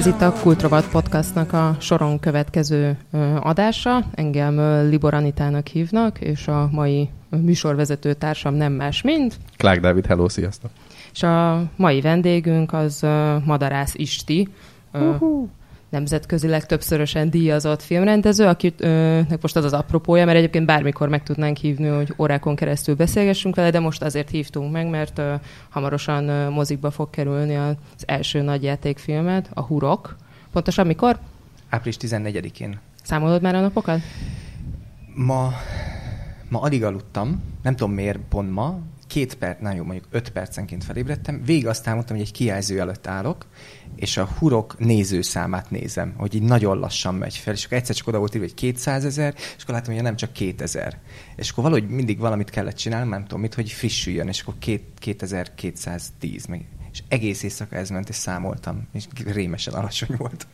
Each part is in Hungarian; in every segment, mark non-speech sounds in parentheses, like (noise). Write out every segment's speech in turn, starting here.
Ez itt a Kultrovat Podcastnak a soron következő adása. Engem Libor Anitának hívnak, és a mai műsorvezető társam nem más, mint... Clark David, hello, sziasztok! És a mai vendégünk az Madarász Isti, uh-huh nemzetközileg többszörösen díjazott filmrendező, akinek most az az apropója, mert egyébként bármikor meg tudnánk hívni, hogy órákon keresztül beszélgessünk vele, de most azért hívtunk meg, mert uh, hamarosan uh, mozikba fog kerülni az első nagyjátékfilmet, a Hurok. Pontosan mikor? Április 14-én. Számolod már a napokat? Ma, ma alig aludtam, nem tudom miért pont ma, két perc, nagyon jó, mondjuk öt percenként felébredtem, végig azt álmodtam, hogy egy kijelző előtt állok, és a hurok nézőszámát nézem, hogy így nagyon lassan megy fel, és akkor egyszer csak oda volt írva, hogy 200 ezer, és akkor látom, hogy nem csak 2000. És akkor valahogy mindig valamit kellett csinálni, nem tudom mit, hogy frissüljön, és akkor 2210, meg, és egész éjszaka ez ment, és számoltam, és rémesen alacsony volt.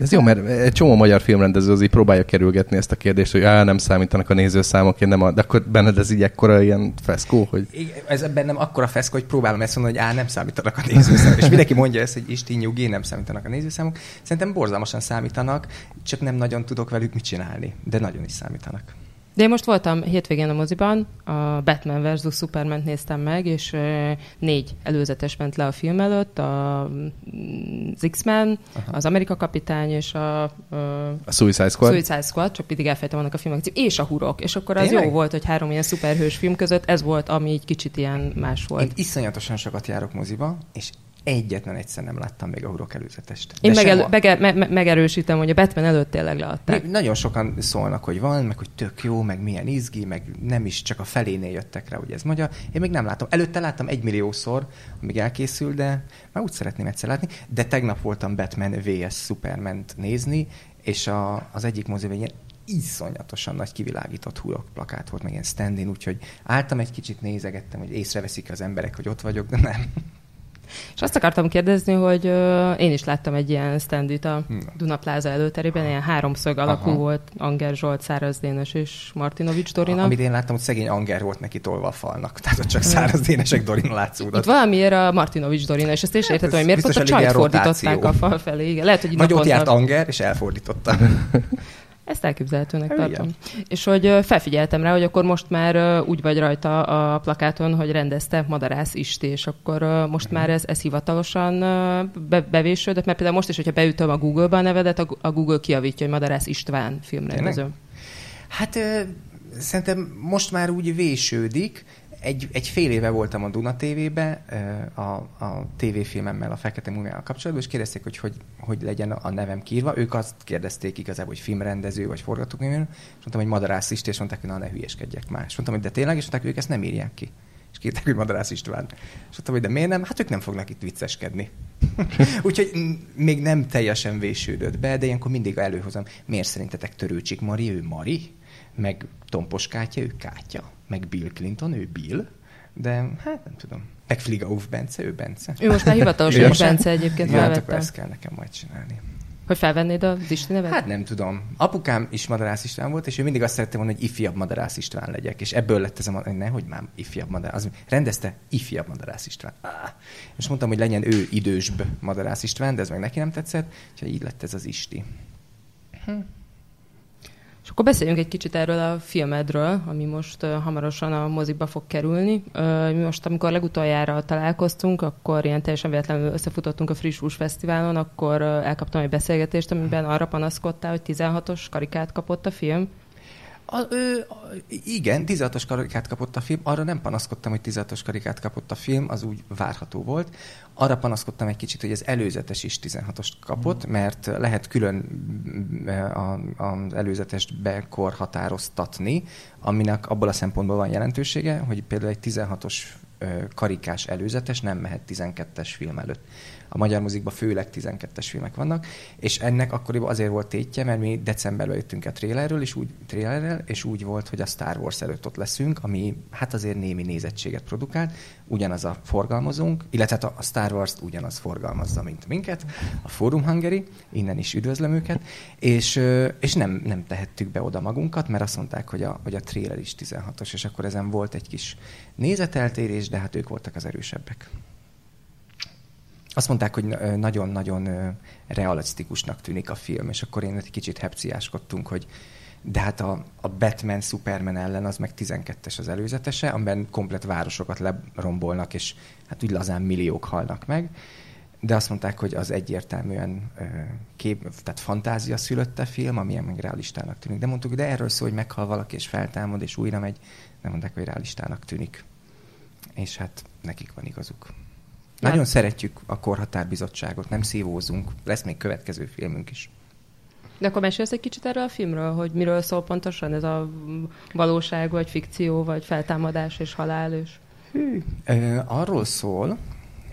Ez jó, mert egy csomó magyar filmrendező az így próbálja kerülgetni ezt a kérdést, hogy á, nem számítanak a nézőszámok, én nem a... de akkor benned ez így ekkora ilyen feszkó, hogy... Ez bennem akkora feszkó, hogy próbálom ezt mondani, hogy á, nem számítanak a nézőszámok. És mindenki mondja ezt, hogy Isti nyugi, nem számítanak a nézőszámok. Szerintem borzalmasan számítanak, csak nem nagyon tudok velük mit csinálni, de nagyon is számítanak. De én most voltam hétvégén a moziban, a Batman vs. Superman néztem meg, és négy előzetes ment le a film előtt, a, az X-Men, Aha. az Amerika Kapitány és a, a, a Suicide Squad. Suicide Squad, csak mindig elfejtem annak a filmek, és a Hurok. És akkor az Tényleg? jó volt, hogy három ilyen szuperhős film között ez volt, ami egy kicsit ilyen más volt. Én iszonyatosan sokat járok moziba, és egyetlen egyszer nem láttam még a hurok előzetest. Én megel, mege, me, me, megerősítem, hogy a Batman előtt tényleg leadták. Még nagyon sokan szólnak, hogy van, meg hogy tök jó, meg milyen izgi, meg nem is csak a felénél jöttek rá, hogy ez magyar. Én még nem látom. Előtte láttam egy milliószor, amíg elkészül, de már úgy szeretném egyszer látni. De tegnap voltam Batman vs. superman nézni, és a, az egyik moziban ilyen iszonyatosan nagy kivilágított hurok plakát volt, meg ilyen standin, úgyhogy álltam egy kicsit, nézegettem, hogy észreveszik az emberek, hogy ott vagyok, de nem. És azt akartam kérdezni, hogy uh, én is láttam egy ilyen standit a Duna Plaza előterében, ilyen háromszög alakú Aha. volt, Anger Zsolt, Száraz Dénes és Martinovics Dorina. Amit én láttam, hogy szegény Anger volt neki tolva a falnak, tehát ott csak Száraz Dénesek Dorina látszódott. Itt valamiért a Martinovics Dorina, és ezt is értettem, hogy miért ott a csajt fordították a fal felé. Igen, lehet, hogy Vagy ott járt Anger, és elfordította. (laughs) Ezt elképzelhetőnek tartom. Igen. És hogy felfigyeltem rá, hogy akkor most már úgy vagy rajta a plakáton, hogy rendezte Madarász Isti, és akkor most már ez, ez hivatalosan be, bevésődött, mert például most is, hogyha beütöm a Google-ba a nevedet, a Google kiavítja, hogy Madarász István filmrendező. Hát szerintem most már úgy vésődik, egy, egy fél éve voltam a Duna TV-be, a, a tévéfilmemmel, a Fekete Múmiával kapcsolatban, és kérdezték, hogy, hogy hogy legyen a nevem kírva. Ők azt kérdezték igazából, hogy filmrendező vagy forgatókönyvíró, és mondtam, hogy madarász is, és mondták, hogy na, ne hülyeskedjek már. És mondtam, hogy de tényleg, és mondták, ők ezt nem írják ki. És kértek, hogy Madarász István. És mondtam, hogy de miért nem? Hát ők nem fognak itt vicceskedni. (laughs) Úgyhogy még nem teljesen vésődött be, de ilyenkor mindig előhozom. Miért szerintetek Törőcsik Mari, ő Mari? Meg Tompos Kátya, ő Kátya? Meg Bill Clinton, ő Bill, de hát nem tudom. Meg Fligauf Bence, ő Bence. Ő most már hivatalos, hogy Bence egyébként ja, hát akkor ezt kell nekem majd csinálni. Hogy felvennéd a Isti nevet? Hát nem tudom. Apukám is Madarász István volt, és ő mindig azt szerette volna, hogy ifjabb Madarász István legyek. És ebből lett ez a ne, nehogy már ifjabb Madarász. Az rendezte ifjabb Madarász István. Ah. És mondtam, hogy legyen ő idősbb Madarász István, de ez meg neki nem tetszett, úgyhogy így lett ez az Isti. Hm. És akkor beszéljünk egy kicsit erről a filmedről, ami most uh, hamarosan a moziba fog kerülni. Uh, mi most, amikor legutoljára találkoztunk, akkor ilyen teljesen véletlenül összefutottunk a Friss Hús Fesztiválon, akkor uh, elkaptam egy beszélgetést, amiben arra panaszkodtál, hogy 16-os karikát kapott a film. A, ö, igen, 16-os karikát kapott a film. Arra nem panaszkodtam, hogy 16-os karikát kapott a film, az úgy várható volt. Arra panaszkodtam egy kicsit, hogy az előzetes is 16-ost kapott, mm. mert lehet külön az előzetest bekorhatároztatni, aminek abból a szempontból van jelentősége, hogy például egy 16-os karikás előzetes nem mehet 12-es film előtt a magyar muzikban főleg 12-es filmek vannak, és ennek akkoriban azért volt tétje, mert mi decemberben jöttünk a trailerről, és úgy, trailerrel, és úgy volt, hogy a Star Wars előtt ott leszünk, ami hát azért némi nézettséget produkált, ugyanaz a forgalmazónk, illetve hát a Star Wars-t ugyanaz forgalmazza, mint minket, a Forum Hungary, innen is üdvözlöm őket, és, és nem, nem tehettük be oda magunkat, mert azt mondták, hogy a, hogy a trailer is 16-os, és akkor ezen volt egy kis nézeteltérés, de hát ők voltak az erősebbek. Azt mondták, hogy nagyon-nagyon realisztikusnak tűnik a film, és akkor én egy kicsit hepciáskodtunk, hogy de hát a, a Batman Superman ellen az meg 12-es az előzetese, amiben komplet városokat lerombolnak, és hát úgy lazán milliók halnak meg. De azt mondták, hogy az egyértelműen kép, tehát fantázia szülötte film, amilyen meg realistának tűnik. De mondtuk, de erről szól, hogy meghal valaki, és feltámad, és újra megy. Nem mondták, hogy realistának tűnik. És hát nekik van igazuk. Nagyon hát. szeretjük a Korhatárbizottságot, nem szívózunk. Lesz még következő filmünk is. De akkor mesélsz egy kicsit erről a filmről, hogy miről szól pontosan ez a valóság, vagy fikció, vagy feltámadás és halál és... Hű. arról szól,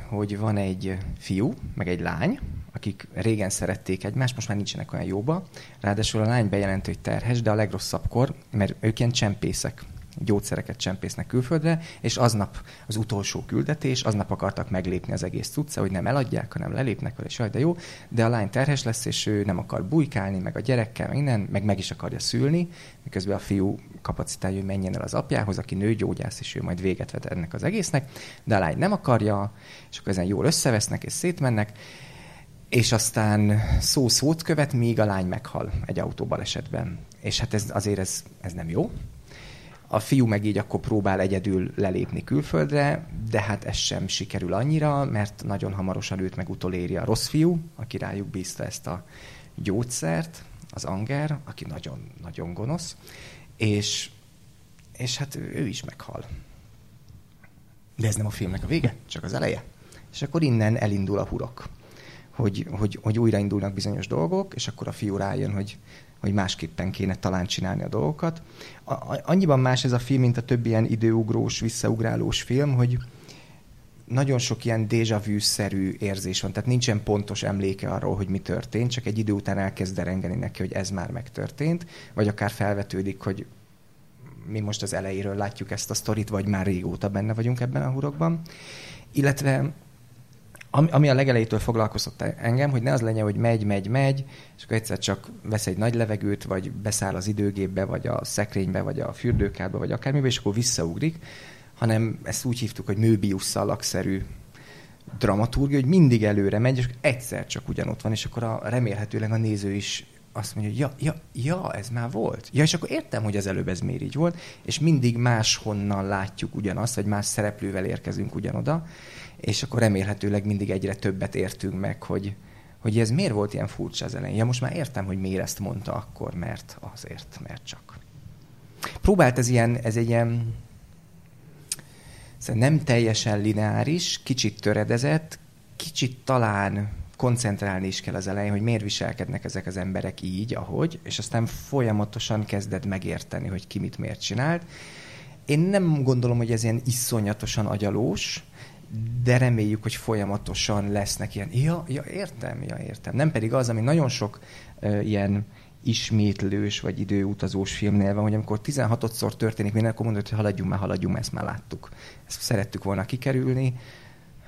hogy van egy fiú, meg egy lány, akik régen szerették egymást, most már nincsenek olyan jóba. Ráadásul a lány bejelentő, hogy terhes, de a legrosszabbkor, mert ők ilyen csempészek gyógyszereket csempésznek külföldre, és aznap az utolsó küldetés, aznap akartak meglépni az egész cucca, hogy nem eladják, hanem lelépnek vele, és jaj, de jó, de a lány terhes lesz, és ő nem akar bujkálni, meg a gyerekkel, meg innen, meg meg is akarja szülni, miközben a fiú kapacitálja, hogy menjen el az apjához, aki nőgyógyász, és ő majd véget vet ennek az egésznek, de a lány nem akarja, és akkor ezen jól összevesznek és szétmennek, és aztán szó szót követ, míg a lány meghal egy autóbalesetben. És hát ez, azért ez, ez nem jó, a fiú meg így akkor próbál egyedül lelépni külföldre, de hát ez sem sikerül annyira, mert nagyon hamarosan őt meg utoléri a rossz fiú, aki rájuk bízta ezt a gyógyszert, az Anger, aki nagyon-nagyon gonosz, és, és hát ő is meghal. De ez nem a filmnek a vége, csak az eleje. És akkor innen elindul a hurok, hogy, hogy, hogy újraindulnak bizonyos dolgok, és akkor a fiú rájön, hogy hogy másképpen kéne talán csinálni a dolgokat. A, annyiban más ez a film, mint a többi ilyen időugrós, visszaugrálós film, hogy nagyon sok ilyen déjà vu-szerű érzés van, tehát nincsen pontos emléke arról, hogy mi történt, csak egy idő után elkezd derengeni neki, hogy ez már megtörtént, vagy akár felvetődik, hogy mi most az elejéről látjuk ezt a sztorit, vagy már régóta benne vagyunk ebben a hurokban. Illetve ami, ami a legelejétől foglalkoztatta engem, hogy ne az legyen, hogy megy, megy, megy, és akkor egyszer csak vesz egy nagy levegőt, vagy beszáll az időgépbe, vagy a szekrénybe, vagy a fürdőkádba, vagy akármibe, és akkor visszaugrik, hanem ezt úgy hívtuk, hogy Möbius szalagszerű dramaturgia, hogy mindig előre megy, és egyszer csak ugyanott van, és akkor a, remélhetőleg a néző is azt mondja, hogy ja, ja, ja, ez már volt. Ja, és akkor értem, hogy az előbb ez miért így volt, és mindig máshonnan látjuk ugyanazt, vagy más szereplővel érkezünk ugyanoda, és akkor remélhetőleg mindig egyre többet értünk meg, hogy, hogy ez miért volt ilyen furcsa az elején. Ja, most már értem, hogy miért ezt mondta akkor, mert azért, mert csak. Próbált ez ilyen, ez egy ilyen szóval nem teljesen lineáris, kicsit töredezett, kicsit talán koncentrálni is kell az elején, hogy miért viselkednek ezek az emberek így, ahogy, és aztán folyamatosan kezded megérteni, hogy ki mit miért csinált. Én nem gondolom, hogy ez ilyen iszonyatosan agyalós, de reméljük, hogy folyamatosan lesznek ilyen, ja, ja, értem, ja, értem. Nem pedig az, ami nagyon sok uh, ilyen ismétlős vagy időutazós filmnél van, hogy amikor 16-szor történik minden, akkor mondod, hogy haladjunk már, haladjunk, ezt már láttuk. Ezt szerettük volna kikerülni,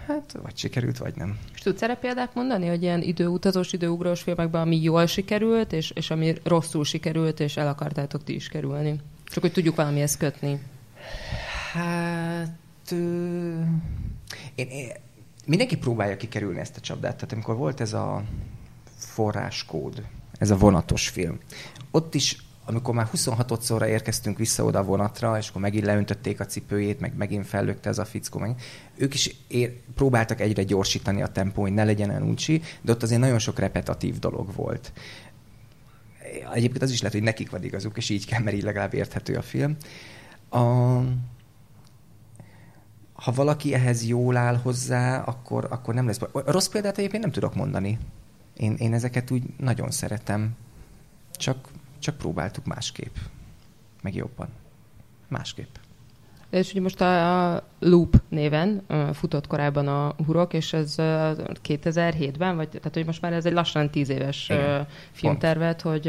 hát vagy sikerült, vagy nem. És tudsz erre példát mondani, hogy ilyen időutazós, időugrós filmekben, ami jól sikerült, és, és ami rosszul sikerült, és el akartátok ti is kerülni? Csak hogy tudjuk valamihez kötni. Hát... Én, én, mindenki próbálja kikerülni ezt a csapdát. Tehát amikor volt ez a forráskód, ez a vonatos film, ott is amikor már 26-szorra érkeztünk vissza oda a vonatra, és akkor megint leöntötték a cipőjét, meg megint fellökte ez a fickó, meg ők is ér, próbáltak egyre gyorsítani a tempó, hogy ne legyen el uncsi, de ott azért nagyon sok repetatív dolog volt. Egyébként az is lehet, hogy nekik van igazuk, és így kell, mert így legalább érthető a film. A, ha valaki ehhez jól áll hozzá, akkor, akkor nem lesz. Rossz példát egyébként nem tudok mondani. Én, én ezeket úgy nagyon szeretem. Csak, csak próbáltuk másképp. Meg jobban. Másképp. És ugye most a Loop néven futott korábban a Hurok, és ez 2007-ben, vagy tehát hogy most már ez egy lassan tíz éves Igen. filmtervet, hogy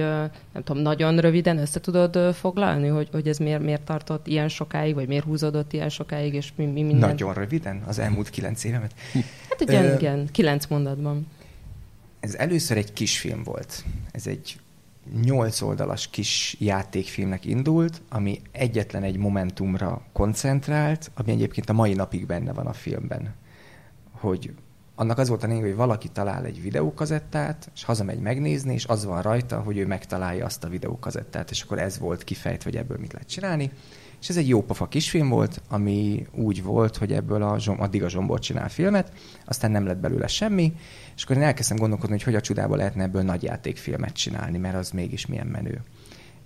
nem tudom, nagyon röviden össze tudod foglalni, hogy, hogy ez miért, miért tartott ilyen sokáig, vagy miért húzódott ilyen sokáig, és mi, mi minden. Nagyon röviden? Az elmúlt kilenc évemet? Hát igen, Ö... igen, kilenc mondatban. Ez először egy kisfilm volt. Ez egy nyolc oldalas kis játékfilmnek indult, ami egyetlen egy momentumra koncentrált, ami egyébként a mai napig benne van a filmben. Hogy annak az volt a lényeg, hogy valaki talál egy videókazettát, és hazamegy megnézni, és az van rajta, hogy ő megtalálja azt a videókazettát, és akkor ez volt kifejtve, hogy ebből mit lehet csinálni. És ez egy jó pofa kisfilm volt, ami úgy volt, hogy ebből a, addig a Zsombor csinál filmet, aztán nem lett belőle semmi, és akkor én elkezdtem gondolkodni, hogy hogy a csodába lehetne ebből nagyjátékfilmet csinálni, mert az mégis milyen menő.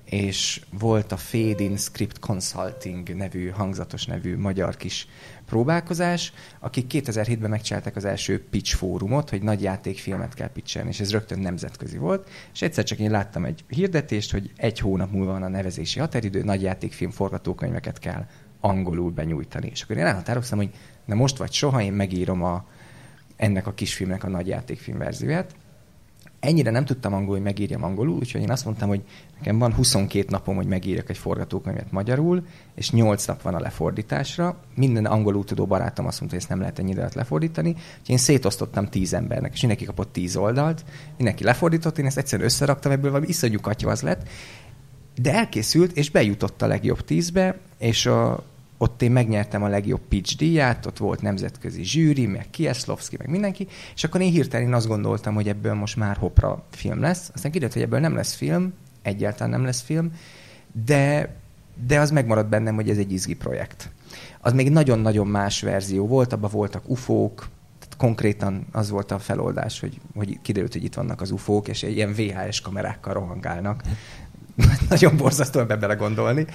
És volt a Fade In Script Consulting nevű, hangzatos nevű magyar kis próbálkozás, akik 2007-ben megcsinálták az első pitch fórumot, hogy nagy játékfilmet kell pitchelni, és ez rögtön nemzetközi volt, és egyszer csak én láttam egy hirdetést, hogy egy hónap múlva van a nevezési határidő, nagy játékfilm forgatókönyveket kell angolul benyújtani. És akkor én elhatároztam, hogy na most vagy soha én megírom a, ennek a kisfilmnek a nagy játékfilm verzióját, ennyire nem tudtam angolul, hogy megírjam angolul, úgyhogy én azt mondtam, hogy nekem van 22 napom, hogy megírjak egy forgatókönyvet magyarul, és 8 nap van a lefordításra. Minden angolul tudó barátom azt mondta, hogy ezt nem lehet ennyi lefordítani. Úgyhogy én szétosztottam 10 embernek, és mindenki kapott 10 oldalt, mindenki lefordított, én ezt egyszerűen összeraktam, ebből valami iszonyú az lett. De elkészült, és bejutott a legjobb tízbe, és a, ott én megnyertem a legjobb pitch díját, ott volt nemzetközi zsűri, meg Kieslowski, meg mindenki, és akkor én hirtelen én azt gondoltam, hogy ebből most már hopra film lesz. Aztán kiderült, hogy ebből nem lesz film, egyáltalán nem lesz film, de, de az megmaradt bennem, hogy ez egy izgi projekt. Az még nagyon-nagyon más verzió volt, abban voltak ufók, konkrétan az volt a feloldás, hogy, hogy kiderült, hogy itt vannak az ufók, és ilyen VHS kamerákkal rohangálnak. (laughs) nagyon borzasztó ebbe belegondolni,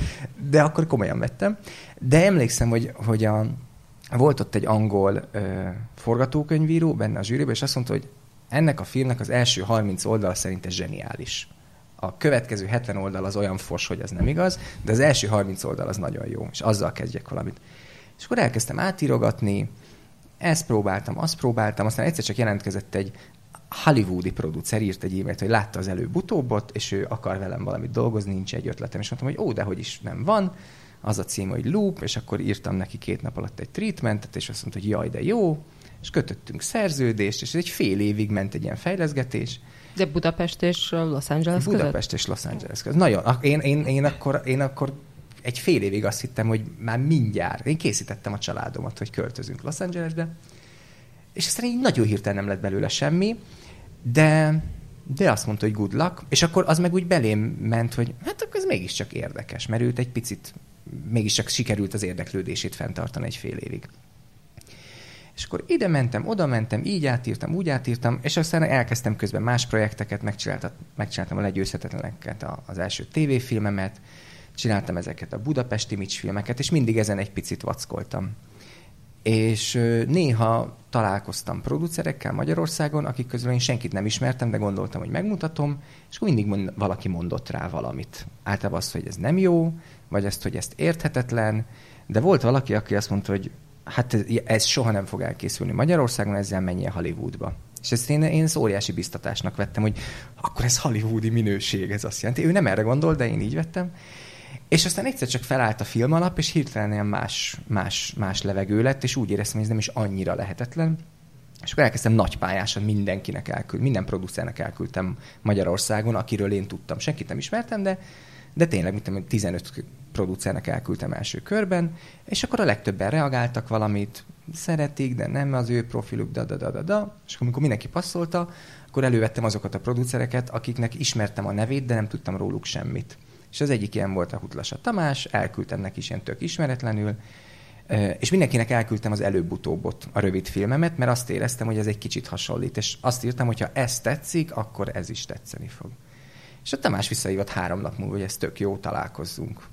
de akkor komolyan vettem. De emlékszem, hogy, hogy a, volt ott egy angol ö, forgatókönyvíró benne a zsűriben, és azt mondta, hogy ennek a filmnek az első 30 oldal szerint ez zseniális. A következő 70 oldal az olyan fos, hogy ez nem igaz, de az első 30 oldal az nagyon jó, és azzal kezdjek valamit. És akkor elkezdtem átírogatni, ezt próbáltam, azt próbáltam, aztán egyszer csak jelentkezett egy hollywoodi producer írt egy e-mailt, hogy látta az előbb-utóbbot, és ő akar velem valamit dolgozni, nincs egy ötletem, és mondtam, hogy ó, de hogy is nem van, az a cím, hogy Loop, és akkor írtam neki két nap alatt egy treatmentet, és azt mondta, hogy jaj, de jó, és kötöttünk szerződést, és egy fél évig ment egy ilyen fejleszgetés. De Budapest és Los Angeles Budapest között? és Los Angeles között. Nagyon. Én, én, én, akkor, én akkor egy fél évig azt hittem, hogy már mindjárt. Én készítettem a családomat, hogy költözünk Los Angelesbe, és aztán így nagyon hirtelen nem lett belőle semmi, de, de azt mondta, hogy good luck, és akkor az meg úgy belém ment, hogy hát akkor ez mégiscsak érdekes, mert őt egy picit mégiscsak sikerült az érdeklődését fenntartani egy fél évig. És akkor ide mentem, oda mentem, így átírtam, úgy átírtam, és aztán elkezdtem közben más projekteket, megcsináltam, megcsináltam a legyőzhetetleneket, az első tévéfilmemet, csináltam ezeket a budapesti Mics filmeket, és mindig ezen egy picit vackoltam. És néha találkoztam producerekkel Magyarországon, akik közül én senkit nem ismertem, de gondoltam, hogy megmutatom, és akkor mindig mond, valaki mondott rá valamit. Általában azt, hogy ez nem jó, vagy azt, hogy ezt érthetetlen, de volt valaki, aki azt mondta, hogy hát ez, ez soha nem fog elkészülni Magyarországon, ezzel menjél Hollywoodba. És ezt én, én óriási biztatásnak vettem, hogy akkor ez hollywoodi minőség, ez azt jelenti. Ő nem erre gondol, de én így vettem. És aztán egyszer csak felállt a film alap, és hirtelen ilyen más, más, más levegő lett, és úgy éreztem, hogy ez nem is annyira lehetetlen. És akkor elkezdtem nagypályásan mindenkinek elküldtem, minden producernek elküldtem Magyarországon, akiről én tudtam. Senkit nem ismertem, de, de tényleg, mint tudom, 15 producernek elküldtem első körben, és akkor a legtöbben reagáltak valamit, szeretik, de nem az ő profiluk, da, da, da, da, da. És akkor, amikor mindenki passzolta, akkor elővettem azokat a producereket, akiknek ismertem a nevét, de nem tudtam róluk semmit. És az egyik ilyen volt a Hutlasa Tamás, elküldtem neki is ilyen tök ismeretlenül, és mindenkinek elküldtem az előbb-utóbbot, a rövid filmemet, mert azt éreztem, hogy ez egy kicsit hasonlít, és azt írtam, hogy ha ez tetszik, akkor ez is tetszeni fog. És a Tamás visszahívott három nap múlva, hogy ez tök jó, találkozzunk.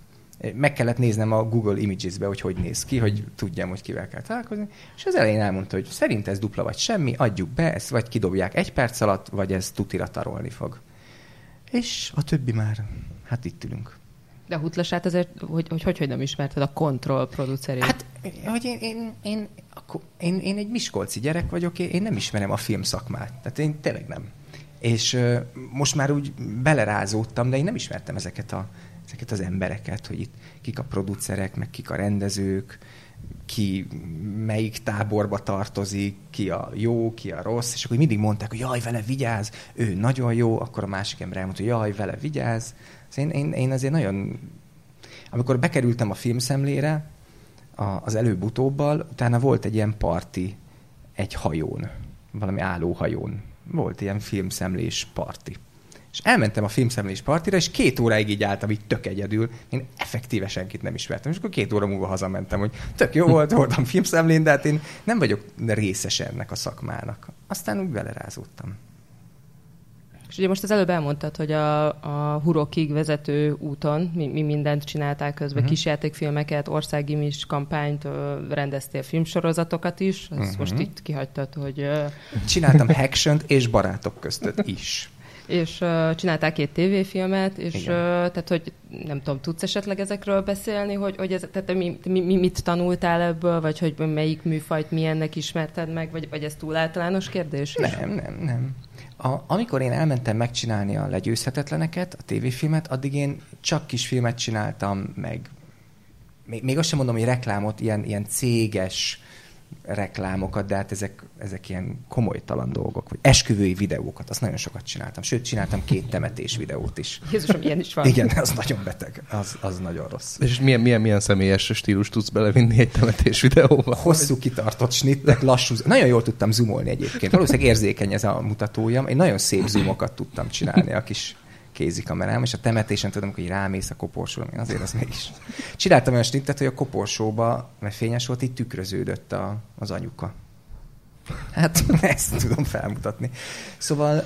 Meg kellett néznem a Google Images-be, hogy hogy néz ki, hogy tudjam, hogy kivel kell találkozni. És az elején elmondta, hogy szerint ez dupla vagy semmi, adjuk be, ezt vagy kidobják egy perc alatt, vagy ez tutira tarolni fog. És a többi már hát itt ülünk. De a Hutlasát azért, hogy, hogy, hogy, hogy nem ismerted a kontroll producerét? Hát, hogy én, én, én, akkor, én, én egy miskolci gyerek vagyok, én nem ismerem a film szakmát. Tehát én tényleg nem. És uh, most már úgy belerázódtam, de én nem ismertem ezeket, a, ezeket az embereket, hogy itt kik a producerek, meg kik a rendezők, ki melyik táborba tartozik, ki a jó, ki a rossz, és akkor mindig mondták, hogy jaj, vele vigyáz, ő nagyon jó, akkor a másik ember elmondta, hogy jaj, vele vigyáz. Szóval én, én, én azért nagyon... Amikor bekerültem a filmszemlére, a, az előbb-utóbbal, utána volt egy ilyen parti egy hajón. valami állóhajón. Volt ilyen filmszemlés parti. És elmentem a filmszemlés partira, és két óráig így álltam így tök egyedül. Én effektíve senkit nem ismertem. És akkor két óra múlva hazamentem, hogy tök jó volt, voltam filmszemlén, de hát én nem vagyok részes ennek a szakmának. Aztán úgy belerázódtam. És ugye most az előbb elmondtad, hogy a, a Hurokig vezető úton mi, mi mindent csináltál közben, uh-huh. kisjátékfilmeket, országimis kampányt, rendeztél filmsorozatokat is, ezt uh-huh. most itt kihagytad, hogy... Csináltam action és barátok között is és uh, csináltál két tévéfilmet, és uh, tehát, hogy nem tudom, tudsz esetleg ezekről beszélni, hogy, hogy ez, tehát mi, mi, mi, mit tanultál ebből, vagy hogy melyik műfajt milyennek ismerted meg, vagy, vagy ez túl általános kérdés? Nem, nem, nem. A, amikor én elmentem megcsinálni a legyőzhetetleneket, a tévéfilmet, addig én csak kis filmet csináltam, meg. Még, még azt sem mondom, hogy reklámot, ilyen, ilyen céges reklámokat, de hát ezek, ezek ilyen komolytalan dolgok, vagy esküvői videókat, azt nagyon sokat csináltam. Sőt, csináltam két temetés videót is. Jézusom, ilyen is van. Igen, az nagyon beteg, az, az nagyon rossz. És milyen, milyen, milyen személyes stílus tudsz belevinni egy temetés videóba? Hosszú kitartott snittek, lassú, nagyon jól tudtam zoomolni egyébként. Valószínűleg érzékeny ez a mutatója. Én nagyon szép zoomokat tudtam csinálni a kis kézikamerám, és a temetésen tudom, hogy rámész a koporsóra, azért az mégis. Csináltam olyan snittet, hogy a koporsóba, mert fényes volt, így tükröződött a, az anyuka. Hát (laughs) ezt tudom felmutatni. Szóval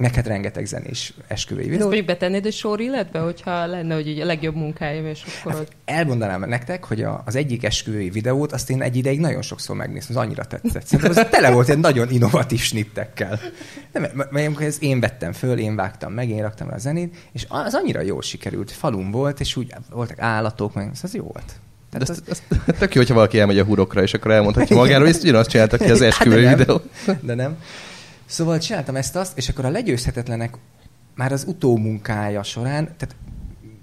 neked rengeteg zenés esküvői videó. Ezt mondjuk betennéd egy sor illetve, hogyha lenne, hogy így a legjobb munkája, és akkor... Hát elmondanám nektek, hogy a, az egyik esküvői videót azt én egy ideig nagyon sokszor megnéztem, az annyira tetszett. Szerintem az tele volt egy nagyon innovatív snittekkel. Nem, mert ez én vettem föl, én vágtam meg, én raktam a zenét, és az annyira jól sikerült. Falun volt, és úgy voltak állatok, meg az jó volt. Tehát de az... az, az, tök jó, hogyha valaki elmegy a hurokra, és akkor elmondhatja magáról, hogy ezt ugyanazt csináltak ki az esküvői hát videó. De nem. Szóval csináltam ezt-azt, és akkor a legyőzhetetlenek már az utómunkája során, tehát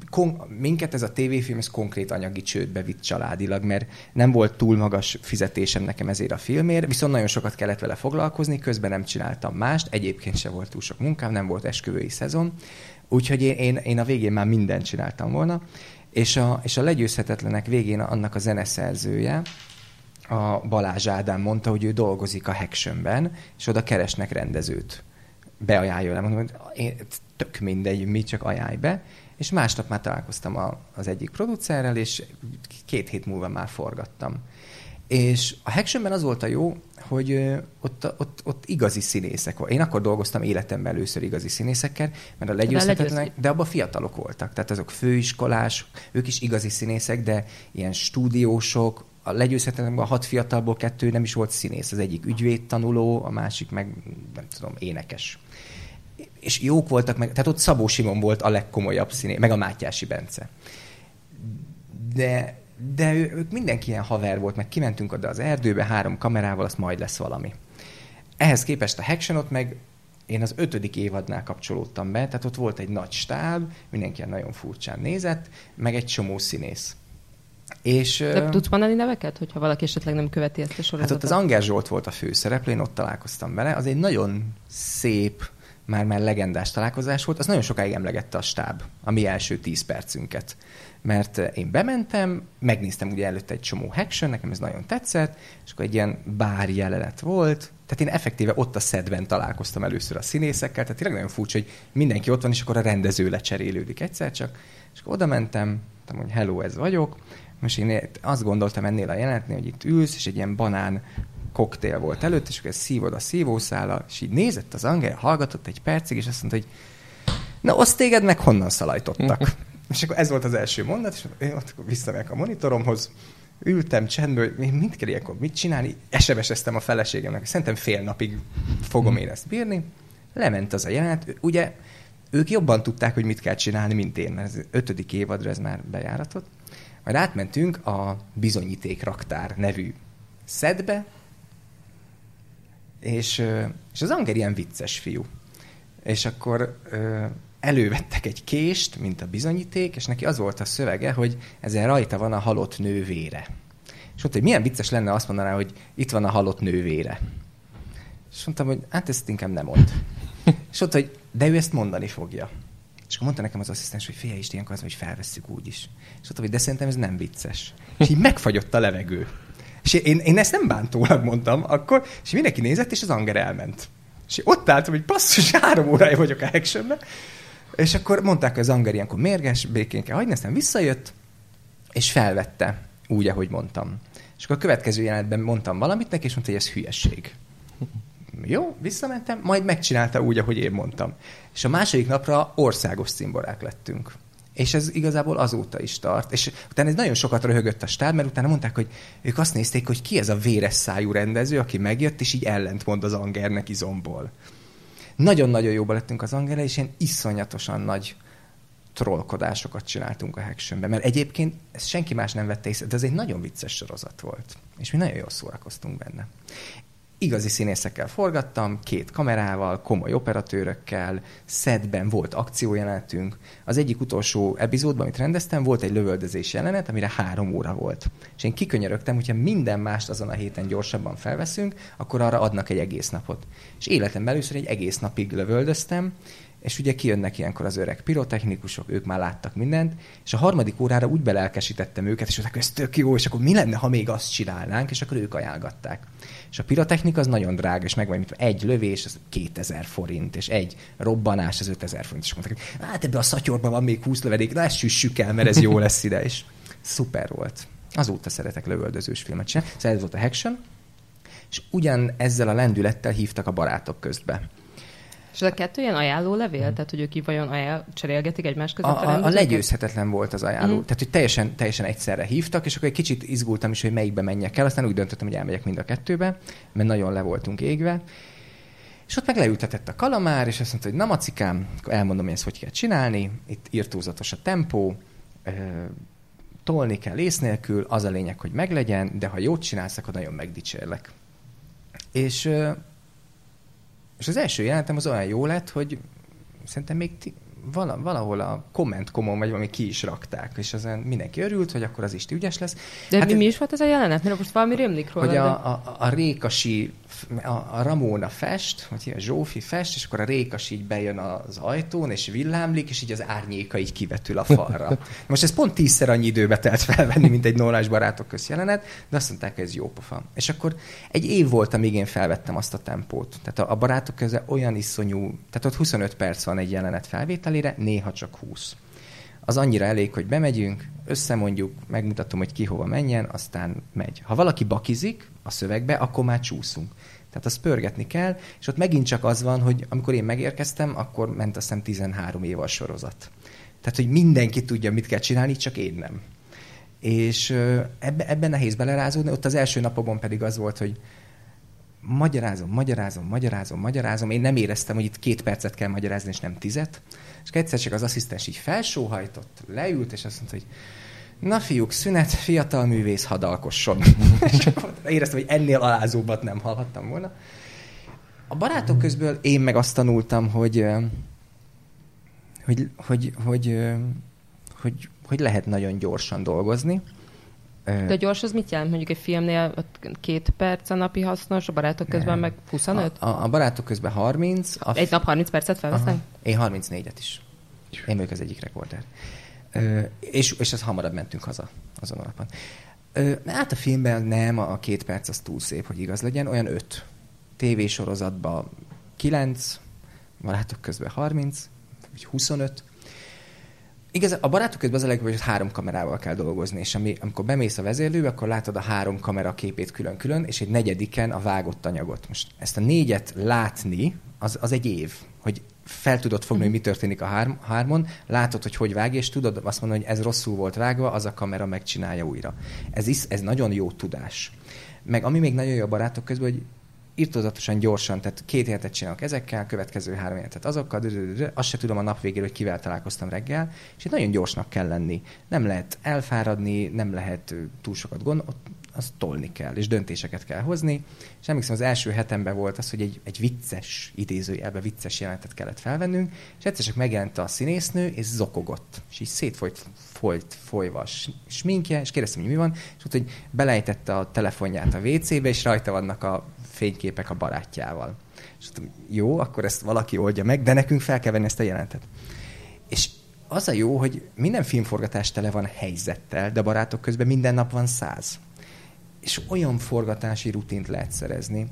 kon- minket ez a tévéfilm, ez konkrét anyagi csődbe vitt családilag, mert nem volt túl magas fizetésem nekem ezért a filmért, viszont nagyon sokat kellett vele foglalkozni, közben nem csináltam mást, egyébként se volt túl sok munkám, nem volt esküvői szezon, úgyhogy én, én, én a végén már mindent csináltam volna, és a, és a legyőzhetetlenek végén annak a zeneszerzője, a Balázs Ádám mondta, hogy ő dolgozik a Hactionben, és oda keresnek rendezőt. Beajánlja le, mondom, hogy én, tök mindegy, mi csak ajánlj be. És másnap már találkoztam a, az egyik producerrel, és két hét múlva már forgattam. És a Hactionben az volt a jó, hogy ott, ott, ott igazi színészek volt. Én akkor dolgoztam életemben először igazi színészekkel, mert a legyőzhetetlenek, de abban fiatalok voltak. Tehát azok főiskolás, ők is igazi színészek, de ilyen stúdiósok, a legyőzhetetlenben a hat fiatalból kettő nem is volt színész. Az egyik ügyvédtanuló, a másik meg, nem tudom, énekes. És jók voltak meg, tehát ott Szabó Simon volt a legkomolyabb színész, meg a Mátyási Bence. De, de ő, ők mindenki ilyen haver volt, meg kimentünk oda az erdőbe három kamerával, azt majd lesz valami. Ehhez képest a Hactionot meg én az ötödik évadnál kapcsolódtam be, tehát ott volt egy nagy stáb, mindenki nagyon furcsán nézett, meg egy csomó színész. És, De tudsz mondani neveket, hogyha valaki esetleg nem követi ezt a sorozatot? Hát ott az Anger Zsolt volt a főszereplő, én ott találkoztam vele. Az egy nagyon szép, már már legendás találkozás volt. Az nagyon sokáig emlegette a stáb, a mi első tíz percünket. Mert én bementem, megnéztem ugye előtte egy csomó action, nekem ez nagyon tetszett, és akkor egy ilyen bár jelenet volt, tehát én effektíve ott a szedben találkoztam először a színészekkel, tehát tényleg nagyon furcsa, hogy mindenki ott van, és akkor a rendező lecserélődik egyszer csak, és akkor oda mentem, mondtam, hogy hello, ez vagyok, most én azt gondoltam ennél a jelenetnél, hogy itt ülsz, és egy ilyen banán koktél volt előtt, és akkor szívod a szívószála, és így nézett az angol, hallgatott egy percig, és azt mondta, hogy na, azt téged meg honnan szalajtottak? (laughs) és akkor ez volt az első mondat, és én ott visszamegyek a monitoromhoz, ültem csendből, én mit kell ilyenkor mit csinálni? SMS-eztem a feleségemnek, szerintem fél napig fogom én ezt bírni. Lement az a jelenet. Ugye ők jobban tudták, hogy mit kell csinálni, mint én, mert az ötödik évadra ez már bejáratott. Majd átmentünk a bizonyítékraktár nevű szedbe, és, és az Anger ilyen vicces fiú. És akkor elővettek egy kést, mint a bizonyíték, és neki az volt a szövege, hogy ezen rajta van a halott nővére. És mondta, hogy milyen vicces lenne azt mondaná, hogy itt van a halott nővére. És mondtam, hogy hát ezt inkább nem mond. (laughs) És mondta, hogy de ő ezt mondani fogja. És akkor mondta nekem az asszisztens, hogy figyelj is, ilyenkor az, hogy felvesszük úgy is. És mondta, hogy de szerintem ez nem vicces. És így megfagyott a levegő. És én, én ezt nem bántólag mondtam akkor, és mindenki nézett, és az anger elment. És ott álltam, hogy basszus, három órája vagyok a actionben. És akkor mondták, hogy az anger ilyenkor mérges, békén kell hagyni, aztán visszajött, és felvette úgy, ahogy mondtam. És akkor a következő jelenetben mondtam valamit neki, és mondta, hogy ez hülyeség. Jó, visszamentem, majd megcsinálta úgy, ahogy én mondtam. És a második napra országos szimborák lettünk. És ez igazából azóta is tart. És utána ez nagyon sokat röhögött a stáb, mert utána mondták, hogy ők azt nézték, hogy ki ez a véres szájú rendező, aki megjött, és így ellentmond az Angernek izomból. Nagyon-nagyon jóba lettünk az Angerre, és ilyen iszonyatosan nagy trollkodásokat csináltunk a Hactionben, mert egyébként ezt senki más nem vette észre, de ez egy nagyon vicces sorozat volt, és mi nagyon jól szórakoztunk benne igazi színészekkel forgattam, két kamerával, komoly operatőrökkel, szedben volt akciójelenetünk. Az egyik utolsó epizódban, amit rendeztem, volt egy lövöldözés jelenet, amire három óra volt. És én kikönyörögtem, hogyha minden mást azon a héten gyorsabban felveszünk, akkor arra adnak egy egész napot. És életem először egy egész napig lövöldöztem, és ugye kijönnek ilyenkor az öreg pirotechnikusok, ők már láttak mindent, és a harmadik órára úgy belelkesítettem őket, és mondták, ez tök jó, és akkor mi lenne, ha még azt csinálnánk, és akkor ők ajánlgatták. És a pirotechnika az nagyon drága, és megvan, mint egy lövés, az 2000 forint, és egy robbanás az 5000 forint. És mondták, hát ebbe a szatyorban van még 20 lövedék, na ezt süssük el, mert ez jó (laughs) lesz ide. És szuper volt. Azóta szeretek lövöldözős filmet csinálni. Szóval ez volt a Haction, és ugyan ezzel a lendülettel hívtak a barátok közbe. És ez a kettő ilyen ajánló levél? Tehát, hogy ők így vajon ajánl, cserélgetik egymás között a, a, a legyőzhetetlen volt az ajánló. Mm. Tehát, hogy teljesen, teljesen egyszerre hívtak, és akkor egy kicsit izgultam is, hogy melyikbe menjek el. Aztán úgy döntöttem, hogy elmegyek mind a kettőbe, mert nagyon le voltunk égve. És ott meg leültetett a kalamár, és azt mondta, hogy na macikám, elmondom, hogy ezt hogy kell csinálni. Itt írtózatos a tempó, tolni kell ész nélkül, az a lényeg, hogy meglegyen, de ha jót csinálsz, akkor nagyon megdicsérlek. És és az első jelenetem az olyan jó lett, hogy szerintem még ti, vala, valahol a kommentkomon vagy valami ki is rakták, és azon mindenki örült, hogy akkor az is ügyes lesz. De hát, mi, mi is volt ez a jelenet? Mert most valami rémlik róla. Hogy a, a, a Rékasi a, a Ramóna fest, vagy a Zsófi fest, és akkor a Rékas így bejön az ajtón, és villámlik, és így az árnyéka így kivetül a falra. (laughs) Most ez pont tízszer annyi időbe telt felvenni, mint egy nólás barátok közjelenet, de azt mondták, hogy ez jó pofa. És akkor egy év volt, amíg én felvettem azt a tempót. Tehát a, a barátok köze olyan iszonyú, tehát ott 25 perc van egy jelenet felvételére, néha csak 20 az annyira elég, hogy bemegyünk, összemondjuk, megmutatom, hogy ki hova menjen, aztán megy. Ha valaki bakizik a szövegbe, akkor már csúszunk. Tehát azt pörgetni kell, és ott megint csak az van, hogy amikor én megérkeztem, akkor ment azt hiszem 13 év a sorozat. Tehát, hogy mindenki tudja, mit kell csinálni, csak én nem. És ebbe, ebben nehéz belerázódni, ott az első napokban pedig az volt, hogy magyarázom, magyarázom, magyarázom, magyarázom. Én nem éreztem, hogy itt két percet kell magyarázni, és nem tizet. És egyszer csak az asszisztens így felsóhajtott, leült, és azt mondta, hogy Na fiúk, szünet, fiatal művész, hadalkosson. (laughs) éreztem, hogy ennél alázóbbat nem hallhattam volna. A barátok közből én meg azt tanultam, hogy hogy, hogy, hogy, hogy, hogy lehet nagyon gyorsan dolgozni. De gyors az mit jelent? Mondjuk egy filmnél két perc a napi hasznos, a barátok közben nem. meg 25? A, a, a barátok közben 30. A egy nap 30 percet felvesznek? Én 34-et is. Én vagyok az egyik rekorder. És, és ez hamarabb mentünk haza azon alapon. Hát a filmben nem, a két perc az túl szép, hogy igaz legyen, olyan öt. TV-sorozatban kilenc, barátok közben 30, vagy 25. Igaz, a barátok közben az a legjobb, hogy három kamerával kell dolgozni, és ami, amikor bemész a vezérlőbe, akkor látod a három kamera képét külön-külön, és egy negyediken a vágott anyagot. Most ezt a négyet látni, az, az egy év, fel tudod fogni, hogy mi történik a hár, hármon, látod, hogy hogy vág, és tudod azt mondani, hogy ez rosszul volt vágva, az a kamera megcsinálja újra. Ez, is, ez nagyon jó tudás. Meg ami még nagyon jó a barátok közben, hogy írtózatosan gyorsan, tehát két hetet csinálok ezekkel, következő három hetet azokkal, azt se tudom a nap végére, hogy kivel találkoztam reggel, és itt nagyon gyorsnak kell lenni. Nem lehet elfáradni, nem lehet túl sokat gondolni, azt tolni kell, és döntéseket kell hozni. És emlékszem, az első hetemben volt az, hogy egy, egy vicces, idézőjelben vicces jelentet kellett felvennünk, és egyszer csak megjelent a színésznő, és zokogott. És így szétfolyt folyt, folyva sminkje, és kérdeztem, hogy mi van, és ott, hogy belejtette a telefonját a WC-be, és rajta vannak a fényképek a barátjával. És mondtam, jó, akkor ezt valaki oldja meg, de nekünk fel kell venni ezt a jelentet. És az a jó, hogy minden filmforgatás tele van helyzettel, de barátok közben minden nap van száz. És olyan forgatási rutint lehet szerezni.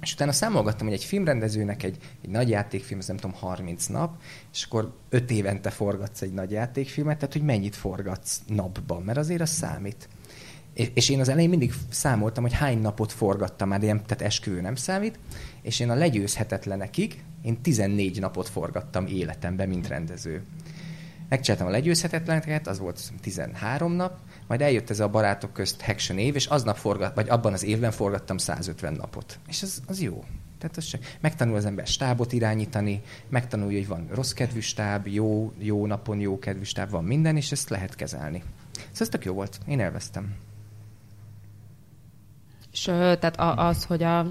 És utána számolgattam, hogy egy filmrendezőnek egy, egy nagy játékfilm, ez nem tudom, 30 nap, és akkor 5 évente forgatsz egy nagy játékfilmet, tehát hogy mennyit forgatsz napban, mert azért az számít. És, én az elején mindig számoltam, hogy hány napot forgattam már, ilyen, tehát esküvő nem számít, és én a legyőzhetetlenekig, én 14 napot forgattam életemben, mint rendező. Megcsináltam a legyőzhetetleneket, az volt 13 nap, majd eljött ez a barátok közt Haction év, és aznap forgat, vagy abban az évben forgattam 150 napot. És az, az jó. Tehát az se. Megtanul az ember stábot irányítani, megtanulja, hogy van rossz kedvű stáb, jó, jó napon jó kedvű stáb, van minden, és ezt lehet kezelni. Szóval ez tök jó volt. Én elvesztem. És tehát az, hogy a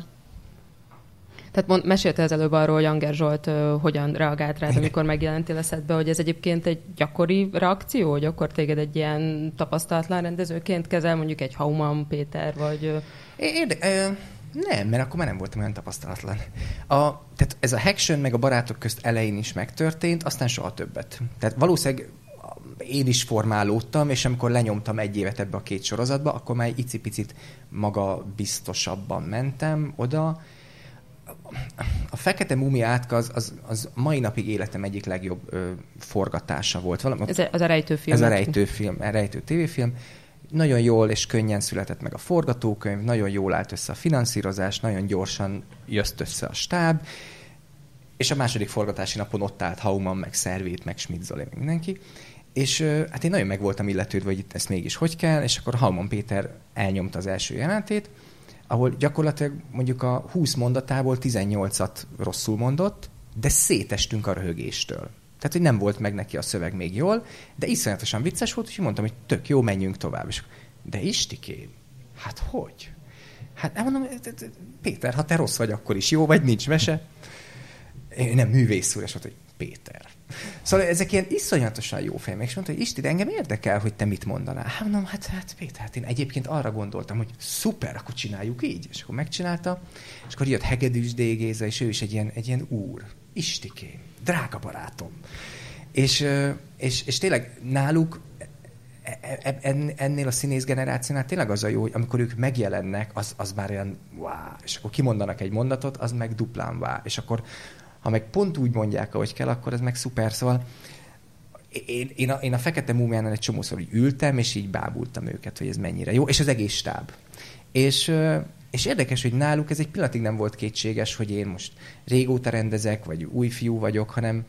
tehát mond, mesélte az előbb arról, hogy Anger Zsolt uh, hogyan reagált rád, amikor megjelentél a szedbe, hogy ez egyébként egy gyakori reakció, hogy akkor téged egy ilyen tapasztalatlan rendezőként kezel, mondjuk egy Hauman Péter, vagy... Uh... Érde, uh, nem, mert akkor már nem voltam olyan tapasztalatlan. A, tehát ez a Haction meg a barátok közt elején is megtörtént, aztán soha többet. Tehát valószínűleg én is formálódtam, és amikor lenyomtam egy évet ebbe a két sorozatba, akkor már egy icipicit maga biztosabban mentem oda, a Fekete Mumia átka az, az, az mai napig életem egyik legjobb ö, forgatása volt. Valami, ez az a rejtőfilm. Ez a rejtőfilm, a rejtő tévéfilm. Nagyon jól és könnyen született meg a forgatókönyv, nagyon jól állt össze a finanszírozás, nagyon gyorsan jött össze a stáb, és a második forgatási napon ott állt Hauman, meg Szervét, meg Schmidt Zoli, meg mindenki. És hát én nagyon meg voltam illetődve, hogy itt ezt mégis hogy kell, és akkor Hauman Péter elnyomta az első jelentét, ahol gyakorlatilag mondjuk a 20 mondatából 18-at rosszul mondott, de szétestünk a röhögéstől. Tehát, hogy nem volt meg neki a szöveg még jól, de iszonyatosan vicces volt, úgyhogy mondtam, hogy tök jó, menjünk tovább. És, de Istikém, hát hogy? Hát nem mondom, Péter, ha te rossz vagy, akkor is jó, vagy nincs mese. Én nem művész úr, és mondta, hogy Péter. Szóval ezek ilyen iszonyatosan jó fejek. És mondta, hogy Isti, engem érdekel, hogy te mit mondanál. Hát mondom, hát, hát Péter, hát én egyébként arra gondoltam, hogy szuper, akkor csináljuk így. És akkor megcsinálta, és akkor jött Hegedűs Dégéza, és ő is egy ilyen, egy ilyen úr. Istikém, drága barátom. És, és, és tényleg náluk e, e, e, ennél a színész generációnál tényleg az a jó, hogy amikor ők megjelennek, az, az már olyan wow, és akkor kimondanak egy mondatot, az meg duplán wow, és akkor ha meg pont úgy mondják, ahogy kell, akkor ez meg szuper. Szóval én, én, a, én a Fekete Múmiánál egy csomószor így ültem, és így bábultam őket, hogy ez mennyire jó, és az egész stáb. És, és érdekes, hogy náluk ez egy pillanatig nem volt kétséges, hogy én most régóta rendezek, vagy új fiú vagyok, hanem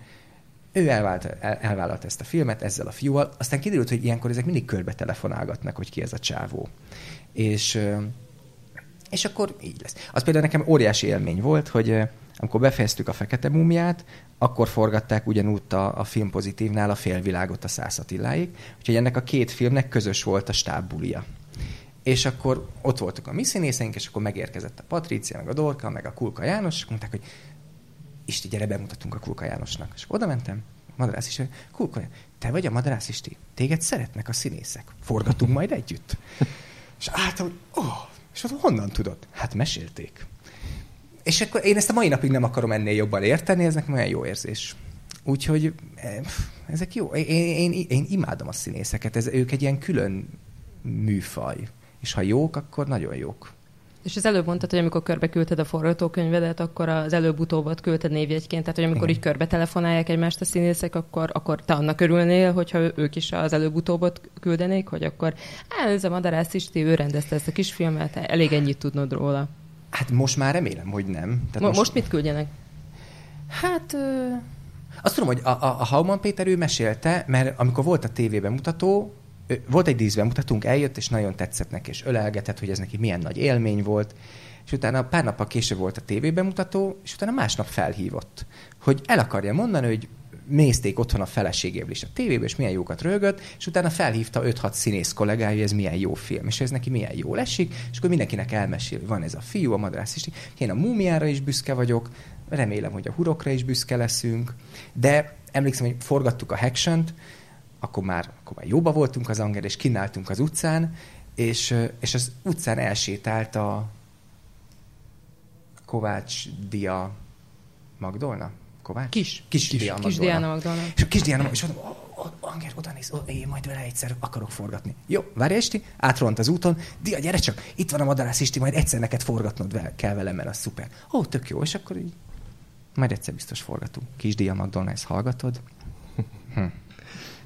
ő elvált, el, elvállalt ezt a filmet ezzel a fiúval, aztán kiderült, hogy ilyenkor ezek mindig körbe telefonálgatnak, hogy ki ez a csávó. És, és akkor így lesz. Az például nekem óriási élmény volt, hogy amikor befejeztük a Fekete Múmiát, akkor forgatták ugyanúgy a, a film pozitívnál a félvilágot a Szász Attiláig, úgyhogy ennek a két filmnek közös volt a stábbulia. És akkor ott voltak a mi színészeink, és akkor megérkezett a Patrícia, meg a Dorka, meg a Kulka János, és mondták, hogy Isti, gyere, bemutatunk a Kulka Jánosnak. És oda mentem, Madarász is, Kulka, te vagy a Madarász Isti, téged szeretnek a színészek, forgatunk majd együtt. (laughs) És álltam, hogy, oh, és ott honnan tudod? Hát mesélték. És akkor én ezt a mai napig nem akarom ennél jobban érteni, ez nekem olyan jó érzés. Úgyhogy eh, ezek jó. Én, én, én imádom a színészeket, ez, ők egy ilyen külön műfaj. És ha jók, akkor nagyon jók. És az előbb mondtad, hogy amikor körbe küldted a forgatókönyvedet, akkor az előbb-utóbb küldted névjegyként, tehát hogy amikor Igen. így körbe telefonálják egymást a színészek, akkor, akkor te annak örülnél, hogyha ők is az előbb-utóbb küldenék, hogy akkor á, ez a Madarász Isti, ő rendezte ezt a kisfilmet, elég ennyit tudnod róla. Hát most már remélem, hogy nem. Tehát most, most mit küldjenek? Hát... Ö... Azt tudom, hogy a, a, a Hauman Péter ő mesélte, mert amikor volt a tévében mutató, volt egy díszben mutatunk, eljött, és nagyon tetszett neki, és ölelgetett, hogy ez neki milyen nagy élmény volt. És utána pár nappal később volt a tévében mutató, és utána másnap felhívott, hogy el akarja mondani, hogy nézték otthon a feleségével is a tévében, és milyen jókat rögött, és utána felhívta 5-6 színész kollégája, hogy ez milyen jó film, és ez neki milyen jó esik, és akkor mindenkinek elmesél, hogy van ez a fiú, a madrász is. Én a múmiára is büszke vagyok, remélem, hogy a hurokra is büszke leszünk, de emlékszem, hogy forgattuk a haction akkor már, akkor már jóba voltunk az anger, és kínáltunk az utcán, és, és az utcán elsétált a Kovács Dia Magdolna? Kovács? Kis. Kis, kis Diana Kis Diana Magdolna. És a kis Diana, és mondom, Anger, oda néz, ó, én majd vele egyszer akarok forgatni. Jó, várj Isti, átront az úton, Dia, gyere csak, itt van a madarász Isti, majd egyszer neked forgatnod vele, kell velem, mert az szuper. Ó, tök jó, és akkor így majd egyszer biztos forgatunk. Kis Dia McDonald's hallgatod. Hm.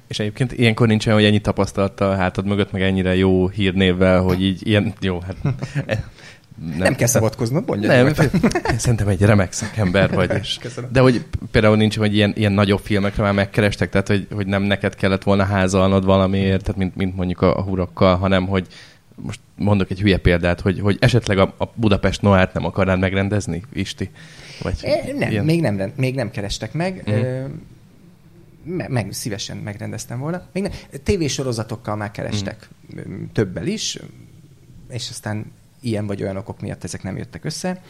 És egyébként ilyenkor nincsen, hogy ennyi tapasztalata a hátad mögött, meg ennyire jó hírnévvel, hogy így ilyen, jó, hát (laughs) nem, nem kell szabadkoznod, mondja. Nem, szerintem egy remek szakember vagy. És, (laughs) de hogy például nincs, hogy ilyen, ilyen nagyobb filmekre már megkerestek, tehát hogy, hogy nem neked kellett volna házalnod valamiért, tehát mint, mint mondjuk a, a hurokkal, hanem hogy most mondok egy hülye példát, hogy, hogy esetleg a, a Budapest Noárt nem akarnád megrendezni, Isti? Vagy é, nem, ilyen... még nem, még nem kerestek meg. Mm. Ö, meg, meg, szívesen megrendeztem volna. Még nem, tévésorozatokkal már kerestek mm. többel is, és aztán ilyen vagy olyan okok miatt ezek nem jöttek össze.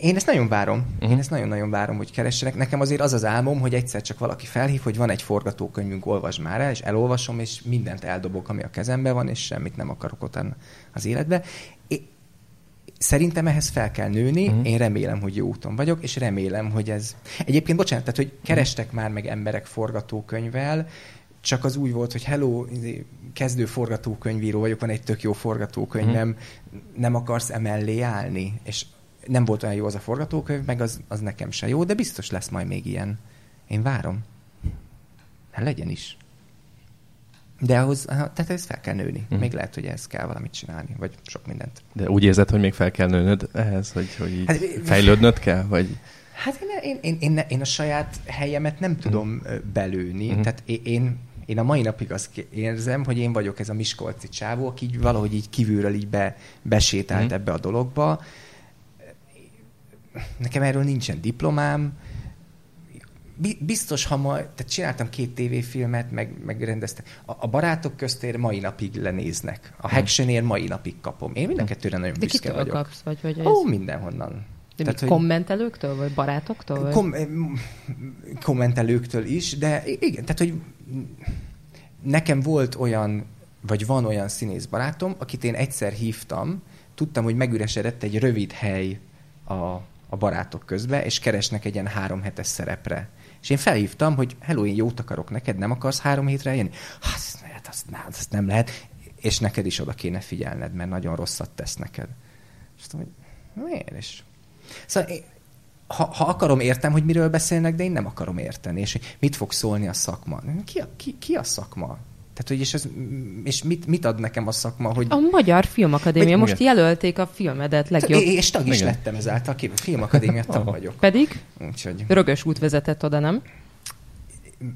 Én ezt nagyon várom. Uh-huh. Én mhm. ezt nagyon-nagyon várom, hogy keressenek. Nekem azért az az álmom, hogy egyszer csak valaki felhív, hogy van egy forgatókönyvünk, olvasd már el, és elolvasom, és mindent eldobok, ami a kezemben van, és semmit nem akarok ott az életbe. É, szerintem ehhez fel kell nőni, uh-huh. én remélem, hogy jó úton vagyok, és remélem, hogy ez... Egyébként, bocsánat, tehát, hogy kerestek uh-huh. már meg emberek forgatókönyvvel, csak az úgy volt, hogy hello, izé, kezdő forgatókönyvíró vagyok, van egy tök jó forgatókönyvem, mm. nem akarsz emellé állni? És nem volt olyan jó az a forgatókönyv, meg az, az nekem se jó, de biztos lesz majd még ilyen. Én várom. Hát legyen is. De ahhoz, tehát ez fel kell nőni. Mm. Még lehet, hogy ez kell valamit csinálni, vagy sok mindent. De úgy érzed, hogy még fel kell nőnöd ehhez, hogy, hogy hát, fejlődnöd kell, vagy... Hát én, én, én, én a saját helyemet nem tudom mm. belőni. Mm. Tehát én, én a mai napig azt érzem, hogy én vagyok ez a Miskolci csávó, aki így valahogy így kívülről így be, besétált mm. ebbe a dologba. Nekem erről nincsen diplomám, biztos, ha ma, tehát csináltam két tévéfilmet, meg, megrendeztem. A, a barátok köztér mai napig lenéznek. A mhm. Hactionér mai napig kapom. Én minden kettőre nagyon De büszke vagyok. kapsz? Vagy, vagy ez... Ó, mindenhonnan. De tehát, hogy kommentelőktől, vagy barátoktól? Vagy? Kom- kommentelőktől is, de igen, tehát, hogy nekem volt olyan, vagy van olyan színész barátom, akit én egyszer hívtam, tudtam, hogy megüresedett egy rövid hely a, a barátok közbe, és keresnek egy ilyen három hetes szerepre. És én felhívtam, hogy hello, én jót akarok neked, nem akarsz három hétre jönni? Azt, azt, azt nem lehet, és neked is oda kéne figyelned, mert nagyon rosszat tesz neked. És mondom, hogy miért? És Szóval én, ha, ha akarom, értem, hogy miről beszélnek, de én nem akarom érteni. És mit fog szólni a szakma? Ki a, ki, ki a szakma? Tehát, hogy és, ez, és mit, mit ad nekem a szakma, hogy... A Magyar Filmakadémia. Hogy, most igen. jelölték a filmedet legjobb... É, és tag is igen. lettem ezáltal, a Filmakadémia tag vagyok. Pedig? Úgyhogy... Rögös út vezetett oda, nem?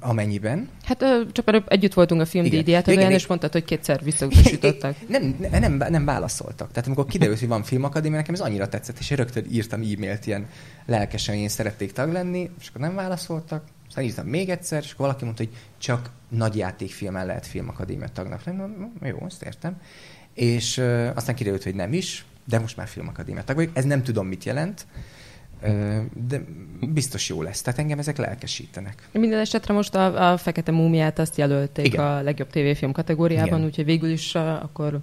Amennyiben? Hát csak előbb együtt voltunk a filmdíját, olyan, és mondtad, hogy kétszer visszautasítottak. (laughs) Nem, nem, nem válaszoltak. Tehát amikor kiderült, hogy van filmakadémia, nekem ez annyira tetszett, és én rögtön írtam e-mailt ilyen lelkesen, hogy én szerették tag lenni, és akkor nem válaszoltak. Aztán írtam még egyszer, és akkor valaki mondta, hogy csak nagy játékfilmen lehet filmakadémia tagnak lenni. Jó, ezt értem. És aztán kiderült, hogy nem is, de most már filmakadémia tag vagyok. Ez nem tudom, mit jelent de biztos jó lesz. Tehát engem ezek lelkesítenek. Minden esetre most a, a Fekete Múmiát azt jelölték Igen. a legjobb tévéfilm kategóriában, Igen. úgyhogy végül is akkor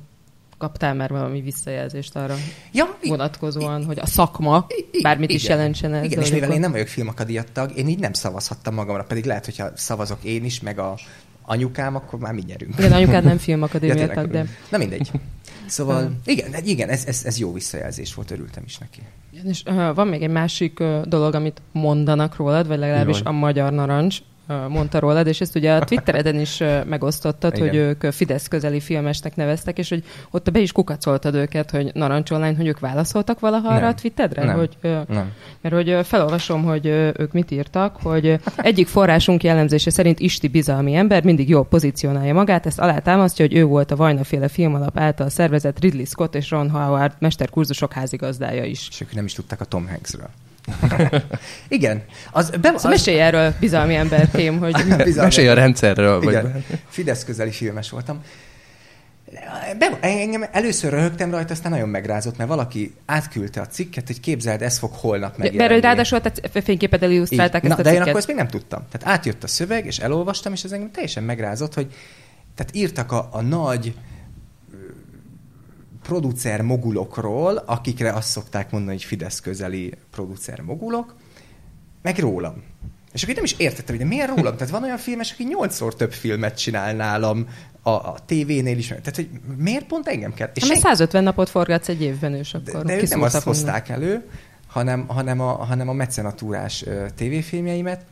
kaptál már valami visszajelzést arra ja, vonatkozóan, I, hogy a szakma, I, bármit igen, is jelentsen ez. Igen, és mivel én nem vagyok filmakadiat tag, én így nem szavazhattam magamra, pedig lehet, hogyha szavazok én is, meg a anyukám, akkor már mi nyerünk. Igen, anyukád nem filmakadémia (laughs) tag, de... Na mindegy. Szóval igen, igen ez, ez, ez jó visszajelzés volt, örültem is neki. És uh, van még egy másik uh, dolog, amit mondanak rólad, vagy legalábbis Jaj. a Magyar Narancs, mondta rólad, és ezt ugye a Twittereden is megosztottad, Igen. hogy ők Fidesz közeli filmesnek neveztek, és hogy ott be is kukacoltad őket, hogy Narancs Online, hogy ők válaszoltak valaha arra a Twitterre? Nem. Hogy, nem. Mert hogy felolvasom, hogy ők mit írtak, hogy egyik forrásunk jellemzése szerint Isti bizalmi ember mindig jól pozícionálja magát, ezt alátámasztja, hogy ő volt a Vajnaféle filmalap által szervezett Ridley Scott és Ron Howard mesterkurzusok házigazdája is. És ők nem is tudták a Tom Hanksről. (laughs) Igen. Az, be, szóval az... mesélj erről, bizalmi emberkém, hogy... (laughs) bizalmi mesélj a rendszerről. Igen. Vagy... Fidesz közeli filmes voltam. Be, engem először röhögtem rajta, aztán nagyon megrázott, mert valaki átküldte a cikket, hogy képzeld, ez fog holnap megjelenni. Mert ráadásul a fényképet illusztrálták ezt Na, a de cikket. én akkor ezt még nem tudtam. Tehát átjött a szöveg, és elolvastam, és ez engem teljesen megrázott, hogy tehát írtak a, a nagy producer mogulokról, akikre azt szokták mondani, hogy Fidesz közeli producer mogulok, meg rólam. És akkor én nem is értettem, hogy de miért rólam? Tehát van olyan filmes, aki nyolcszor több filmet csinál nálam a, a tévénél is. Tehát, hogy miért pont engem kell? És sen... 150 napot forgatsz egy évben, és akkor De, de ők nem azt hozták elő, hanem, hanem, a, hanem a mecenatúrás uh, tévéfilmjeimet,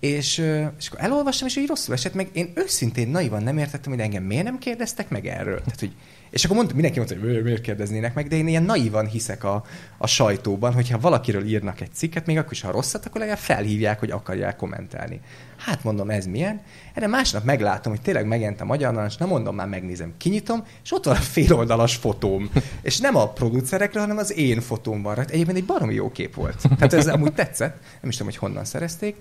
és, uh, és akkor elolvastam, és így rosszul esett meg. Én őszintén naivan nem értettem, hogy engem miért nem kérdeztek meg erről. Tehát, hogy és akkor mondta, mindenki mondta, hogy miért kérdeznének meg, de én ilyen naivan hiszek a, a sajtóban, hogyha valakiről írnak egy cikket, még akkor is, ha rosszat, akkor legalább felhívják, hogy akarják kommentálni. Hát mondom, ez milyen? Erre másnap meglátom, hogy tényleg megjelent a magyar narancs, nem mondom, már megnézem, kinyitom, és ott van a féloldalas fotóm. És nem a producerekre, hanem az én fotóm van. Egyébként egy baromi jó kép volt. Tehát ez amúgy tetszett, nem is tudom, hogy honnan szerezték.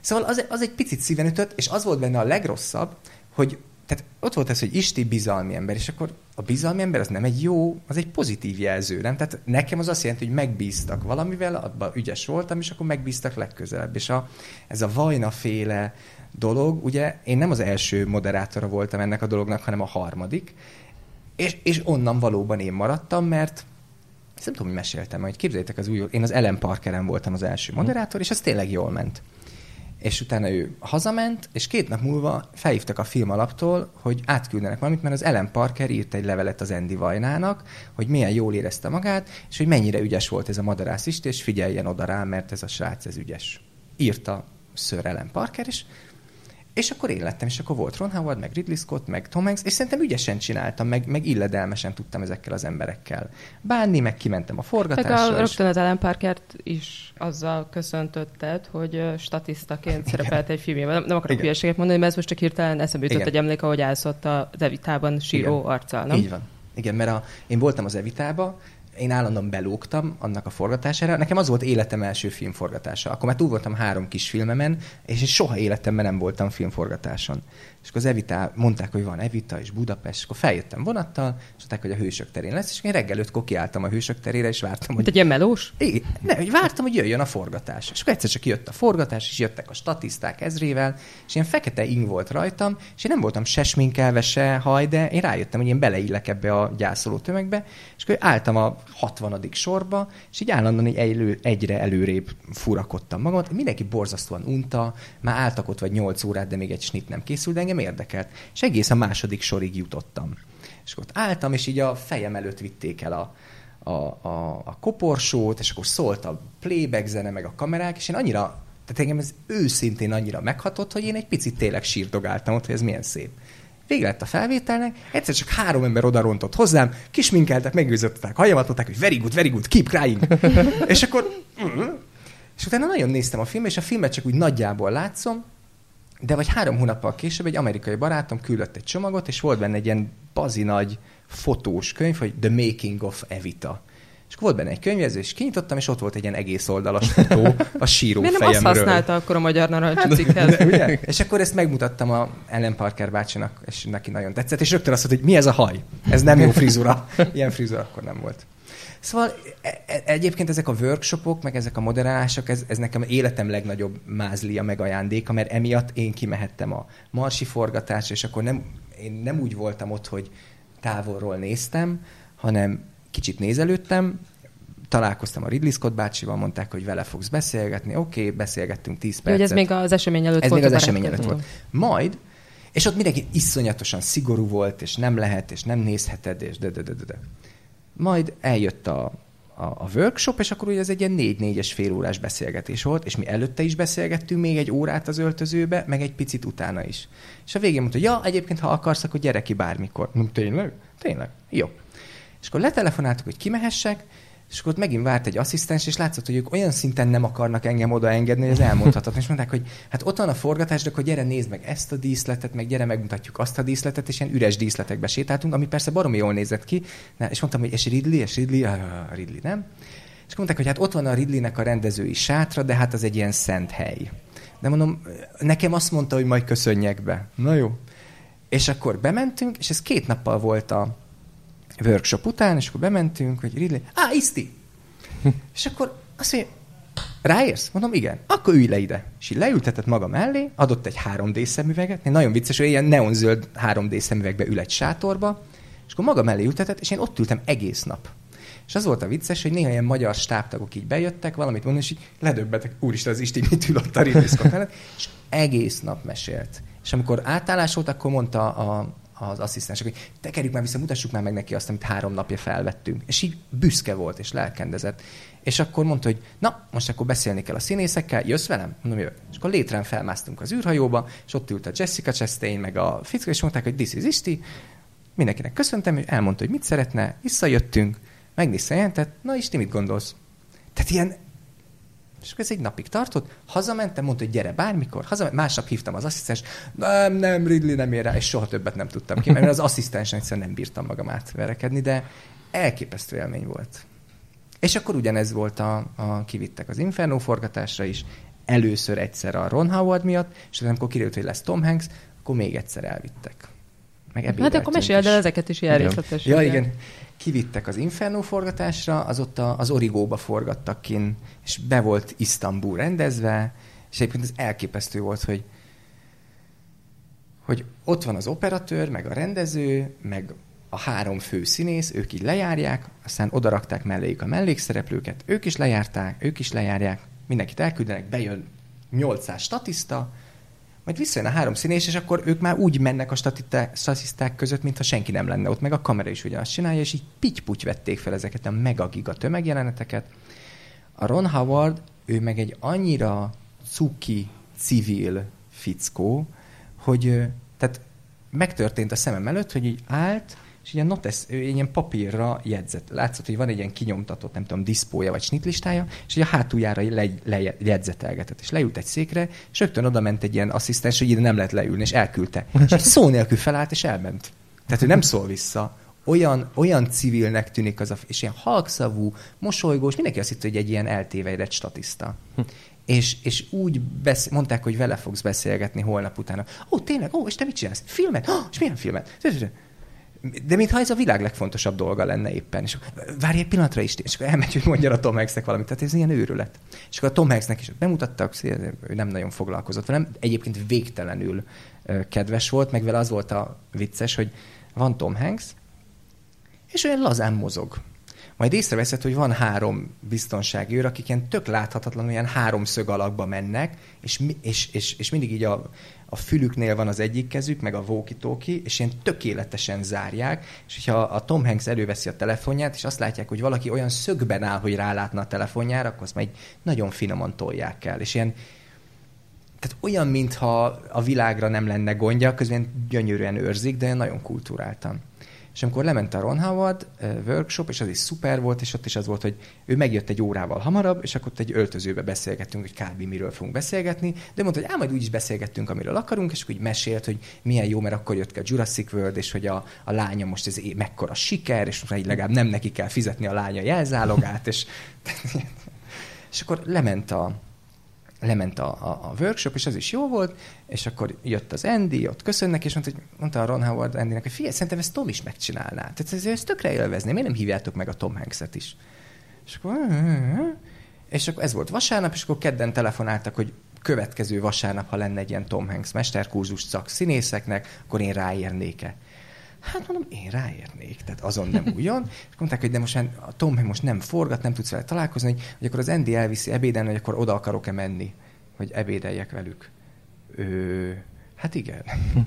Szóval az, az egy picit szíven ütött, és az volt benne a legrosszabb, hogy tehát ott volt ez, hogy Isti bizalmi ember, és akkor a bizalmi ember az nem egy jó, az egy pozitív jelző, nem? Tehát nekem az azt jelenti, hogy megbíztak valamivel, abban ügyes voltam, és akkor megbíztak legközelebb. És a, ez a vajna féle dolog, ugye én nem az első moderátora voltam ennek a dolognak, hanem a harmadik, és, és onnan valóban én maradtam, mert ezt nem tudom, hogy meséltem, hogy képzeljétek az új, én az Ellen Parkeren voltam az első moderátor, és az tényleg jól ment és utána ő hazament, és két nap múlva felhívtak a film alaptól, hogy átküldenek valamit, mert az Ellen Parker írt egy levelet az Andy Vajnának, hogy milyen jól érezte magát, és hogy mennyire ügyes volt ez a madarász is, és figyeljen oda rá, mert ez a srác, ez ügyes. Írta Sir Ellen Parker, és és akkor én lettem, és akkor volt Ron Howard, meg Ridley Scott, meg Tom Hanks, és szerintem ügyesen csináltam, meg, meg illedelmesen tudtam ezekkel az emberekkel bánni, meg kimentem a forgatásra. Meg a, rögtön az Ellen Parkert is azzal köszöntötted, hogy statisztaként szerepelt egy filmjében. Nem, nem akarok hülyeséget mondani, mert ez most csak hirtelen eszembe jutott egy emlék, ahogy állszott a Evitában síró Igen. arccal, nem? Így van. Igen, mert a, én voltam az Evitába, én állandóan belógtam annak a forgatására. Nekem az volt életem első filmforgatása. Akkor már túl voltam három kis filmemen, és soha életemben nem voltam filmforgatáson. És akkor az Evita, mondták, hogy van Evita és Budapest, és akkor feljöttem vonattal, és mondták, hogy a Hősök terén lesz, és én reggel ötkor kiálltam a Hősök terére, és vártam, hogy... Egy ilyen melós? Igen, ne, hogy vártam, hogy jöjjön a forgatás. És akkor egyszer csak jött a forgatás, és jöttek a statiszták ezrével, és ilyen fekete ing volt rajtam, és én nem voltam se sminkelve, se haj, de én rájöttem, hogy én beleillek ebbe a gyászoló tömegbe, és akkor álltam a 60. sorba, és így állandóan egy elő, egyre előrébb furakodtam magamat. Mindenki borzasztóan unta, már álltak ott vagy 8 órát, de még egy snit nem készült, de engem érdekelt. És egész a második sorig jutottam. És ott álltam, és így a fejem előtt vitték el a, a, a, a koporsót, és akkor szólt a playback zene, meg a kamerák, és én annyira, tehát engem ez őszintén annyira meghatott, hogy én egy picit tényleg sírdogáltam ott, hogy ez milyen szép. Vége lett a felvételnek, egyszer csak három ember odarontott hozzám, kisminkeltek, meggyőzöttek, hajamat mondták, hogy very good, very good, keep crying. (laughs) és akkor... Mm, és utána nagyon néztem a filmet, és a filmet csak úgy nagyjából látszom, de vagy három hónappal később egy amerikai barátom küldött egy csomagot, és volt benne egy ilyen bazi nagy fotós könyv, hogy The Making of Evita. És volt benne egy könyvjelző, és kinyitottam, és ott volt egy ilyen egész oldalas fotó a síró Miért nem azt használta akkor a magyar narancscikhez? Hát, (laughs) és akkor ezt megmutattam a Ellen Parker bácsinak, és neki nagyon tetszett, és rögtön azt mondta, hogy mi ez a haj? Ez nem jó frizura. Ilyen frizura akkor nem volt. Szóval e- e- egyébként ezek a workshopok, meg ezek a moderálások, ez, ez nekem életem legnagyobb mázlia, meg ajándéka, mert emiatt én kimehettem a marsi forgatásra, és akkor nem, én nem úgy voltam ott, hogy távolról néztem, hanem kicsit nézelődtem, találkoztam a Ridley Scott bácsival, mondták, hogy vele fogsz beszélgetni. Oké, okay, beszélgettünk 10 percet. Hogy ez még az esemény előtt ez volt. Ez még az esemény előtt volt. Majd, és ott mindenki iszonyatosan szigorú volt, és nem lehet, és nem nézheted, és de, de, de, de. de. Majd eljött a, a, a workshop, és akkor ugye ez egy ilyen négy-négyes fél órás beszélgetés volt, és mi előtte is beszélgettünk még egy órát az öltözőbe, meg egy picit utána is. És a végén mondta, ja, egyébként ha akarsz, akkor gyere ki bármikor. Nem, tényleg? Tényleg? Jó. És akkor letelefonáltuk, hogy kimehessek, és akkor ott megint várt egy asszisztens, és látszott, hogy ők olyan szinten nem akarnak engem odaengedni, hogy ez elmondhatatlan. És mondták, hogy hát ott van a forgatás, de akkor gyere nézd meg ezt a díszletet, meg gyere megmutatjuk azt a díszletet, és ilyen üres díszletekbe sétáltunk, ami persze baromi jól nézett ki. Na, és mondtam, hogy és Ridley, és Ridley, ah, Ridley, nem? És mondták, hogy hát ott van a Ridleynek a rendezői sátra, de hát az egy ilyen szent hely. De mondom, nekem azt mondta, hogy majd köszönjek be. Na jó. És akkor bementünk, és ez két nappal volt a, workshop után, és akkor bementünk, hogy Ridley, á, Iszti! (laughs) és akkor azt mondja, ráérsz? Mondom, igen. Akkor ülj le ide. És így leültetett maga mellé, adott egy 3D szemüveget, nagyon vicces, hogy ilyen neonzöld 3D szemüvegbe ül egy sátorba, és akkor maga mellé ültetett, és én ott ültem egész nap. És az volt a vicces, hogy néha ilyen magyar stábtagok így bejöttek, valamit mondani, és így ledöbbetek, úristen, az Isti mit ül ott a (laughs) mellett, és egész nap mesélt. És amikor átállás volt, akkor mondta a, az asszisztensek, hogy tekerjük már vissza, mutassuk már meg neki azt, amit három napja felvettünk. És így büszke volt, és lelkendezett. És akkor mondta, hogy na, most akkor beszélni kell a színészekkel, jössz velem? Mondom, jövök. És akkor létrán felmásztunk az űrhajóba, és ott ült a Jessica Chastain, meg a fickó, és mondták, hogy this is Isti. Mindenkinek köszöntem, és elmondta, hogy mit szeretne, visszajöttünk, megnézte jelentett, na Isti, mit gondolsz? Tehát ilyen és akkor ez egy napig tartott, hazamentem, mondta, hogy gyere bármikor, hazament, másnap hívtam az asszisztens, nem, nem, Ridley nem ér rá, és soha többet nem tudtam ki, mert az asszisztensen egyszerűen nem bírtam magam átverekedni, de elképesztő élmény volt. És akkor ugyanez volt, a, a kivittek az Inferno forgatásra is, először egyszer a Ron Howard miatt, és amikor kiderült, hogy lesz Tom Hanks, akkor még egyszer elvittek. Meg hát akkor meséld el ezeket is ilyen részletesen. Ja, igen. Kivittek az Inferno forgatásra, az ott a, az Origóba forgattak kin, és be volt Isztambul rendezve, és egyébként ez elképesztő volt, hogy hogy ott van az operatőr, meg a rendező, meg a három fő színész, ők így lejárják, aztán odarakták melléjük a mellékszereplőket, ők is lejárták, ők is lejárják, mindenkit elküldenek, bejön 800 statiszta, majd visszajön a három színész, és akkor ők már úgy mennek a statiszták között, mintha senki nem lenne ott, meg a kamera is ugyanazt csinálja, és így pitty vették fel ezeket a megagiga tömegjeleneteket. A Ron Howard, ő meg egy annyira cuki, civil fickó, hogy tehát megtörtént a szemem előtt, hogy így állt, és ilyen notesz, ő ilyen papírra jegyzett. Látszott, hogy van egy ilyen kinyomtatott, nem tudom, diszpója vagy snitlistája, és a hátuljára le, le, jegyzetelgetett. És leült egy székre, és rögtön oda ment egy ilyen asszisztens, hogy ide nem lehet leülni, és elküldte. És szó nélkül felállt, és elment. Tehát ő nem szól vissza. Olyan, olyan civilnek tűnik az a, és ilyen halkszavú, mosolygós, mindenki azt hitte, hogy egy ilyen eltévedett statiszta. És, és úgy besz- mondták, hogy vele fogsz beszélgetni holnap utána. Ó, tényleg? Ó, és te mit csinálsz? Filmet? Ó, és milyen filmet? De mintha ez a világ legfontosabb dolga lenne éppen. És várj egy pillanatra is, és akkor elmegy, hogy mondja a Tom Hanksnek valamit. Tehát ez ilyen őrület. És akkor a Tom Hanksnek is bemutattak, ő nem nagyon foglalkozott velem. Egyébként végtelenül kedves volt, meg vele az volt a vicces, hogy van Tom Hanks, és olyan lazán mozog. Majd észreveszed, hogy van három biztonsági őr, akik ilyen tök láthatatlan, ilyen háromszög alakba mennek, és, és, és, és mindig így a a fülüknél van az egyik kezük, meg a walkie és ilyen tökéletesen zárják, és hogyha a Tom Hanks előveszi a telefonját, és azt látják, hogy valaki olyan szögben áll, hogy rálátna a telefonjára, akkor azt majd nagyon finoman tolják el. És ilyen, tehát olyan, mintha a világra nem lenne gondja, közben gyönyörűen őrzik, de nagyon kultúráltan. És amikor lement a Ron Howard workshop, és az is szuper volt, és ott is az volt, hogy ő megjött egy órával hamarabb, és akkor ott egy öltözőbe beszélgettünk, hogy kb. miről fogunk beszélgetni, de mondta, hogy á, majd úgy is beszélgettünk, amiről akarunk, és akkor úgy mesélt, hogy milyen jó, mert akkor jött ki a Jurassic World, és hogy a, a lánya most ez mekkora siker, és most így legalább nem neki kell fizetni a lánya jelzálogát, és, (laughs) és akkor lement a, lement a, a, a workshop, és az is jó volt, és akkor jött az Andy, ott köszönnek, és mondta, hogy, mondta a Ron Howard Andynek, hogy figyelj, szerintem ezt Tom is megcsinálná. Tehát ez, ezt tökre élvezni, miért nem hívjátok meg a Tom Hanks-et is? És akkor, és akkor ez volt vasárnap, és akkor kedden telefonáltak, hogy következő vasárnap, ha lenne egy ilyen Tom Hanks mesterkurzus szak színészeknek, akkor én ráérnék-e. Hát mondom, én ráérnék, tehát azon nem újon. És mondták, hogy de most a Tom most nem forgat, nem tudsz vele találkozni, hogy akkor az Andy elviszi ebédelni, hogy akkor oda akarok-e menni, hogy ebédeljek velük. Ő, hát igen. (laughs)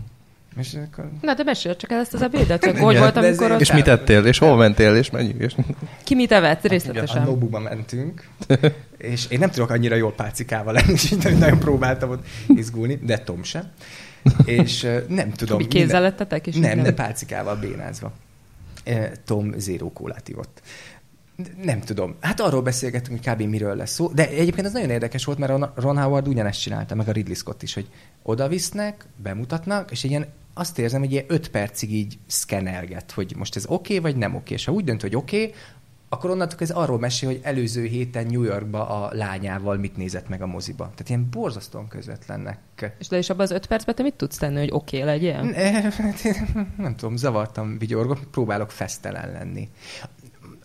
És akkor... Na, de mesél csak el ezt az ebédet, hogy hogy volt, amikor ott... És mit ettél, és hol mentél, és mennyi? És... (laughs) Ki mit evett részletesen? Hát, a Nobuba mentünk, (laughs) és én nem tudok annyira jól pálcikával lenni, és nagyon próbáltam ott izgulni, de Tom sem. (laughs) És nem tudom. Mi kézzel lettetek? És nem, de pálcikával bénázva. Tom zéró kólát ivott. Nem tudom. Hát arról beszélgettünk, hogy kb. miről lesz szó. De egyébként ez nagyon érdekes volt, mert Ron Howard ugyanezt csinálta, meg a Ridley Scott is, hogy oda visznek, bemutatnak, és egy ilyen azt érzem, hogy ilyen öt percig így szkenelget, hogy most ez oké, okay, vagy nem oké. Okay. És ha úgy dönt, hogy oké, okay, akkor onnantól ez arról mesél, hogy előző héten New Yorkba a lányával mit nézett meg a moziba. Tehát ilyen borzasztóan közvetlennek. És de is abban az öt percben te mit tudsz tenni, hogy oké okay legyen? Ne, hát nem tudom, zavartam vigyorgok, próbálok fesztelen lenni.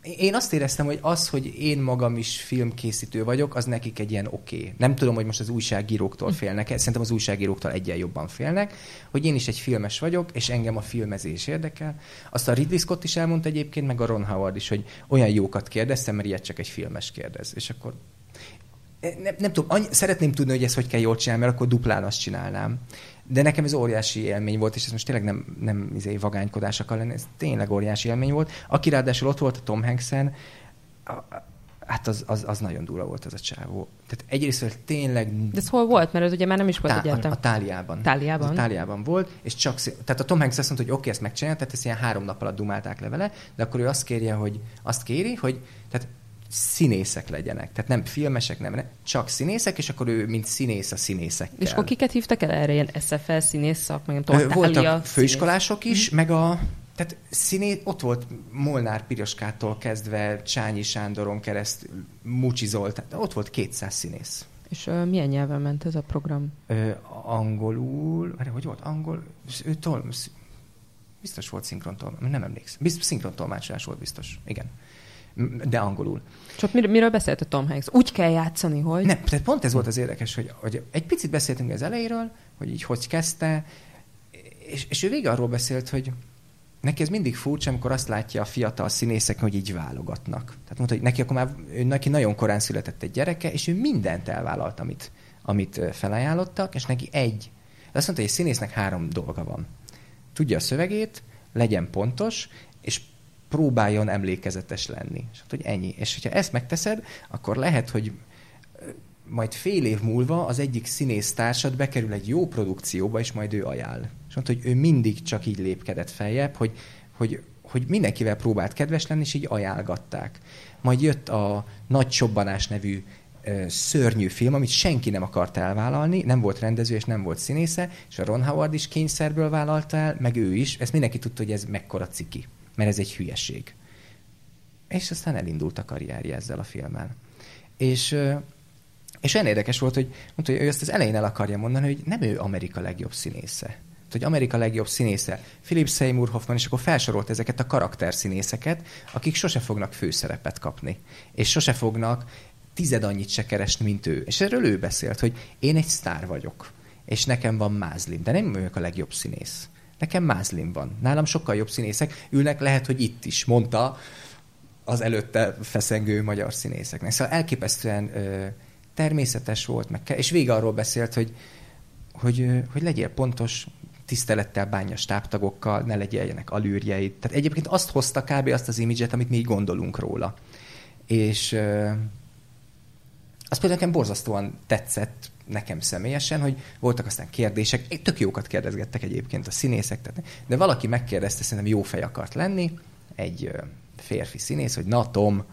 Én azt éreztem, hogy az, hogy én magam is filmkészítő vagyok, az nekik egy ilyen oké. Okay. Nem tudom, hogy most az újságíróktól hm. félnek, szerintem az újságíróktól egyen jobban félnek, hogy én is egy filmes vagyok, és engem a filmezés érdekel. Azt a Ridley Scott is elmondta egyébként, meg a Ron Howard is, hogy olyan jókat kérdeztem, mert ilyet csak egy filmes kérdez. És akkor nem, nem tudom, annyi, szeretném tudni, hogy ezt hogy kell jól csinálni, mert akkor duplán azt csinálnám. De nekem ez óriási élmény volt, és ez most tényleg nem, nem izé, vagánykodás akar lenni, ez tényleg óriási élmény volt. Aki ráadásul ott volt a Tom Hanks-en, hát az, az, az nagyon durva volt az a csávó. Tehát egyrészt tényleg... De ez hol volt? Mert ez ugye már nem is volt tá- egyáltalán. A táliában. Táliában? A táliában volt, és csak... Tehát a Tom Hanks azt mondta, hogy oké, okay, ezt megcsinálja, tehát ezt ilyen három nap alatt dumálták le vele, de akkor ő azt kérje, hogy azt kéri, hogy tehát színészek legyenek. Tehát nem filmesek, nem, nem, csak színészek, és akkor ő, mint színész a színészekkel. És akkor kiket hívtak el erre? Ilyen SFL színész szak, meg nem tudom, Voltak főiskolások színész. is, mm. meg a tehát színé, ott volt Molnár Piroskától kezdve Csányi Sándoron kereszt, Mucsi Zoltán, ott volt 200 színész. És uh, milyen nyelven ment ez a program? Ö, angolul, vagy hogy volt, angol, ő tol, biztos volt szinkrontolmács, nem emlékszem, biztos szinkrontolmácsolás volt biztos, igen de angolul. Csak mir- miről beszélt a Tom Hanks? Úgy kell játszani, hogy... Nem, tehát pont ez volt az érdekes, hogy, hogy egy picit beszéltünk az elejéről, hogy így hogy kezdte, és, és ő végig arról beszélt, hogy neki ez mindig furcsa, amikor azt látja a fiatal színészek, hogy így válogatnak. Tehát mondta, hogy neki akkor már ő, neki nagyon korán született egy gyereke, és ő mindent elvállalt, amit, amit felajánlottak, és neki egy. Azt mondta, hogy egy színésznek három dolga van. Tudja a szövegét, legyen pontos, próbáljon emlékezetes lenni. És hát, hogy ennyi. És hogyha ezt megteszed, akkor lehet, hogy majd fél év múlva az egyik színész társad bekerül egy jó produkcióba, és majd ő ajánl. És mondta, hogy ő mindig csak így lépkedett feljebb, hogy, hogy, hogy mindenkivel próbált kedves lenni, és így ajánlgatták. Majd jött a Nagy Csobbanás nevű szörnyű film, amit senki nem akart elvállalni, nem volt rendező és nem volt színésze, és a Ron Howard is kényszerből vállalta el, meg ő is. Ezt mindenki tudta, hogy ez mekkora ciki mert ez egy hülyeség. És aztán elindult a karrierje ezzel a filmmel. És, és olyan érdekes volt, hogy mondta, hogy ő ezt az elején el akarja mondani, hogy nem ő Amerika legjobb színésze. Hogy Amerika legjobb színésze Philip Seymour Hoffman, és akkor felsorolt ezeket a karakterszínészeket, akik sose fognak főszerepet kapni. És sose fognak tized annyit se keresni, mint ő. És erről ő beszélt, hogy én egy sztár vagyok, és nekem van mázlim, de nem vagyok a legjobb színész. Nekem mázlim van. Nálam sokkal jobb színészek ülnek, lehet, hogy itt is, mondta az előtte feszengő magyar színészeknek. Szóval elképesztően ö, természetes volt, meg és vége arról beszélt, hogy, hogy, ö, hogy legyél pontos, tisztelettel bánja stábtagokkal, ne legyenek alűrjeid. Tehát egyébként azt hozta kb. azt az imidzset, amit mi így gondolunk róla. És ö, az például nekem borzasztóan tetszett nekem személyesen, hogy voltak aztán kérdések, tök jókat kérdezgettek egyébként a színészek, tehát, de valaki megkérdezte, szerintem jó fej akart lenni, egy férfi színész, hogy na Tom,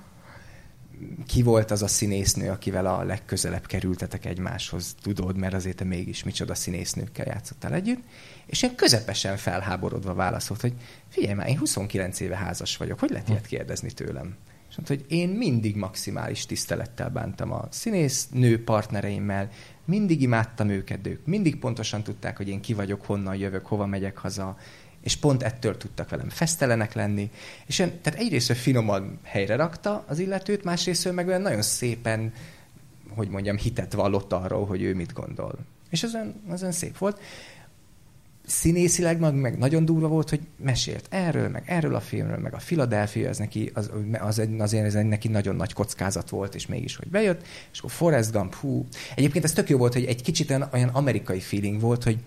ki volt az a színésznő, akivel a legközelebb kerültetek egymáshoz, tudod, mert azért te mégis micsoda színésznőkkel játszottál együtt, és én közepesen felháborodva válaszolt, hogy figyelj már, én 29 éve házas vagyok, hogy lehet ilyet kérdezni tőlem? És mondta, hogy én mindig maximális tisztelettel bántam a színész nő partnereimmel, mindig imádtam őket, ők mindig pontosan tudták, hogy én ki vagyok, honnan jövök, hova megyek haza, és pont ettől tudtak velem fesztelenek lenni. És én, tehát egyrészt finoman helyre rakta az illetőt, másrészt meg olyan nagyon szépen, hogy mondjam, hitet vallott arról, hogy ő mit gondol. És az olyan, az olyan szép volt színészileg meg, meg nagyon durva volt, hogy mesélt erről, meg erről a filmről, meg a Philadelphia, az neki, az, az egy, azért ez egy neki nagyon nagy kockázat volt, és mégis, hogy bejött, és akkor Forrest Gump, hú. Egyébként ez tök jó volt, hogy egy kicsit olyan amerikai feeling volt, hogy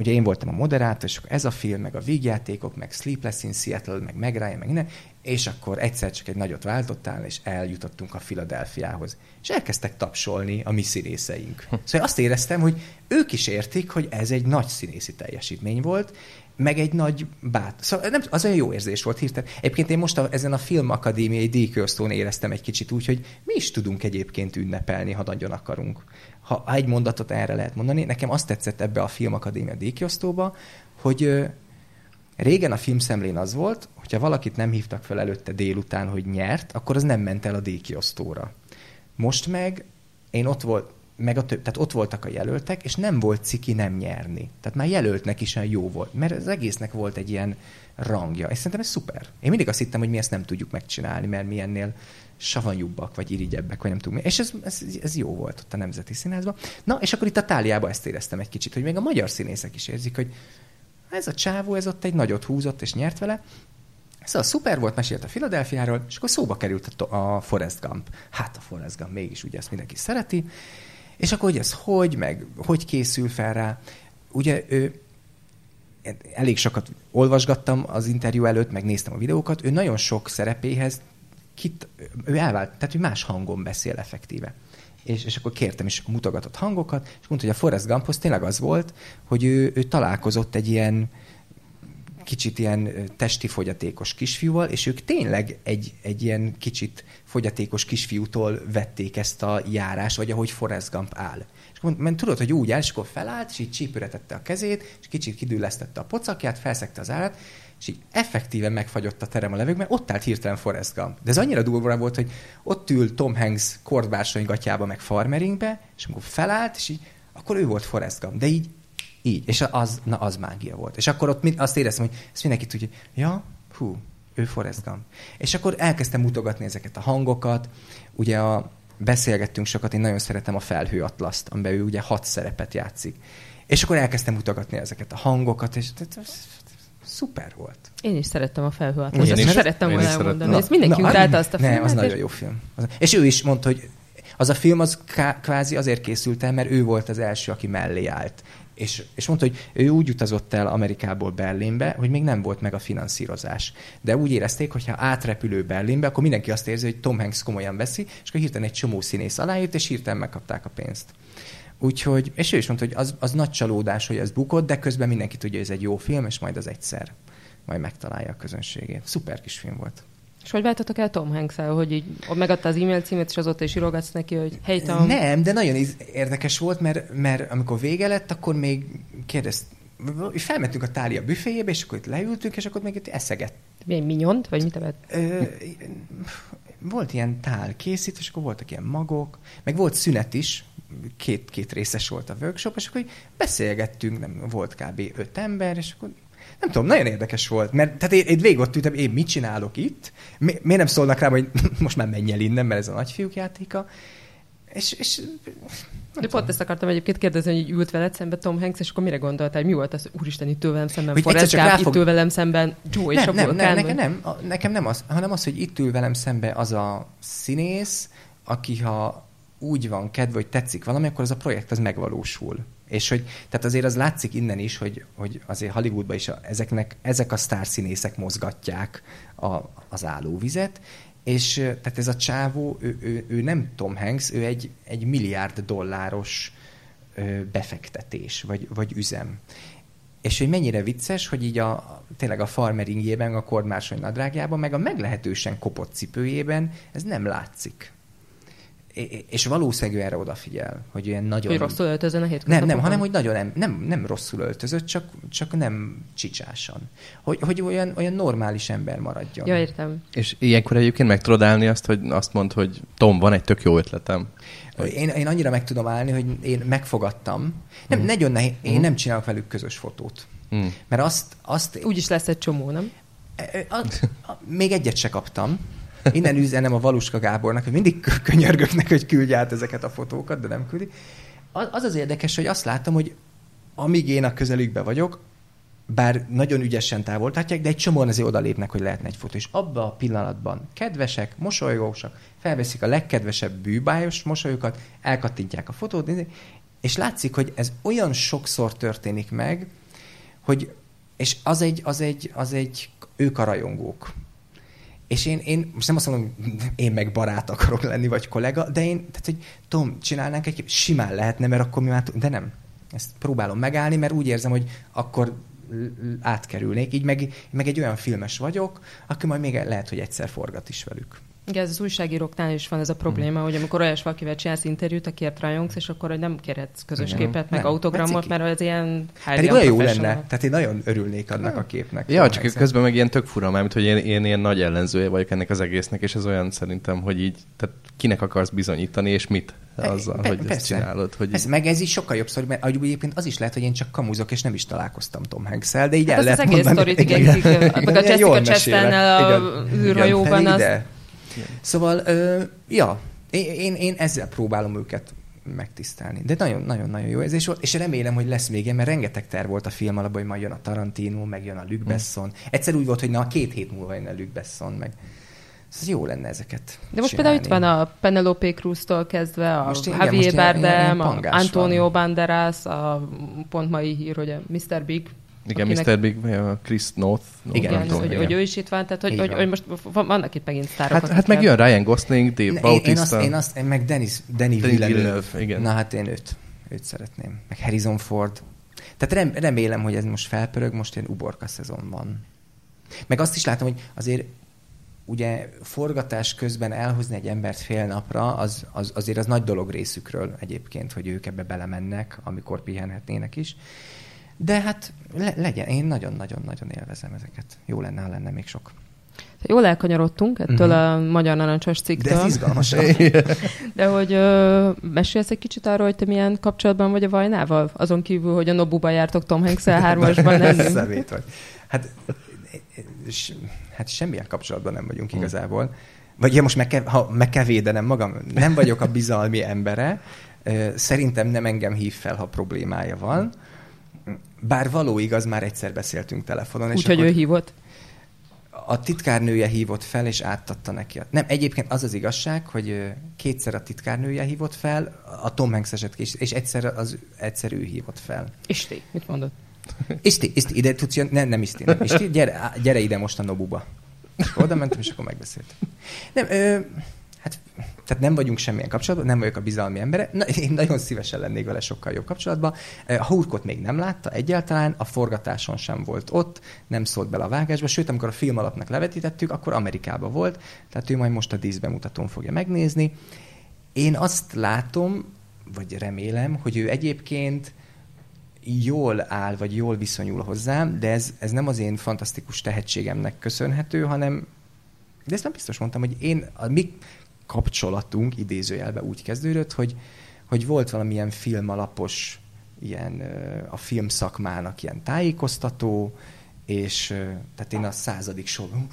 ugye én voltam a moderátor, és akkor ez a film, meg a vígjátékok, meg Sleepless in Seattle, meg Meg Ryan, meg minden, és akkor egyszer csak egy nagyot váltottál, és eljutottunk a Filadelfiához. És elkezdtek tapsolni a mi színészeink. Hm. Szóval azt éreztem, hogy ők is értik, hogy ez egy nagy színészi teljesítmény volt, meg egy nagy bát. Szóval nem, az olyan jó érzés volt hirtelen. Egyébként én most a, ezen a filmakadémiai díjkiosztón éreztem egy kicsit úgy, hogy mi is tudunk egyébként ünnepelni, ha nagyon akarunk. Ha egy mondatot erre lehet mondani, nekem azt tetszett ebbe a filmakadémia díjkiosztóba, hogy Régen a filmszemlén az volt, hogyha valakit nem hívtak fel előtte délután, hogy nyert, akkor az nem ment el a díjkiosztóra. Most meg én ott volt, meg a több, tehát ott voltak a jelöltek, és nem volt ciki nem nyerni. Tehát már jelöltnek is olyan jó volt, mert az egésznek volt egy ilyen rangja. És szerintem ez szuper. Én mindig azt hittem, hogy mi ezt nem tudjuk megcsinálni, mert mi ennél savanyúbbak, vagy irigyebbek, vagy nem tudom. És ez, ez, ez jó volt ott a Nemzeti Színházban. Na, és akkor itt a táliában ezt éreztem egy kicsit, hogy még a magyar színészek is érzik, hogy ez a csávó, ez ott egy nagyot húzott, és nyert vele, Szóval szuper volt, mesélt a Filadelfiáról, és akkor szóba került a, a Forrest Gump. Hát a Forrest Gump mégis ugye ezt mindenki szereti. És akkor, hogy ez hogy, meg hogy készül fel rá. Ugye ő, elég sokat olvasgattam az interjú előtt, meg néztem a videókat, ő nagyon sok szerepéhez kit, ő elvált, tehát ő más hangon beszél effektíve. És, és akkor kértem is mutogatott hangokat, és mondta, hogy a Forrest Gumphoz tényleg az volt, hogy ő, ő találkozott egy ilyen, kicsit ilyen testi fogyatékos kisfiúval, és ők tényleg egy, egy ilyen kicsit fogyatékos kisfiútól vették ezt a járást, vagy ahogy Forrest Gump áll. És akkor mert tudod, hogy úgy áll, és akkor felállt, és így csípőre tette a kezét, és kicsit kidüllesztette a pocakját, felszegte az állat, és így effektíven megfagyott a terem a levegőben, ott állt hirtelen Forrest Gump. De ez annyira durva volt, hogy ott ül Tom Hanks gatyába, meg farmeringbe, és amikor felállt, és így, akkor ő volt Forrest Gump. De így így. És az, na, az mágia volt. És akkor ott azt éreztem, hogy ezt mindenki tudja, ja, hú, ő Forrest Gump. És akkor elkezdtem mutogatni ezeket a hangokat. Ugye a, beszélgettünk sokat, én nagyon szeretem a Felhő Atlaszt, amiben ő ugye hat szerepet játszik. És akkor elkezdtem mutogatni ezeket a hangokat, és szuper volt. Én is szerettem a Felhő Atlaszt. Ezt szerettem volna elmondani. Ezt mindenki utálta azt a filmet. Nem, az nagyon jó film. És ő is mondta, hogy az a film az kvázi azért készült el, mert ő volt az első, aki mellé állt és, és mondta, hogy ő úgy utazott el Amerikából Berlinbe, hogy még nem volt meg a finanszírozás. De úgy érezték, hogy ha átrepülő Berlinbe, akkor mindenki azt érzi, hogy Tom Hanks komolyan veszi, és akkor hirtelen egy csomó színész aláírt, és hirtelen megkapták a pénzt. Úgyhogy, és ő is mondta, hogy az, az nagy csalódás, hogy ez bukott, de közben mindenki tudja, hogy ez egy jó film, és majd az egyszer majd megtalálja a közönségét. Szuper kis film volt. És hogy váltatok el Tom hanks hogy így megadta az e-mail címet, és azóta is írogatsz neki, hogy hey Tom. Nem, de nagyon érdekes volt, mert, mert amikor vége lett, akkor még kérdezt, felmentünk a tália büféjébe, és akkor itt leültünk, és akkor még itt eszegett. Milyen minyont, vagy mit evett? volt ilyen tál készít, és akkor voltak ilyen magok, meg volt szünet is, két, két részes volt a workshop, és akkor beszélgettünk, nem volt kb. öt ember, és akkor nem tudom, nagyon érdekes volt, mert tehát én, én végig ott ültem, én mit csinálok itt, mi, miért nem szólnak rám, hogy (laughs) most már menj el innen, mert ez a nagyfiúk játéka, és, és de pont ezt akartam egyébként kérdezni, hogy ült veled szembe Tom Hanks, és akkor mire gondoltál, mi volt az, úristen, itt ül velem szemben, hogy Forrest Gump, ráfog... itt ül velem szemben, Joe nem, és nem, a nem, nekem nem, a, nekem nem az, hanem az, hogy itt ül velem szembe az a színész, aki ha úgy van kedve, hogy tetszik valami, akkor az a projekt az megvalósul. És hogy, tehát azért az látszik innen is, hogy, hogy azért Hollywoodban is a, ezeknek, ezek a sztárszínészek mozgatják a, az állóvizet, és tehát ez a csávó, ő, ő, ő nem Tom Hanks, ő egy, egy milliárd dolláros ö, befektetés, vagy, vagy üzem. És hogy mennyire vicces, hogy így a, tényleg a farmeringjében, a kormársony nadrágjában, meg a meglehetősen kopott cipőjében ez nem látszik és valószínűleg erre odafigyel, hogy ilyen nagyon... Hogy rosszul öltözön a Nem, nem, hanem hogy nagyon nem, nem, nem rosszul öltözött, csak, csak nem csicsásan. Hogy, hogy olyan, olyan normális ember maradjon. Ja, értem. És ilyenkor egyébként meg tudod állni azt, hogy azt mond, hogy Tom, van egy tök jó ötletem. Én, én annyira meg tudom állni, hogy én megfogadtam. Nem, mm. nagyon nehéz, én mm. nem csinálok velük közös fotót. Mm. Mert azt... azt Úgyis lesz egy csomó, nem? A, a, a, még egyet se kaptam. Innen üzenem a Valuska Gábornak, hogy mindig könyörgök neki, hogy küldj át ezeket a fotókat, de nem küldi. Az az érdekes, hogy azt látom, hogy amíg én a közelükbe vagyok, bár nagyon ügyesen távoltatják, de egy csomóan azért odalépnek, hogy lehetne egy fotó. És abban a pillanatban kedvesek, mosolygósak, felveszik a legkedvesebb bűbájos mosolyokat, elkattintják a fotót, és látszik, hogy ez olyan sokszor történik meg, hogy és az egy, az egy, az egy ők a rajongók. És én, én most nem azt mondom, én meg barát akarok lenni, vagy kollega, de én, tehát, hogy Tom, csinálnánk egy simán lehetne, mert akkor mi már, de nem. Ezt próbálom megállni, mert úgy érzem, hogy akkor átkerülnék. Így meg, meg egy olyan filmes vagyok, aki majd még lehet, hogy egyszer forgat is velük. Igen, ez az újságíróknál is van ez a probléma, hmm. hogy amikor olyas valakivel csinálsz interjút, akiért rajongsz, és akkor hogy nem kérhetsz közös Igen. képet, meg nem, autogramot, mert az ilyen Pedig olyan jó lenne. Tehát én nagyon örülnék annak a képnek. Ja, csak helyzet. közben meg ilyen tök fura, mert hogy én, én ilyen nagy ellenzője vagyok ennek az egésznek, és ez olyan szerintem, hogy így, tehát kinek akarsz bizonyítani, és mit azzal, Pe- hogy persze. ezt csinálod. Hogy ez, meg ez is sokkal jobb sztori, mert egyébként az is lehet, hogy én csak kamuzok, és nem is találkoztam Tom hanks de így hát el lehet az egész sztorit, igen, igen, igen, meg a Jessica chastain a űrhajóban az... Szóval, ö, ja, én, én, ezzel próbálom őket megtisztelni. De nagyon-nagyon-nagyon jó érzés volt, és remélem, hogy lesz még ilyen, mert rengeteg terv volt a film alapban, hogy majd jön a Tarantino, meg jön a Luc hm. Besson. Egyszer úgy volt, hogy na, két hét múlva jön a Luc Besson, meg ez jó lenne ezeket De most csinálni. például itt van a Penelope Cruz-tól kezdve, a most, Javier Bardem, a Antonio van. Banderas, a pont mai hír, hogy a Mr. Big, igen, akinek... Mr. Big, Chris North. Igen, igen, tudom, hogy, igen. hogy ő is itt van, tehát hogy, hogy, hogy most vannak itt megint sztárok. Hát, hát meg jön Ryan Gosling, Dave Bautista. Én, én, azt, én azt, én meg Dennis, Danny Villeneuve. Villeneuve. igen. Na hát én őt, őt szeretném. Meg Harrison Ford. Tehát rem, remélem, hogy ez most felpörög, most ilyen uborka szezon van. Meg azt is látom, hogy azért ugye forgatás közben elhozni egy embert fél napra, az, az, azért az nagy dolog részükről egyébként, hogy ők ebbe belemennek, amikor pihenhetnének is. De hát le, legyen, én nagyon-nagyon-nagyon élvezem ezeket. Jó lenne, ha lenne még sok. Jól elkanyarodtunk ettől uh-huh. a Magyar Narancsos cikktől. De ez izgalmas. (laughs) De hogy ö, mesélsz egy kicsit arról, hogy te milyen kapcsolatban vagy a Vajnával? Azon kívül, hogy a Nobuba jártok Tom hanks (laughs) hármasban enni. vagy. Hát, hát semmilyen kapcsolatban nem vagyunk hm. igazából. Vagy ja, most meg kell, ha meg kell védenem magam. Nem vagyok a bizalmi embere. Szerintem nem engem hív fel, ha problémája van. Bár való igaz, már egyszer beszéltünk telefonon. Úgyhogy ő hívott? A titkárnője hívott fel, és átadta neki. Nem, egyébként az az igazság, hogy kétszer a titkárnője hívott fel, a Tom Hanks eset és, és egyszer, az, egyszer ő hívott fel. Isti, mit mondott? Isti, Isti, ide tudsz jönni? Nem, nem Isti, nem. Isti, gyere, gyere ide most a Nobuba. És oda mentem, és akkor megbeszéltem. Nem, ö, hát, tehát nem vagyunk semmilyen kapcsolatban, nem vagyok a bizalmi embere. Na, én nagyon szívesen lennék vele sokkal jobb kapcsolatban. A Hurkot még nem látta egyáltalán, a forgatáson sem volt ott, nem szólt bele a vágásba, sőt, amikor a film alapnak levetítettük, akkor Amerikában volt, tehát ő majd most a díszbemutatón fogja megnézni. Én azt látom, vagy remélem, hogy ő egyébként jól áll, vagy jól viszonyul hozzám, de ez, ez nem az én fantasztikus tehetségemnek köszönhető, hanem de ezt nem biztos mondtam, hogy én, a mi kapcsolatunk idézőjelben úgy kezdődött, hogy, hogy volt valamilyen filmalapos ilyen a film szakmának ilyen tájékoztató, és tehát én a századik soron,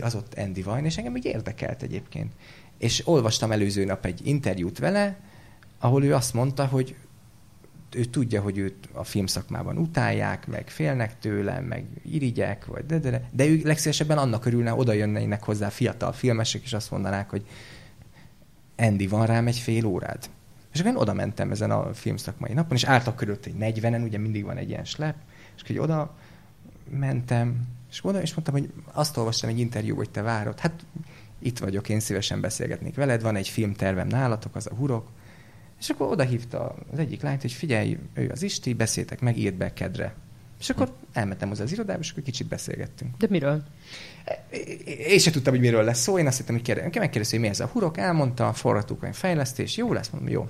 az ott Andy Vine, és engem úgy érdekelt egyébként. És olvastam előző nap egy interjút vele, ahol ő azt mondta, hogy ő tudja, hogy őt a filmszakmában utálják, meg félnek tőle, meg irigyek, vagy de, de, de, de ő legszívesebben annak örülne, oda jönnének hozzá fiatal filmesek, és azt mondanák, hogy Andy, van rám egy fél órád? És akkor én oda mentem ezen a filmszakmai napon, és álltak körülött egy 40-en, ugye mindig van egy ilyen slep, és hogy oda mentem, és oda, és mondtam, hogy azt olvastam egy interjú, hogy te várod. Hát itt vagyok, én szívesen beszélgetnék veled, van egy filmtervem nálatok, az a hurok, és akkor oda hívta az egyik lányt, hogy figyelj, ő az Isti, beszéltek meg, írd be kedre. És akkor elmentem hozzá az irodába, és akkor kicsit beszélgettünk. De miről? Én sem tudtam, hogy miről lesz szó, én azt hittem, hogy kérdez, megkérdezte, hogy mi ez a hurok, elmondta, a forgatókönyv fejlesztés, jó lesz, mondom, jó.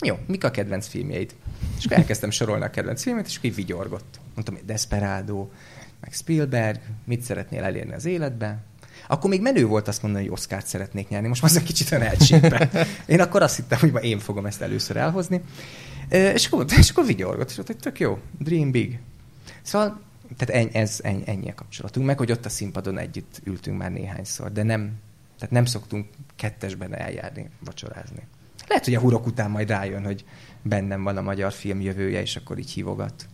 Jó, mik a kedvenc filmjeid? És akkor elkezdtem sorolni a kedvenc filmet, és akkor így vigyorgott. Mondtam, hogy Desperado, meg Spielberg, mit szeretnél elérni az életbe? Akkor még menő volt azt mondani, hogy Oscar-t szeretnék nyerni. Most már kicsit olyan. Én akkor azt hittem, hogy ma én fogom ezt először elhozni. És akkor, és akkor vigyorgott, és ott, hogy tök jó, dream big. Szóval tehát ennyi, ez ennyi, ennyi a kapcsolatunk, meg hogy ott a színpadon együtt ültünk már néhányszor, de nem, tehát nem szoktunk kettesben eljárni, vacsorázni. Lehet, hogy a hurok után majd rájön, hogy bennem van a magyar film jövője, és akkor így hívogat.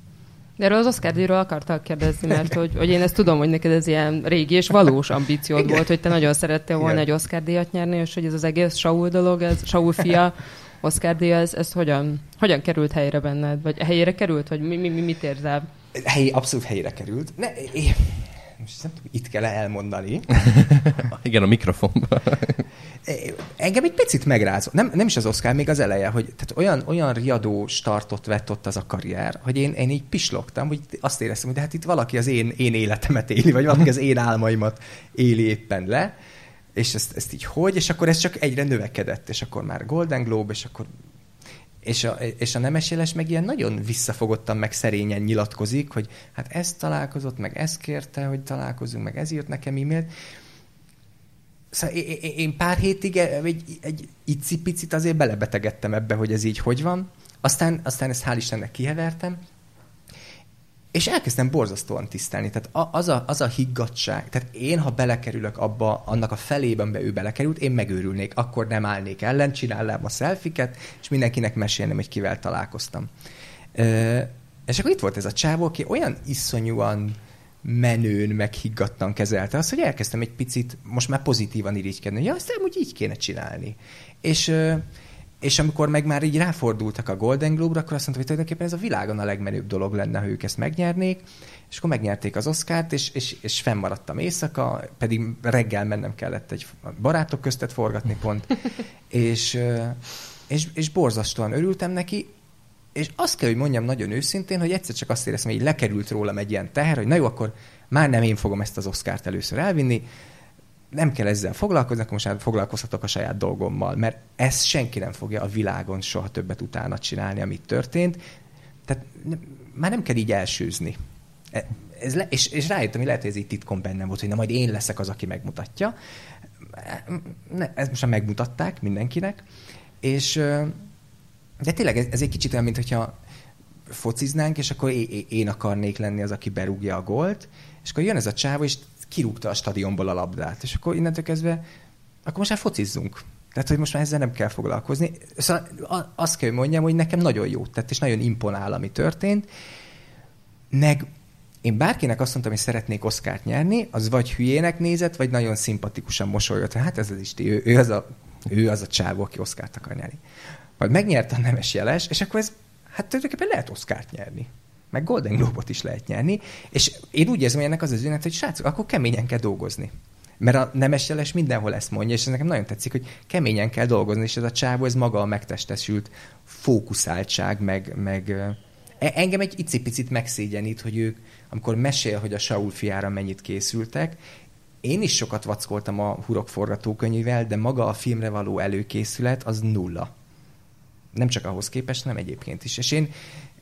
De erről az Oscar díjról akartak kérdezni, mert hogy, hogy én ezt tudom, hogy neked ez ilyen régi és valós ambíciód Igen. volt, hogy te nagyon szerettél volna Igen. egy Oscar díjat nyerni, és hogy ez az egész Saul dolog, ez Saul fia Oscar díj, ez, ez hogyan, hogyan került helyre benned? Vagy helyére került? Vagy mi, mi, mi mit érzel? Helyi, abszolút helyére került. Ne, én, most nem tudom, itt kell elmondani. (laughs) Igen, a mikrofonban. Engem egy picit megrázott. Nem, nem is az Oscar, még az eleje, hogy tehát olyan, olyan riadó startot vett ott az a karrier, hogy én, én így pislogtam, hogy azt éreztem, hogy de hát itt valaki az én, én életemet éli, vagy valaki az én álmaimat éli éppen le, és ezt, ezt így hogy, és akkor ez csak egyre növekedett, és akkor már Golden Globe, és akkor és a, és a nemes éles meg ilyen nagyon visszafogottan, meg szerényen nyilatkozik, hogy hát ezt találkozott, meg ezt kérte, hogy találkozunk, meg ez írt nekem e-mailt. Szóval én pár hétig egy, egy icipicit azért belebetegedtem ebbe, hogy ez így hogy van. Aztán, aztán ezt hál' Istennek kihevertem, és elkezdtem borzasztóan tisztelni. Tehát az a, az a higgadság. Tehát én, ha belekerülök abba, annak a felében, amiben ő belekerült, én megőrülnék. Akkor nem állnék ellen, csinálnám a szelfiket, és mindenkinek mesélnem, hogy kivel találkoztam. Ö, és akkor itt volt ez a csávó, aki olyan iszonyúan menőn, meg higgadtan kezelte azt, hogy elkezdtem egy picit most már pozitívan irigykedni. Ja, azt úgy így kéne csinálni. És és amikor meg már így ráfordultak a Golden Globe-ra, akkor azt mondta, hogy tulajdonképpen ez a világon a legmenőbb dolog lenne, ha ők ezt megnyernék, és akkor megnyerték az Oscárt, és, és, és fennmaradtam éjszaka, pedig reggel mennem kellett egy barátok köztet forgatni pont, (laughs) és, és, és borzasztóan örültem neki, és azt kell, hogy mondjam nagyon őszintén, hogy egyszer csak azt éreztem, hogy lekerült rólam egy ilyen teher, hogy na jó, akkor már nem én fogom ezt az Oscárt először elvinni, nem kell ezzel foglalkozni, akkor most már foglalkozhatok a saját dolgommal, mert ezt senki nem fogja a világon soha többet utána csinálni, amit történt. Tehát már nem kell így elsőzni. E, ez le, és, és rájöttem, hogy lehet, hogy ez így titkon bennem volt, hogy na majd én leszek az, aki megmutatja. Ne, ezt most már megmutatták mindenkinek. És de tényleg ez, ez egy kicsit olyan, mintha fociznánk, és akkor én akarnék lenni az, aki berúgja a gólt, és akkor jön ez a csávó, és kirúgta a stadionból a labdát. És akkor innentől kezdve, akkor most már focizzunk. Tehát, hogy most már ezzel nem kell foglalkozni. Szóval azt kell, hogy mondjam, hogy nekem nagyon jót tett, és nagyon imponál, ami történt. Meg én bárkinek azt mondtam, hogy szeretnék Oszkárt nyerni, az vagy hülyének nézett, vagy nagyon szimpatikusan mosolygott. Hát ez az Isti, ő, ő, az a, ő az a csávó, aki Oszkárt akar nyerni. Majd megnyerte a nemes jeles, és akkor ez, hát tulajdonképpen lehet Oszkárt nyerni meg Golden Globe-ot is lehet nyerni, és én úgy érzem, hogy ennek az az üzenet, hogy srácok, akkor keményen kell dolgozni. Mert a nemes jeles mindenhol ezt mondja, és ez nekem nagyon tetszik, hogy keményen kell dolgozni, és ez a csávó, ez maga a megtestesült fókuszáltság, meg, meg e, engem egy icipicit megszégyenít, hogy ők, amikor mesél, hogy a Saul fiára mennyit készültek, én is sokat vackoltam a Hurok forgatókönyvével, de maga a filmre való előkészület az nulla. Nem csak ahhoz képest, hanem egyébként is. És én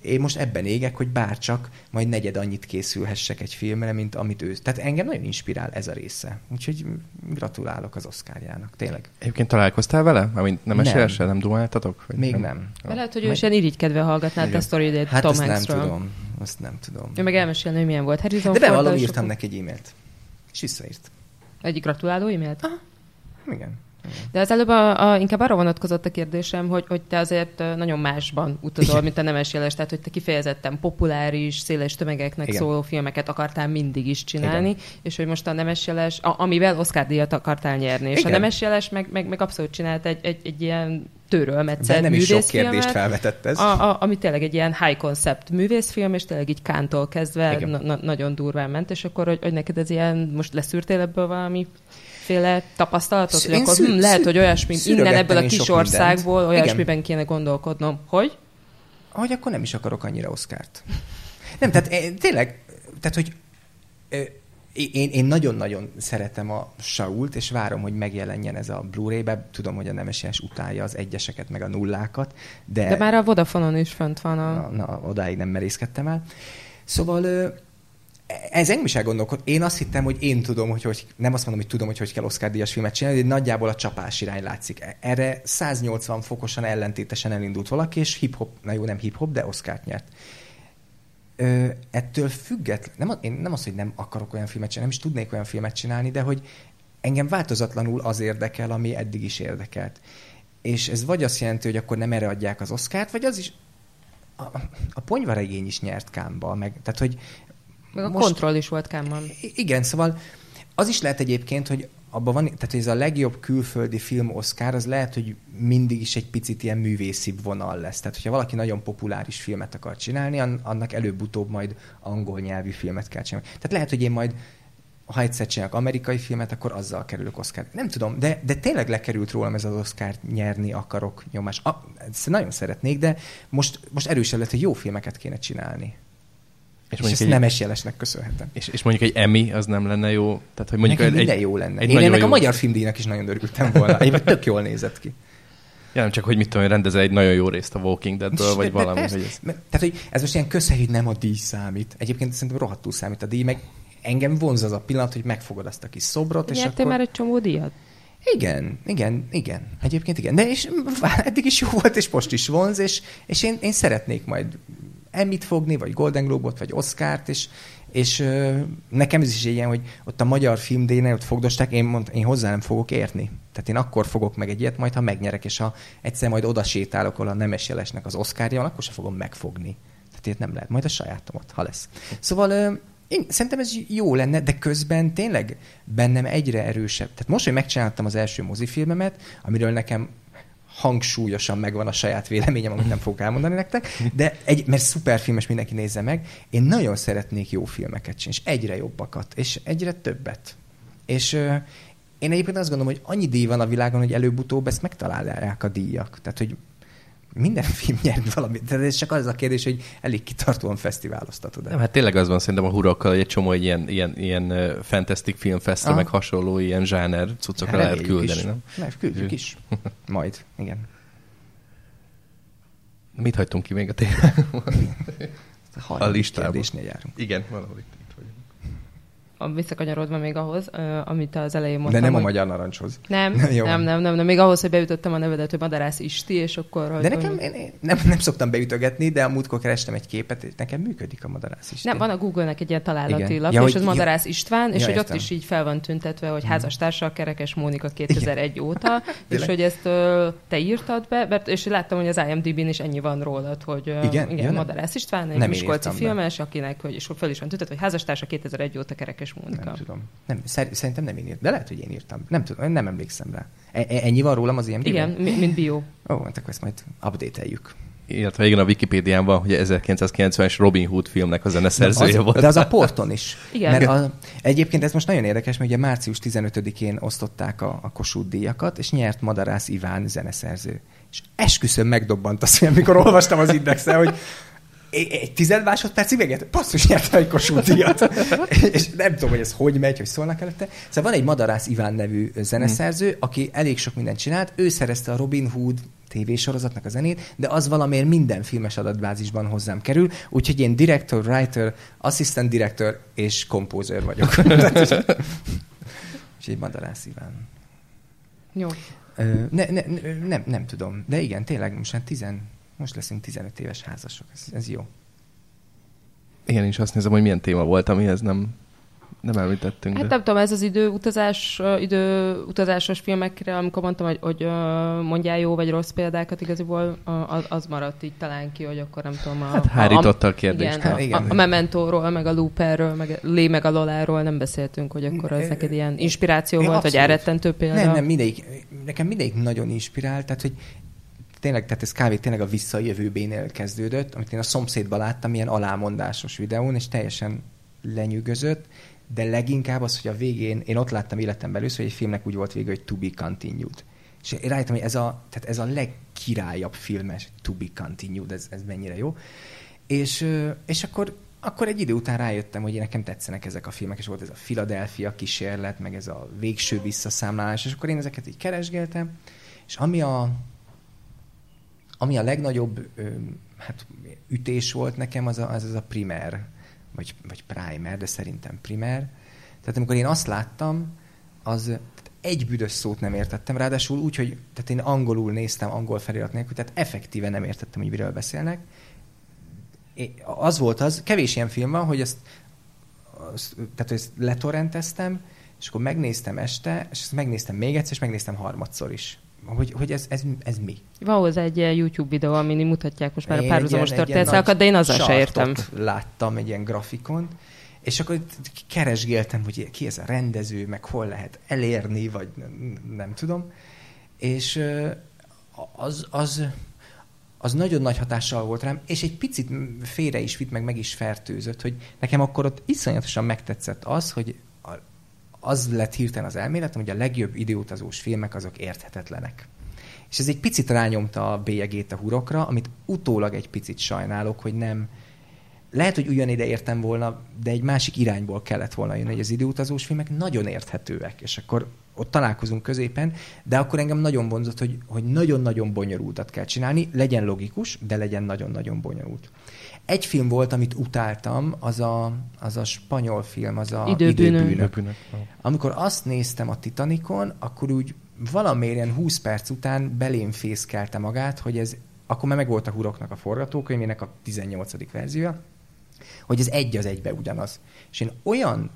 én most ebben égek, hogy bárcsak majd negyed annyit készülhessek egy filmre, mint amit ő. Tehát engem nagyon inspirál ez a része. Úgyhogy gratulálok az Oszkárjának, tényleg. Egyébként találkoztál vele? Amint nem esélyese, nem dumáltatok? Vagy Még nem. nem. Lehet, hogy ő is ilyen irigykedve hallgatná a sztoridét hát Tom azt nem tudom. Azt nem tudom. Ő meg elmesélni, hogy milyen volt Harrison De bevallom, írtam neki egy e-mailt. És visszaírt. Egyik gratuláló e-mailt? Aha. Igen. De az előbb a, a, inkább arra vonatkozott a kérdésem, hogy, hogy te azért nagyon másban utazol, mint a nemes jeles, tehát hogy te kifejezetten populáris, széles tömegeknek Igen. szóló filmeket akartál mindig is csinálni, Igen. és hogy most a nemes jeles, a, amivel Oscar díjat akartál nyerni, és Igen. a nemes jeles meg, meg, meg abszolút csinált egy, egy, egy ilyen törölmetszett nem is sok kérdést felvetett ez. A, a, ami tényleg egy ilyen high concept művészfilm, és tényleg így kántól kezdve na, na, nagyon durván ment, és akkor, hogy, hogy neked ez ilyen, most leszűrtél ebből valami féle tapasztalatot, hogy akkor szül, hm, lehet, hogy olyasmi innen ebből a kis országból olyasmiben kéne gondolkodnom. Hogy? Hogy akkor nem is akarok annyira Oszkárt. Nem, tehát eh, tényleg, tehát hogy én, én nagyon-nagyon szeretem a Sault, és várom, hogy megjelenjen ez a Blu-ray-be. Tudom, hogy a Nemesiás utálja az egyeseket, meg a nullákat, de... De már a Vodafone-on is fönt van a... Na, na odáig nem merészkedtem el. Szóval ez engem is elgondolkod. Én azt hittem, hogy én tudom, hogy, hogy nem azt mondom, hogy tudom, hogy hogy kell Oscar díjas filmet csinálni, de nagyjából a csapás irány látszik. Erre 180 fokosan ellentétesen elindult valaki, és hip-hop, na jó, nem hip-hop, de Oscar-t nyert. Ö, ettől független, nem, én nem az, hogy nem akarok olyan filmet csinálni, nem is tudnék olyan filmet csinálni, de hogy engem változatlanul az érdekel, ami eddig is érdekelt. És ez vagy azt jelenti, hogy akkor nem erre adják az Oscárt, vagy az is, a, a ponyvaregény is nyert Kámba, meg, tehát hogy meg a most, kontroll is volt Kámban. Igen, szóval az is lehet egyébként, hogy abban van, tehát ez a legjobb külföldi film Oscar, az lehet, hogy mindig is egy picit ilyen művészibb vonal lesz. Tehát, hogyha valaki nagyon populáris filmet akar csinálni, annak előbb-utóbb majd angol nyelvű filmet kell csinálni. Tehát lehet, hogy én majd ha egyszer csinálok amerikai filmet, akkor azzal kerülök Oscar. Nem tudom, de, de tényleg lekerült rólam ez az Oscar nyerni akarok nyomás. A, ezt nagyon szeretnék, de most, most erősebb lett, hogy jó filmeket kéne csinálni. És, és ezt egy... nemes jelesnek köszönhetem. És, és mondjuk egy Emmy az nem lenne jó? Tehát, hogy mondjuk Nekem egy, minden jó lenne. Egy Én ennek jó... a magyar filmdíjnak is nagyon örültem volna. Egyébként tök jól nézett ki. Ja, nem csak, hogy mit tudom, hogy rendezel egy nagyon jó részt a Walking Dead-ből, vagy de, valami. Persze, hogy ez... Tehát, hogy ez most ilyen közhely, hogy nem a díj számít. Egyébként szerintem rohadtul számít a díj, meg engem vonz az a pillanat, hogy megfogod azt a kis szobrot, Nyertél és akkor... már egy csomó díjat? Igen, igen, igen. Egyébként igen. De és eddig is jó volt, és most is vonz, és, és én, én szeretnék majd Emmit fogni, vagy Golden Globe-ot, vagy Oscárt, és, és nekem ez is ilyen, hogy ott a magyar filmdénél ott fogdosták, én, mond, én hozzá nem fogok érni. Tehát én akkor fogok meg egy ilyet, majd ha megnyerek, és ha egyszer majd oda sétálok, ahol a Nemes Jelesnek az Oscarja van, akkor se fogom megfogni. Tehát ilyet nem lehet. Majd a sajátomat, ha lesz. Szóval én szerintem ez jó lenne, de közben tényleg bennem egyre erősebb. Tehát most, hogy megcsináltam az első mozifilmemet, amiről nekem hangsúlyosan megvan a saját véleményem, amit nem fogok elmondani nektek, de egy, mert szuper filmes mindenki nézze meg, én nagyon szeretnék jó filmeket csinálni, és egyre jobbakat, és egyre többet. És ö, én egyébként azt gondolom, hogy annyi díj van a világon, hogy előbb-utóbb ezt megtalálják a díjak. Tehát, hogy minden film nyert valamit. Tehát ez csak az a kérdés, hogy elég kitartóan fesztiváloztatod. Nem, hát tényleg az van szerintem a hurokkal, hogy egy csomó ilyen, ilyen, ilyen uh, fantastic filmfesztre, meg hasonló ilyen zsáner cuccokra hát lehet küldeni, is. nem? Nem, küldjük is. (laughs) Majd, igen. Mit hagytunk ki még a témában? (laughs) A, a listában. járunk. Igen, valahol itt visszakanyarodva még ahhoz, amit az elején mondtam. De nem hogy... a magyar narancshoz. Nem, (laughs) nem, nem, nem, nem, még ahhoz, hogy beütöttem a nevedet, hogy Madarász Isti, és akkor... Hogy de nekem, én, én nem, nem szoktam beütögetni, de a múltkor kerestem egy képet, és nekem működik a Madarász Isti. Nem, van a Google-nek egy ilyen találati lap, ja, és az Madarász István, és ja, hogy ott is így fel van tüntetve, hogy hmm. házastársa Kerekes Mónika 2001 Igen. óta, (laughs) és hogy ezt uh, te írtad be, mert, és láttam, hogy az IMDb-n is ennyi van rólad, hogy uh, igen, igen, Madarász István, egy miskolci filmes, akinek, hogy, és fel is van tüntetve, hogy házastársa 2001 óta Kerekes Mónika. Nem tudom. Nem, szerintem nem én írtam. De lehet, hogy én írtam. Nem tudom, nem emlékszem rá. E- e- ennyi van rólam az IMDb-ben? Igen, mint bio. Ó, hát akkor ezt majd update-eljük. Illetve igen, a Wikipédián van, hogy 1990-es Robin Hood filmnek a zeneszerzője volt. De az a Porton is. Igen. Mert a, egyébként ez most nagyon érdekes, mert ugye március 15-én osztották a, a Kossuth díjakat, és nyert Madarász Iván zeneszerző. És esküszöm megdobbant az, amikor olvastam az indexel, hogy egy tized másodpercig véget, passzus nyertem egy kosúdiat. (laughs) és nem tudom, hogy ez hogy megy, hogy szólnak előtte. Szóval van egy Madarász Iván nevű zeneszerző, hmm. aki elég sok mindent csinált. Ő szerezte a Robin Hood tévésorozatnak a zenét, de az valamiért minden filmes adatbázisban hozzám kerül, úgyhogy én director, writer, assistant director és kompózőr vagyok. (laughs) (laughs) Úgyhogy Madarász Iván. Jó. Ne, ne, ne, nem, nem tudom, de igen, tényleg most már tizen, most leszünk 15 éves házasok, ez, ez jó. Igen, és azt nézem, hogy milyen téma volt, amihez nem, nem említettünk. Hát de... nem tudom, ez az időutazás, időutazásos filmekre, amikor mondtam, hogy, hogy mondjál jó vagy rossz példákat, igaziból az, az maradt így talán ki, hogy akkor nem tudom. A, hát hárította a, a kérdést. Igen, hát, igen. A, a Mementóról, meg a Looperről, meg Lé, meg a Loláról nem beszéltünk, hogy akkor az neked ilyen inspiráció volt, vagy elrettentő példa. Nem, nem, mindegyik, nekem mindegyik nagyon inspirált, tehát hogy tényleg, tehát ez kávé tényleg a visszajövőbénél kezdődött, amit én a szomszédban láttam, ilyen alámondásos videón, és teljesen lenyűgözött, de leginkább az, hogy a végén, én ott láttam életemben először, hogy egy filmnek úgy volt vége, hogy To Be Continued. És én rájöttem, hogy ez a, tehát ez a legkirályabb filmes To Be Continued, ez, ez mennyire jó. És, és akkor, akkor egy idő után rájöttem, hogy nekem tetszenek ezek a filmek, és volt ez a Philadelphia kísérlet, meg ez a végső visszaszámlálás, és akkor én ezeket így keresgéltem, és ami a, ami a legnagyobb hát, ütés volt nekem, az a, az, az a primer, vagy, vagy primer, de szerintem primer. Tehát amikor én azt láttam, az egy büdös szót nem értettem, ráadásul úgy, hogy tehát én angolul néztem, angol felirat nélkül, tehát effektíven nem értettem, hogy miről beszélnek. Az volt az, kevés ilyen film van, hogy ezt, azt, tehát ezt letorrenteztem, és akkor megnéztem este, és ezt megnéztem még egyszer, és megnéztem harmadszor is hogy, hogy ez, ez, ez mi? Van hozzá egy YouTube videó, amin mutatják most már én a párhuzamos történetszálakat, de én azzal se értem. láttam egy ilyen grafikon, és akkor keresgéltem, hogy ki ez a rendező, meg hol lehet elérni, vagy nem tudom. És az, az, az nagyon nagy hatással volt rám, és egy picit félre is vitt, meg meg is fertőzött, hogy nekem akkor ott iszonyatosan megtetszett az, hogy az lett hirtelen az elméletem, hogy a legjobb időutazós filmek azok érthetetlenek. És ez egy picit rányomta a bélyegét a hurokra, amit utólag egy picit sajnálok, hogy nem... Lehet, hogy ugyanide értem volna, de egy másik irányból kellett volna jönni, hogy az időutazós filmek nagyon érthetőek, és akkor ott találkozunk középen, de akkor engem nagyon vonzott, hogy, hogy nagyon-nagyon bonyolultat kell csinálni, legyen logikus, de legyen nagyon-nagyon bonyolult. Egy film volt, amit utáltam, az a, az a spanyol film, az a Időbűnök. Időbűnök. Amikor azt néztem a Titanicon, akkor úgy valamiért ilyen 20 perc után belém fészkelte magát, hogy ez, akkor már meg volt a huroknak a forgatókönyvének a 18. verziója, hogy ez egy az egybe ugyanaz. És én olyan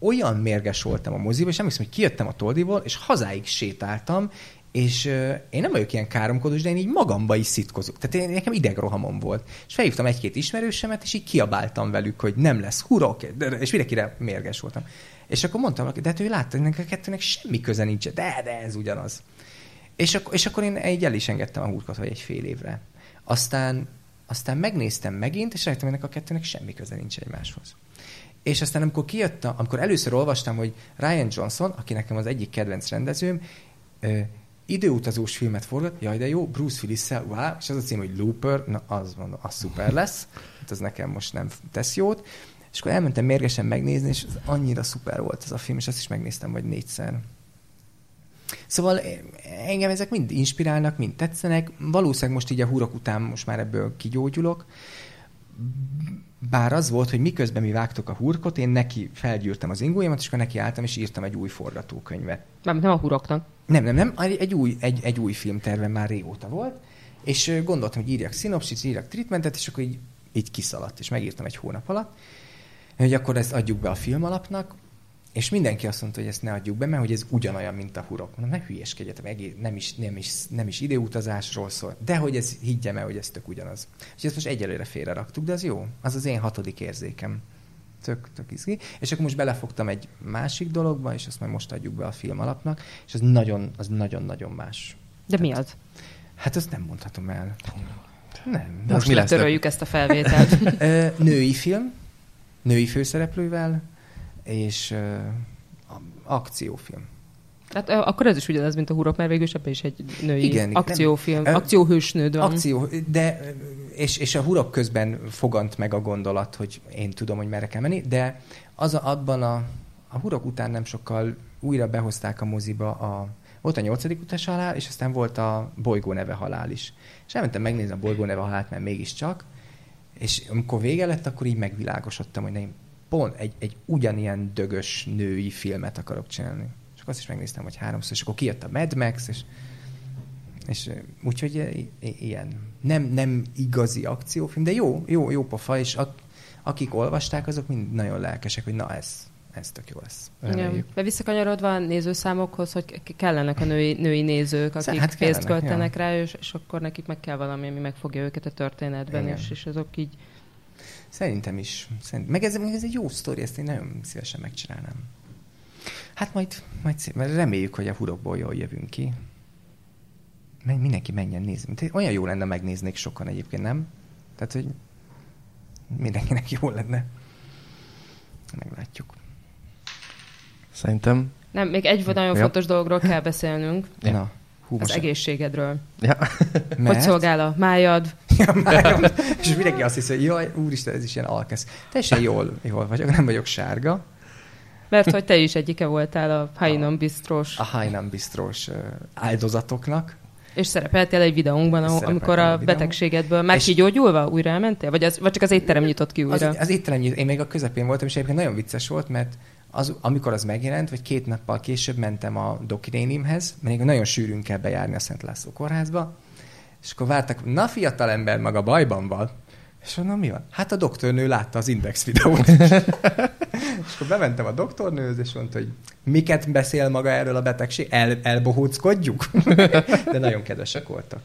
olyan mérges voltam a moziba, és emlékszem, hogy kijöttem a Toldiból, és hazáig sétáltam, és uh, én nem vagyok ilyen káromkodós, de én így magamba is szitkozok. Tehát én, nekem idegrohamom volt. És felhívtam egy-két ismerősemet, és így kiabáltam velük, hogy nem lesz hurok, és mindenkire mérges voltam. És akkor mondtam de hát ő látta, hogy a kettőnek semmi köze nincs, de, de ez ugyanaz. És, ak- és akkor én egy el is engedtem a hurkot, vagy egy fél évre. Aztán, aztán megnéztem megint, és rájöttem, ennek a kettőnek semmi köze nincs egymáshoz. És aztán amikor kijött, amikor először olvastam, hogy Ryan Johnson, aki nekem az egyik kedvenc rendezőm, időutazós filmet forgat, jaj de jó, Bruce willis wow, és az a cím, hogy Looper, na az mondom, az szuper lesz, hát az nekem most nem tesz jót. És akkor elmentem mérgesen megnézni, és az annyira szuper volt ez a film, és azt is megnéztem vagy négyszer. Szóval engem ezek mind inspirálnak, mind tetszenek. Valószínűleg most így a hurok után most már ebből kigyógyulok. Bár az volt, hogy miközben mi vágtok a hurkot, én neki felgyűrtem az ingójamat, és akkor neki álltam, és írtam egy új forgatókönyvet. Nem, nem a huroknak. Nem, nem, nem. Egy új, egy, egy új filmtervem már régóta volt, és gondoltam, hogy írjak szinopszis, írjak treatmentet, és akkor így, így kiszaladt, és megírtam egy hónap alatt, hogy akkor ezt adjuk be a film alapnak, és mindenki azt mondta, hogy ezt ne adjuk be, mert hogy ez ugyanolyan, mint a hurok. Mondom, ne hülyeskedjetek, nem is, nem, is, nem is időutazásról szól, de hogy ez higgyem el, hogy ez tök ugyanaz. És ezt most egyelőre félre raktuk, de az jó. Az az én hatodik érzékem. Tök, tök izgi. És akkor most belefogtam egy másik dologba, és azt majd most adjuk be a film alapnak, és az nagyon, az nagyon-nagyon más. De Tehát, mi az? Hát azt nem mondhatom el. Nem. De most mi lesz? Töröljük ezt a felvételt. (laughs) Női film, női főszereplővel, és uh, akciófilm. Hát akkor ez is ugyanaz, mint a hurok, mert végül is is egy női igen, akciófilm, nem, akcióhősnőd van. Akció, de, és, és a hurok közben fogant meg a gondolat, hogy én tudom, hogy merre kell menni, de az a, abban a, a hurok után nem sokkal újra behozták a moziba a, volt a nyolcadik utas halál, és aztán volt a bolygó neve halál is. És elmentem megnézni a bolygó neve halált, mert mégiscsak, és amikor vége lett, akkor így megvilágosodtam, hogy én pont egy, egy ugyanilyen dögös női filmet akarok csinálni. És azt is megnéztem, hogy háromszor, és akkor kijött a Mad Max, és, és úgyhogy ilyen. Nem, nem igazi akciófilm, de jó, jó, jó pofa, és a, akik olvasták, azok mind nagyon lelkesek, hogy na ez, ez tök jó lesz. Igen. De visszakanyarodva a nézőszámokhoz, hogy kellenek a női, női nézők, akik hát pénzt költenek ja. rá, és, és akkor nekik meg kell valami, ami megfogja őket a történetben, és, és azok így Szerintem is. Szerint, meg ez, meg ez egy jó sztori, ezt én nagyon szívesen megcsinálnám. Hát majd, majd szép, mert reméljük, hogy a hurokból jól jövünk ki. Mindenki menjen nézni. Olyan jó lenne megnéznék sokan egyébként, nem? Tehát, hogy mindenkinek jó lenne. Meglátjuk. Szerintem... Nem, még egy nagyon ja. fontos dologról kell beszélnünk. Ja. Na. Hú, az egészségedről. Ja. Mert? Hogy szolgál a májad? Ja. És mindenki azt hiszi, hogy jaj, úristen, ez is ilyen alkesz. Teljesen jól, jól vagyok, nem vagyok sárga. Mert hogy te is egyike voltál a Hainan Bistrós. A Hainan Bistrós áldozatoknak. És szerepeltél egy videónkban, ahol, amikor a betegségedből már kigyógyulva újra elmentél? Vagy, az, vagy csak az étterem nyitott ki újra? Az, az étterem nyitott. Én még a közepén voltam, és egyébként nagyon vicces volt, mert az, amikor az megjelent, vagy két nappal később mentem a dokinénimhez, mert még nagyon sűrűn kell bejárni a Szent László kórházba, és akkor vártak, na fiatal ember, maga bajban van. És mondom, mi van? Hát a doktornő látta az Index videót. (laughs) és akkor bementem a doktornőhöz, és mondta, hogy miket beszél maga erről a betegség? El, elbohóckodjuk? De nagyon kedvesek voltak.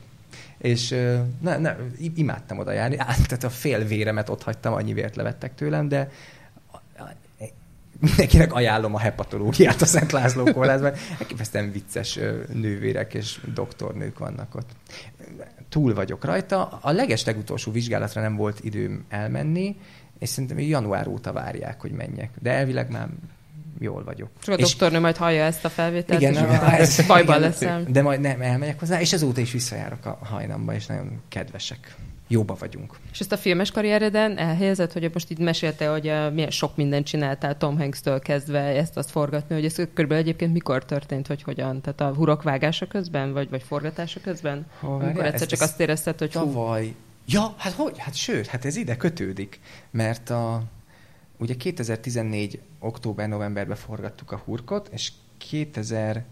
És na, na, imádtam oda járni. Á, tehát a fél véremet ott hagytam, annyi vért levettek tőlem, de mindenkinek ajánlom a hepatológiát a Szent László kórházban. Elképesztően vicces nővérek és doktornők vannak ott. Túl vagyok rajta. A leges legutolsó vizsgálatra nem volt időm elmenni, és szerintem január óta várják, hogy menjek. De elvileg már jól vagyok. Csak a doktornő majd hallja ezt a felvételt, igen, és a, ez, (laughs) bajban leszem. De majd nem, elmegyek hozzá, és azóta is visszajárok a hajnamba, és nagyon kedvesek jóba vagyunk. És ezt a filmes karriereden elhelyezett, hogy most itt mesélte, hogy uh, milyen sok mindent csináltál Tom Hanks-től kezdve ezt-azt forgatni, hogy ez körülbelül egyébként mikor történt, hogy hogyan? Tehát a hurok vágása közben, vagy, vagy forgatása közben? Oh, Amikor egyszer csak azt érezted, hogy tavaly. Hú. Ja, hát hogy? Hát sőt, hát ez ide kötődik, mert a, ugye 2014. október-novemberben forgattuk a hurkot, és 2000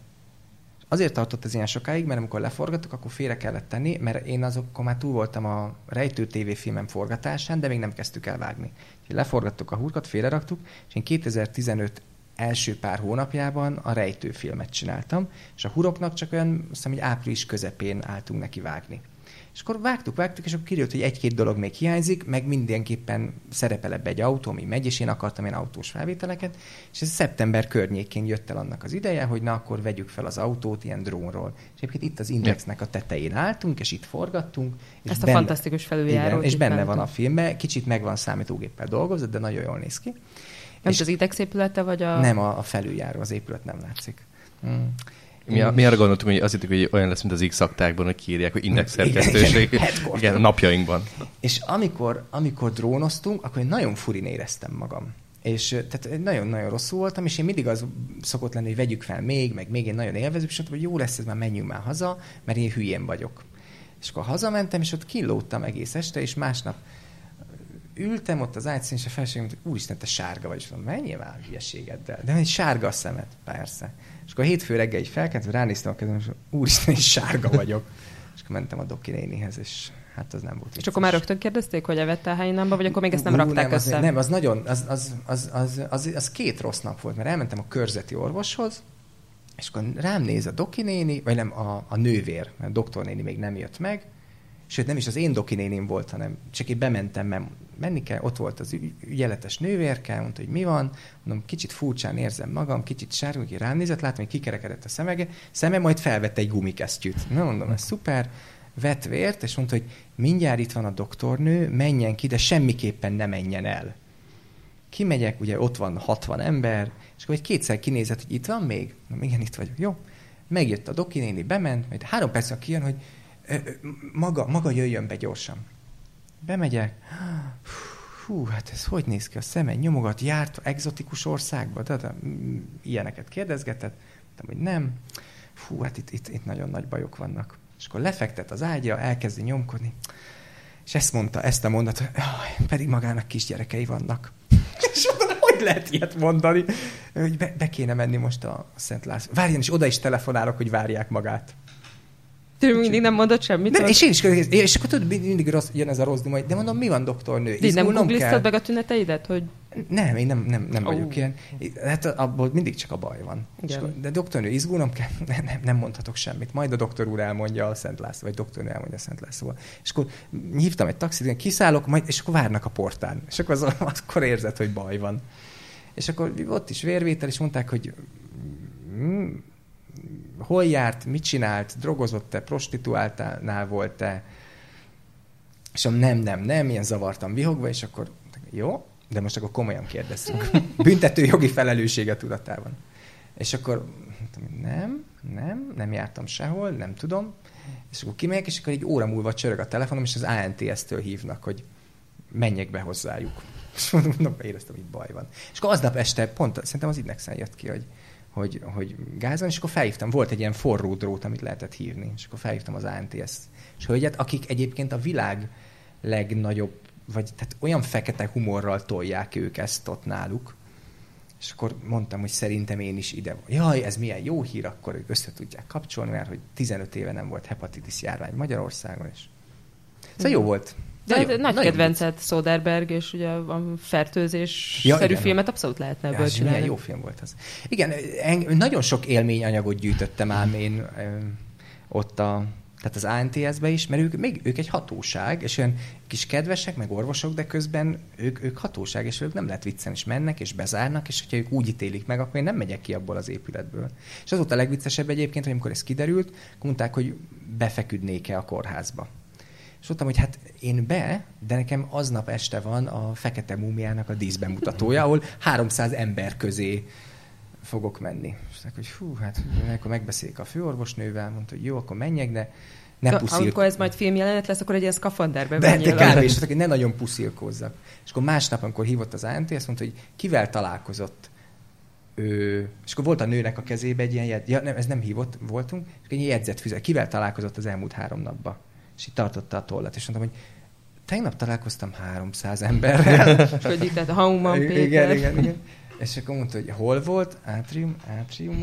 azért tartott ez ilyen sokáig, mert amikor leforgattuk, akkor félre kellett tenni, mert én azokkor már túl voltam a Rejtő TV filmem forgatásán, de még nem kezdtük el vágni. Leforgattuk a hurkat, félreraktuk, és én 2015 első pár hónapjában a rejtőfilmet csináltam, és a huroknak csak olyan, azt hiszem, hogy április közepén álltunk neki vágni. És akkor vágtuk, vágtuk, és akkor kirült, hogy egy-két dolog még hiányzik, meg mindenképpen szerepel ebbe egy autó, ami megy, és én akartam ilyen autós felvételeket, és ez szeptember környékén jött el annak az ideje, hogy na akkor vegyük fel az autót ilyen drónról. És egyébként itt az Indexnek a tetején álltunk, és itt forgattunk. És Ezt a benne, fantasztikus felüljárót. és benne van a filmben, kicsit megvan számítógéppel dolgozott, de nagyon jól néz ki. Nem és az Idex épülete, vagy a... Nem, a, a felüljáró, az épület nem látszik. Mm. Mi, a, mi arra gondoltunk, hogy azt hittük, hogy olyan lesz, mint az x aktákban, hogy kiírják, hogy index szerkesztőség. Igen, igen, igen, napjainkban. És amikor, amikor drónoztunk, akkor én nagyon furin éreztem magam. És tehát nagyon-nagyon rosszul voltam, és én mindig az szokott lenni, hogy vegyük fel még, meg még én nagyon élvező, és hogy jó lesz ez, már menjünk már haza, mert én hülyén vagyok. És akkor hazamentem, és ott kilóttam egész este, és másnap ültem ott az ágyszín, és a feleségem mondta, úristen, te sárga vagy. És mondom, menjél már a hülyeségeddel. De egy sárga a szemed, persze. És akkor a hétfő reggel így felkelt, ránéztem a kezem, és úristen, is sárga vagyok. És akkor mentem a Doki nénihez, és hát az nem volt. És akkor már rögtön kérdezték, hogy evette a helyinámba, vagy akkor még ezt nem Ú, rakták nem, össze? Az, nem, az nagyon, az, az, az, az, az, az, két rossz nap volt, mert elmentem a körzeti orvoshoz, és akkor rám néz a Doki néni, vagy nem, a, a nővér, mert a doktor néni még nem jött meg, sőt nem is az én Doki volt, hanem csak én bementem, mert menni kell, ott volt az ügyeletes nővérke, mondta, hogy mi van, mondom, kicsit furcsán érzem magam, kicsit sárga, hogy rám nézett, látom, hogy kikerekedett a szemege, szeme, majd felvette egy gumikesztyűt. Na mondom, ez szuper, vett vért, és mondta, hogy mindjárt itt van a doktornő, menjen ki, de semmiképpen ne menjen el. Kimegyek, ugye ott van 60 ember, és akkor egy kétszer kinézett, hogy itt van még? Na, igen, itt vagyok. Jó. Megjött a doki néni, bement, majd három perc kijön, hogy maga, maga jöjjön be gyorsan. Bemegyek, hú, hát ez hogy néz ki a szeme, nyomogat, járt exotikus országba, de, de ilyeneket kérdezgetett, mondtam, hogy nem, fú, hát itt, itt, itt nagyon nagy bajok vannak. És akkor lefektet az ágyra, elkezdi nyomkodni, és ezt mondta, ezt a mondatot, pedig magának kisgyerekei vannak. (laughs) és mondom, hogy lehet ilyet mondani? Hogy be, be kéne menni most a Szent László. Várjon, és oda is telefonálok, hogy várják magát. Tőle mindig nem mondott semmit. Nem, és én is és akkor tudod, mindig rossz, jön ez a rossz majd, de mondom, mi van doktornő? De nem googliztad meg a tüneteidet, hogy... Nem, én nem, nem, nem oh. vagyok ilyen. Hát abból mindig csak a baj van. Igen. de doktornő, izgulnom kell? (laughs) Nem, nem, nem mondhatok semmit. Majd a doktor úr elmondja a Szent László, vagy doktornő elmondja a Szent László. És akkor hívtam egy taxit, kiszállok, majd, és akkor várnak a portán. És akkor az, (laughs) akkor érzed, hogy baj van. És akkor ott is vérvétel, és mondták, hogy hol járt, mit csinált, drogozott-e, prostituáltnál volt-e, és nem, nem, nem, ilyen zavartam vihogva, és akkor jó, de most akkor komolyan kérdezzünk. (laughs) Büntető jogi felelőssége tudatában. És akkor nem, nem, nem jártam sehol, nem tudom. És akkor kimegyek, és akkor egy óra múlva csörög a telefonom, és az ANTS-től hívnak, hogy menjek be hozzájuk. (laughs) És mondom, éreztem, hogy baj van. És akkor aznap este, pont szerintem az Idnexen jött ki, hogy hogy, hogy gázon, és akkor felhívtam, volt egy ilyen forró drót, amit lehetett hívni, és akkor felhívtam az ANTS és hölgyet, akik egyébként a világ legnagyobb, vagy tehát olyan fekete humorral tolják ők ezt ott náluk, és akkor mondtam, hogy szerintem én is ide. Jaj, ez milyen jó hír, akkor ők össze tudják kapcsolni, mert hogy 15 éve nem volt hepatitis járvány Magyarországon, és szóval jó volt. De nagyon, nagy kedvencet Soderberg, és ugye a fertőzés-szerű ja, filmet abszolút lehetne ebből ja, csinálni. Milyen jó film volt az. Igen, en, nagyon sok élményanyagot gyűjtöttem ám én ö, ott a, tehát az ANTS-be is, mert ők, még, ők egy hatóság, és olyan kis kedvesek, meg orvosok, de közben ők, ők hatóság, és ők nem lehet viccen, és mennek, és bezárnak, és hogyha ők úgy ítélik meg, akkor én nem megyek ki abból az épületből. És az volt a legviccesebb egyébként, hogy amikor ez kiderült, mondták, hogy befeküdnék-e a kórházba. És mondtam, hogy hát én be, de nekem aznap este van a Fekete Múmiának a díszbemutatója, ahol 300 (laughs) ember közé fogok menni. És mondták, hogy hú, hát akkor megbeszéljük a főorvosnővel, mondta, hogy jó, akkor menjek, de ne puszilkozzak. Amikor ez majd filmjelenet lesz, akkor egy ilyen szkafanderbe De, de kb. és hogy ne nagyon puszilkozzak. És akkor másnap, amikor hívott az ANT, azt mondta, hogy kivel találkozott ő, és akkor volt a nőnek a kezébe egy ilyen ja, nem, ez nem hívott, voltunk, és egy jegyzetfüzet. Kivel találkozott az elmúlt három napban? És így tartotta a tollat, és mondtam, hogy tegnap találkoztam 300 emberrel. (laughs) és hogy itt a Hauman Péter. Igen, igen, igen. És akkor mondta, hogy hol volt? Átrium, átrium,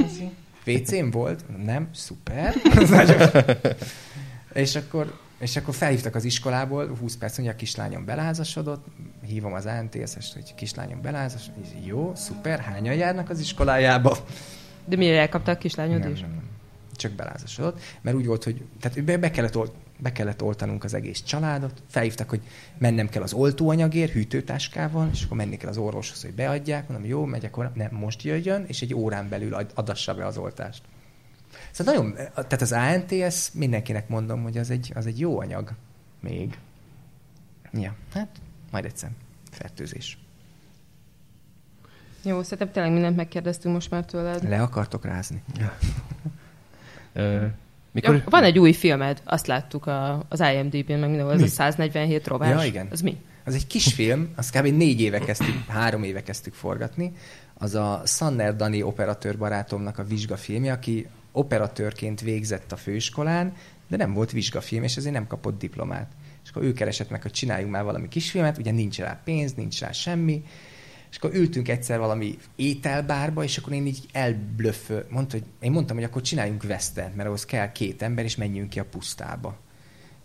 WC-n volt? Nem? Szuper. (laughs) és akkor és akkor felhívtak az iskolából, 20 perc, mondja, a kislányom belázasodott, hívom az ANTS-est, hogy kislányom belázasodott, jó, szuper, hányan járnak az iskolájába? De miért elkaptak a kislányod nem, is? Nem, nem. Csak belázasodott, mert úgy volt, hogy tehát be, be, kellett, olt, be kellett oltanunk az egész családot, felhívtak, hogy mennem kell az oltóanyagért, hűtőtáskával, és akkor menni kell az orvoshoz, hogy beadják, mondom, jó, megyek, nem, most jöjjön, és egy órán belül adassa be az oltást. Szóval nagyon, tehát az ANTS mindenkinek mondom, hogy az egy, az egy jó anyag még. Ja, hát majd egyszer. Fertőzés. Jó, szerintem tényleg mindent megkérdeztünk most már tőled. Le akartok rázni. Ja. Mikor... ja, van egy új filmed, azt láttuk a, az IMDb-n, meg mindenhol, ez a 147 rovás. Ja, igen. Az mi? Az egy kis film, azt kb. négy éve kezdtük, három éve kezdtük forgatni. Az a Sanner Dani operatőr barátomnak a vizsgafilmje, aki operatőrként végzett a főiskolán, de nem volt vizsgafilm, és ezért nem kapott diplomát. És akkor ő keresett meg, hogy csináljunk már valami kisfilmet, ugye nincs rá pénz, nincs rá semmi, és akkor ültünk egyszer valami ételbárba, és akkor én így elblöffő, mondta, hogy én mondtam, hogy akkor csináljunk vesztent, mert ahhoz kell két ember, és menjünk ki a pusztába.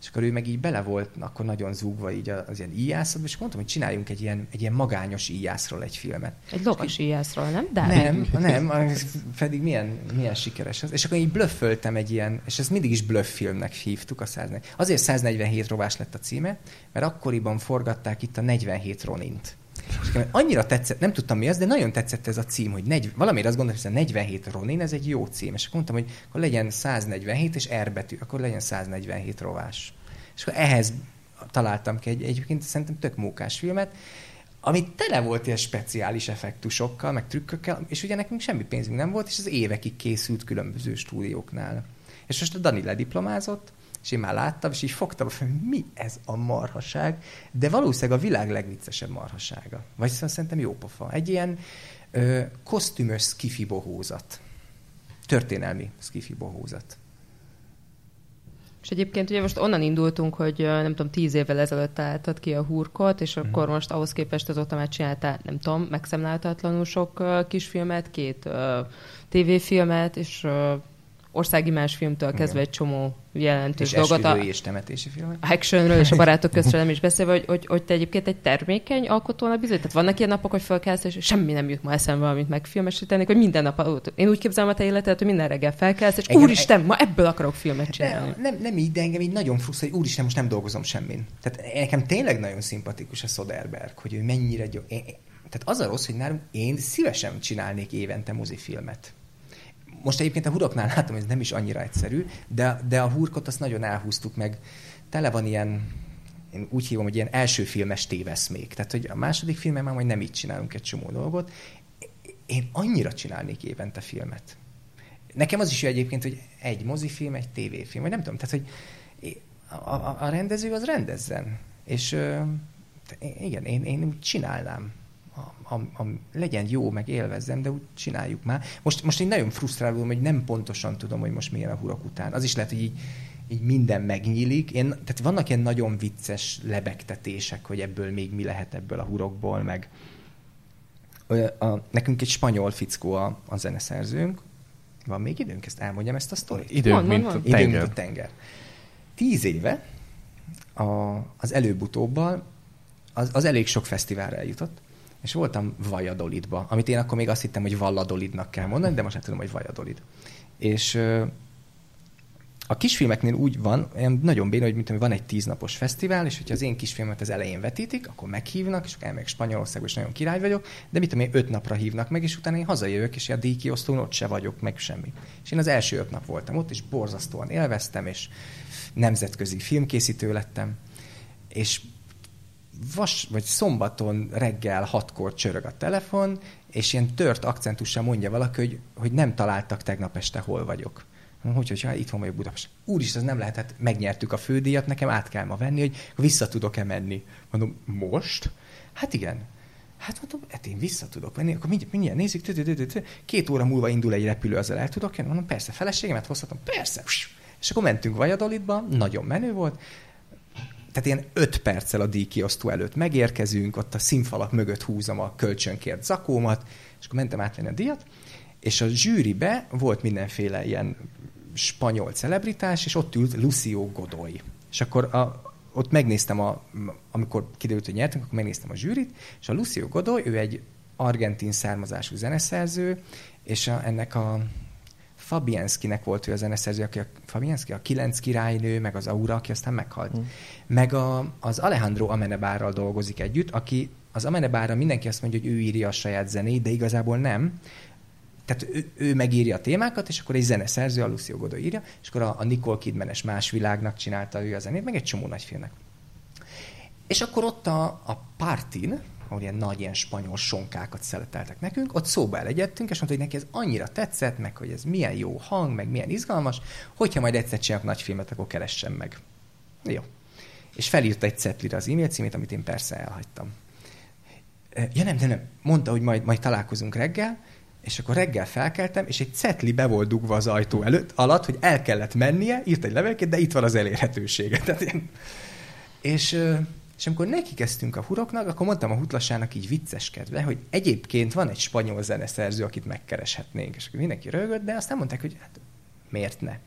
És akkor ő meg így bele volt, akkor nagyon zúgva így az ilyen íjászatban, és mondtam, hogy csináljunk egy ilyen, egy ilyen magányos íjászról egy filmet. Egy lovas íjászról, nem? De Nem, nem, pedig milyen, milyen sikeres az. És akkor így blöfföltem egy ilyen, és ezt mindig is blöff filmnek hívtuk a 140. Azért 147 rovás lett a címe, mert akkoriban forgatták itt a 47 Ronint. És annyira tetszett, nem tudtam mi az, de nagyon tetszett ez a cím, hogy negy, valamiért azt gondoltam, hogy ez a 47 Ronin, ez egy jó cím. És akkor mondtam, hogy akkor legyen 147 és R betű, akkor legyen 147 rovás. És akkor ehhez találtam ki egy, egyébként szerintem tök mókás filmet, ami tele volt ilyen speciális effektusokkal, meg trükkökkel, és ugye nekünk semmi pénzünk nem volt, és az évekig készült különböző stúdióknál. És most a Dani lediplomázott, és én már láttam, és így fogtam, hogy mi ez a marhaság, de valószínűleg a világ legviccesebb marhasága. Vagy szóval szerintem jó pofa. Egy ilyen ö, kosztümös skifi bohózat. Történelmi skifi bohózat. És egyébként ugye most onnan indultunk, hogy nem tudom, tíz évvel ezelőtt álltad ki a hurkot, és akkor most ahhoz képest azóta már csináltál, nem tudom, megszemláltatlanul sok uh, kisfilmet, két uh, tévéfilmet, és uh, országimás filmtől kezdve egy csomó jelentős és dolgot. A, és temetési filmek. Actionről és a barátok (laughs) közről nem is beszélve, hogy, hogy, hogy te egyébként egy termékeny alkotónak bizony. Tehát vannak ilyen napok, hogy felkelsz, és semmi nem jut ma eszembe valamit megfilmesíteni, hogy minden nap, én úgy képzelem a te életet, hogy minden reggel felkelsz, és úristen, ma ebből akarok filmet csinálni. Nem, nem, nem így, de engem így nagyon frusztrál, hogy úristen, most nem dolgozom semmin. Tehát nekem tényleg nagyon szimpatikus a Soderberg, hogy ő mennyire gyó... Én, tehát az a rossz, hogy nálunk én szívesen csinálnék évente mozifilmet most egyébként a huroknál látom, hogy ez nem is annyira egyszerű, de, de a hurkot azt nagyon elhúztuk meg. Tele van ilyen, én úgy hívom, hogy ilyen első filmes téveszmék. Tehát, hogy a második filmben már majd nem így csinálunk egy csomó dolgot. Én annyira csinálnék évente filmet. Nekem az is jó egyébként, hogy egy mozifilm, egy tévéfilm, vagy nem tudom, tehát, hogy a, a, a rendező az rendezzen. És igen, én, én úgy csinálnám a, a, a, legyen jó, meg élvezzem, de úgy csináljuk már. Most, most én nagyon frusztrálódom, hogy nem pontosan tudom, hogy most milyen a hurok után. Az is lehet, hogy így, így minden megnyílik. Én, tehát vannak ilyen nagyon vicces lebegtetések, hogy ebből még mi lehet ebből a hurokból, meg a, a, nekünk egy spanyol fickó a, a zeneszerzőnk. Van még időnk, ezt elmondjam ezt a sztorit? Időnk, van, mint van, a tenger. Időnk, mint a tenger. Tíz éve a, az előbb-utóbbal az, az elég sok fesztiválra eljutott, és voltam Vajadolidba, amit én akkor még azt hittem, hogy Valladolidnak kell mondani, de most már tudom, hogy Vajadolid. És a kisfilmeknél úgy van, olyan nagyon béna, hogy mint van egy tíznapos fesztivál, és hogyha az én kisfilmet az elején vetítik, akkor meghívnak, és akkor elmegyek Spanyolországba, és nagyon király vagyok, de mit tudom én, öt napra hívnak meg, és utána én hazajövök, és a díjkiosztón ott se vagyok, meg semmi. És én az első öt nap voltam ott, és borzasztóan élveztem, és nemzetközi filmkészítő lettem, és vas, vagy szombaton reggel hatkor csörög a telefon, és ilyen tört akcentussal mondja valaki, hogy, hogy nem találtak tegnap este, hol vagyok. Hogy, hogyha hát itthon vagyok Budapest. Úristen, ez nem lehet, hát megnyertük a fődíjat, nekem át kell ma venni, hogy vissza tudok-e menni. Mondom, most? Hát igen. Hát mondom, hát én vissza tudok venni, akkor mindjárt, mindjárt nézzük, két óra múlva indul egy repülő, azzal el tudok jönni? Mondom, persze, feleségemet hozhatom, persze. És akkor mentünk Vajadolidba, nagyon menő volt, tehát ilyen öt perccel a díjkiosztó előtt megérkezünk, ott a színfalak mögött húzom a kölcsönkért zakómat, és akkor mentem átvenni a díjat, és a zsűribe volt mindenféle ilyen spanyol celebritás, és ott ült Lucio Godoy. És akkor a, ott megnéztem, a, amikor kiderült, hogy nyertünk, akkor megnéztem a zsűrit, és a Lucio Godoy, ő egy argentin származású zeneszerző, és a, ennek a Fabianskinek volt ő a zeneszerző, aki a, Fabianski, a Kilenc királynő, meg az Aura, aki aztán meghalt. Mm. Meg a, az Alejandro Amenebárral dolgozik együtt, aki az Amenebárra mindenki azt mondja, hogy ő írja a saját zenét, de igazából nem. Tehát ő, ő megírja a témákat, és akkor egy zeneszerző, a Lucio Godoy írja, és akkor a, a Nicole Kidmanes más világnak csinálta ő a zenét, meg egy csomó nagy filmnek. És akkor ott a, a Partin, ahol ilyen nagy, ilyen spanyol sonkákat szeleteltek nekünk, ott szóba elegyedtünk, és mondta, hogy neki ez annyira tetszett, meg hogy ez milyen jó hang, meg milyen izgalmas, hogyha majd egyszer csinálok nagy filmet, akkor keressem meg. Jó. És felírta egy cetlire az e-mail címét, amit én persze elhagytam. Ja nem, de nem. Mondta, hogy majd, majd találkozunk reggel, és akkor reggel felkeltem, és egy cetli be volt dugva az ajtó előtt, alatt, hogy el kellett mennie, írt egy levélként, de itt van az elérhetősége. Tehát ilyen... És és amikor neki kezdtünk a huroknak, akkor mondtam a hutlasának így vicceskedve, hogy egyébként van egy spanyol zeneszerző, akit megkereshetnénk. És akkor mindenki rögött, de aztán mondták, hogy hát miért ne.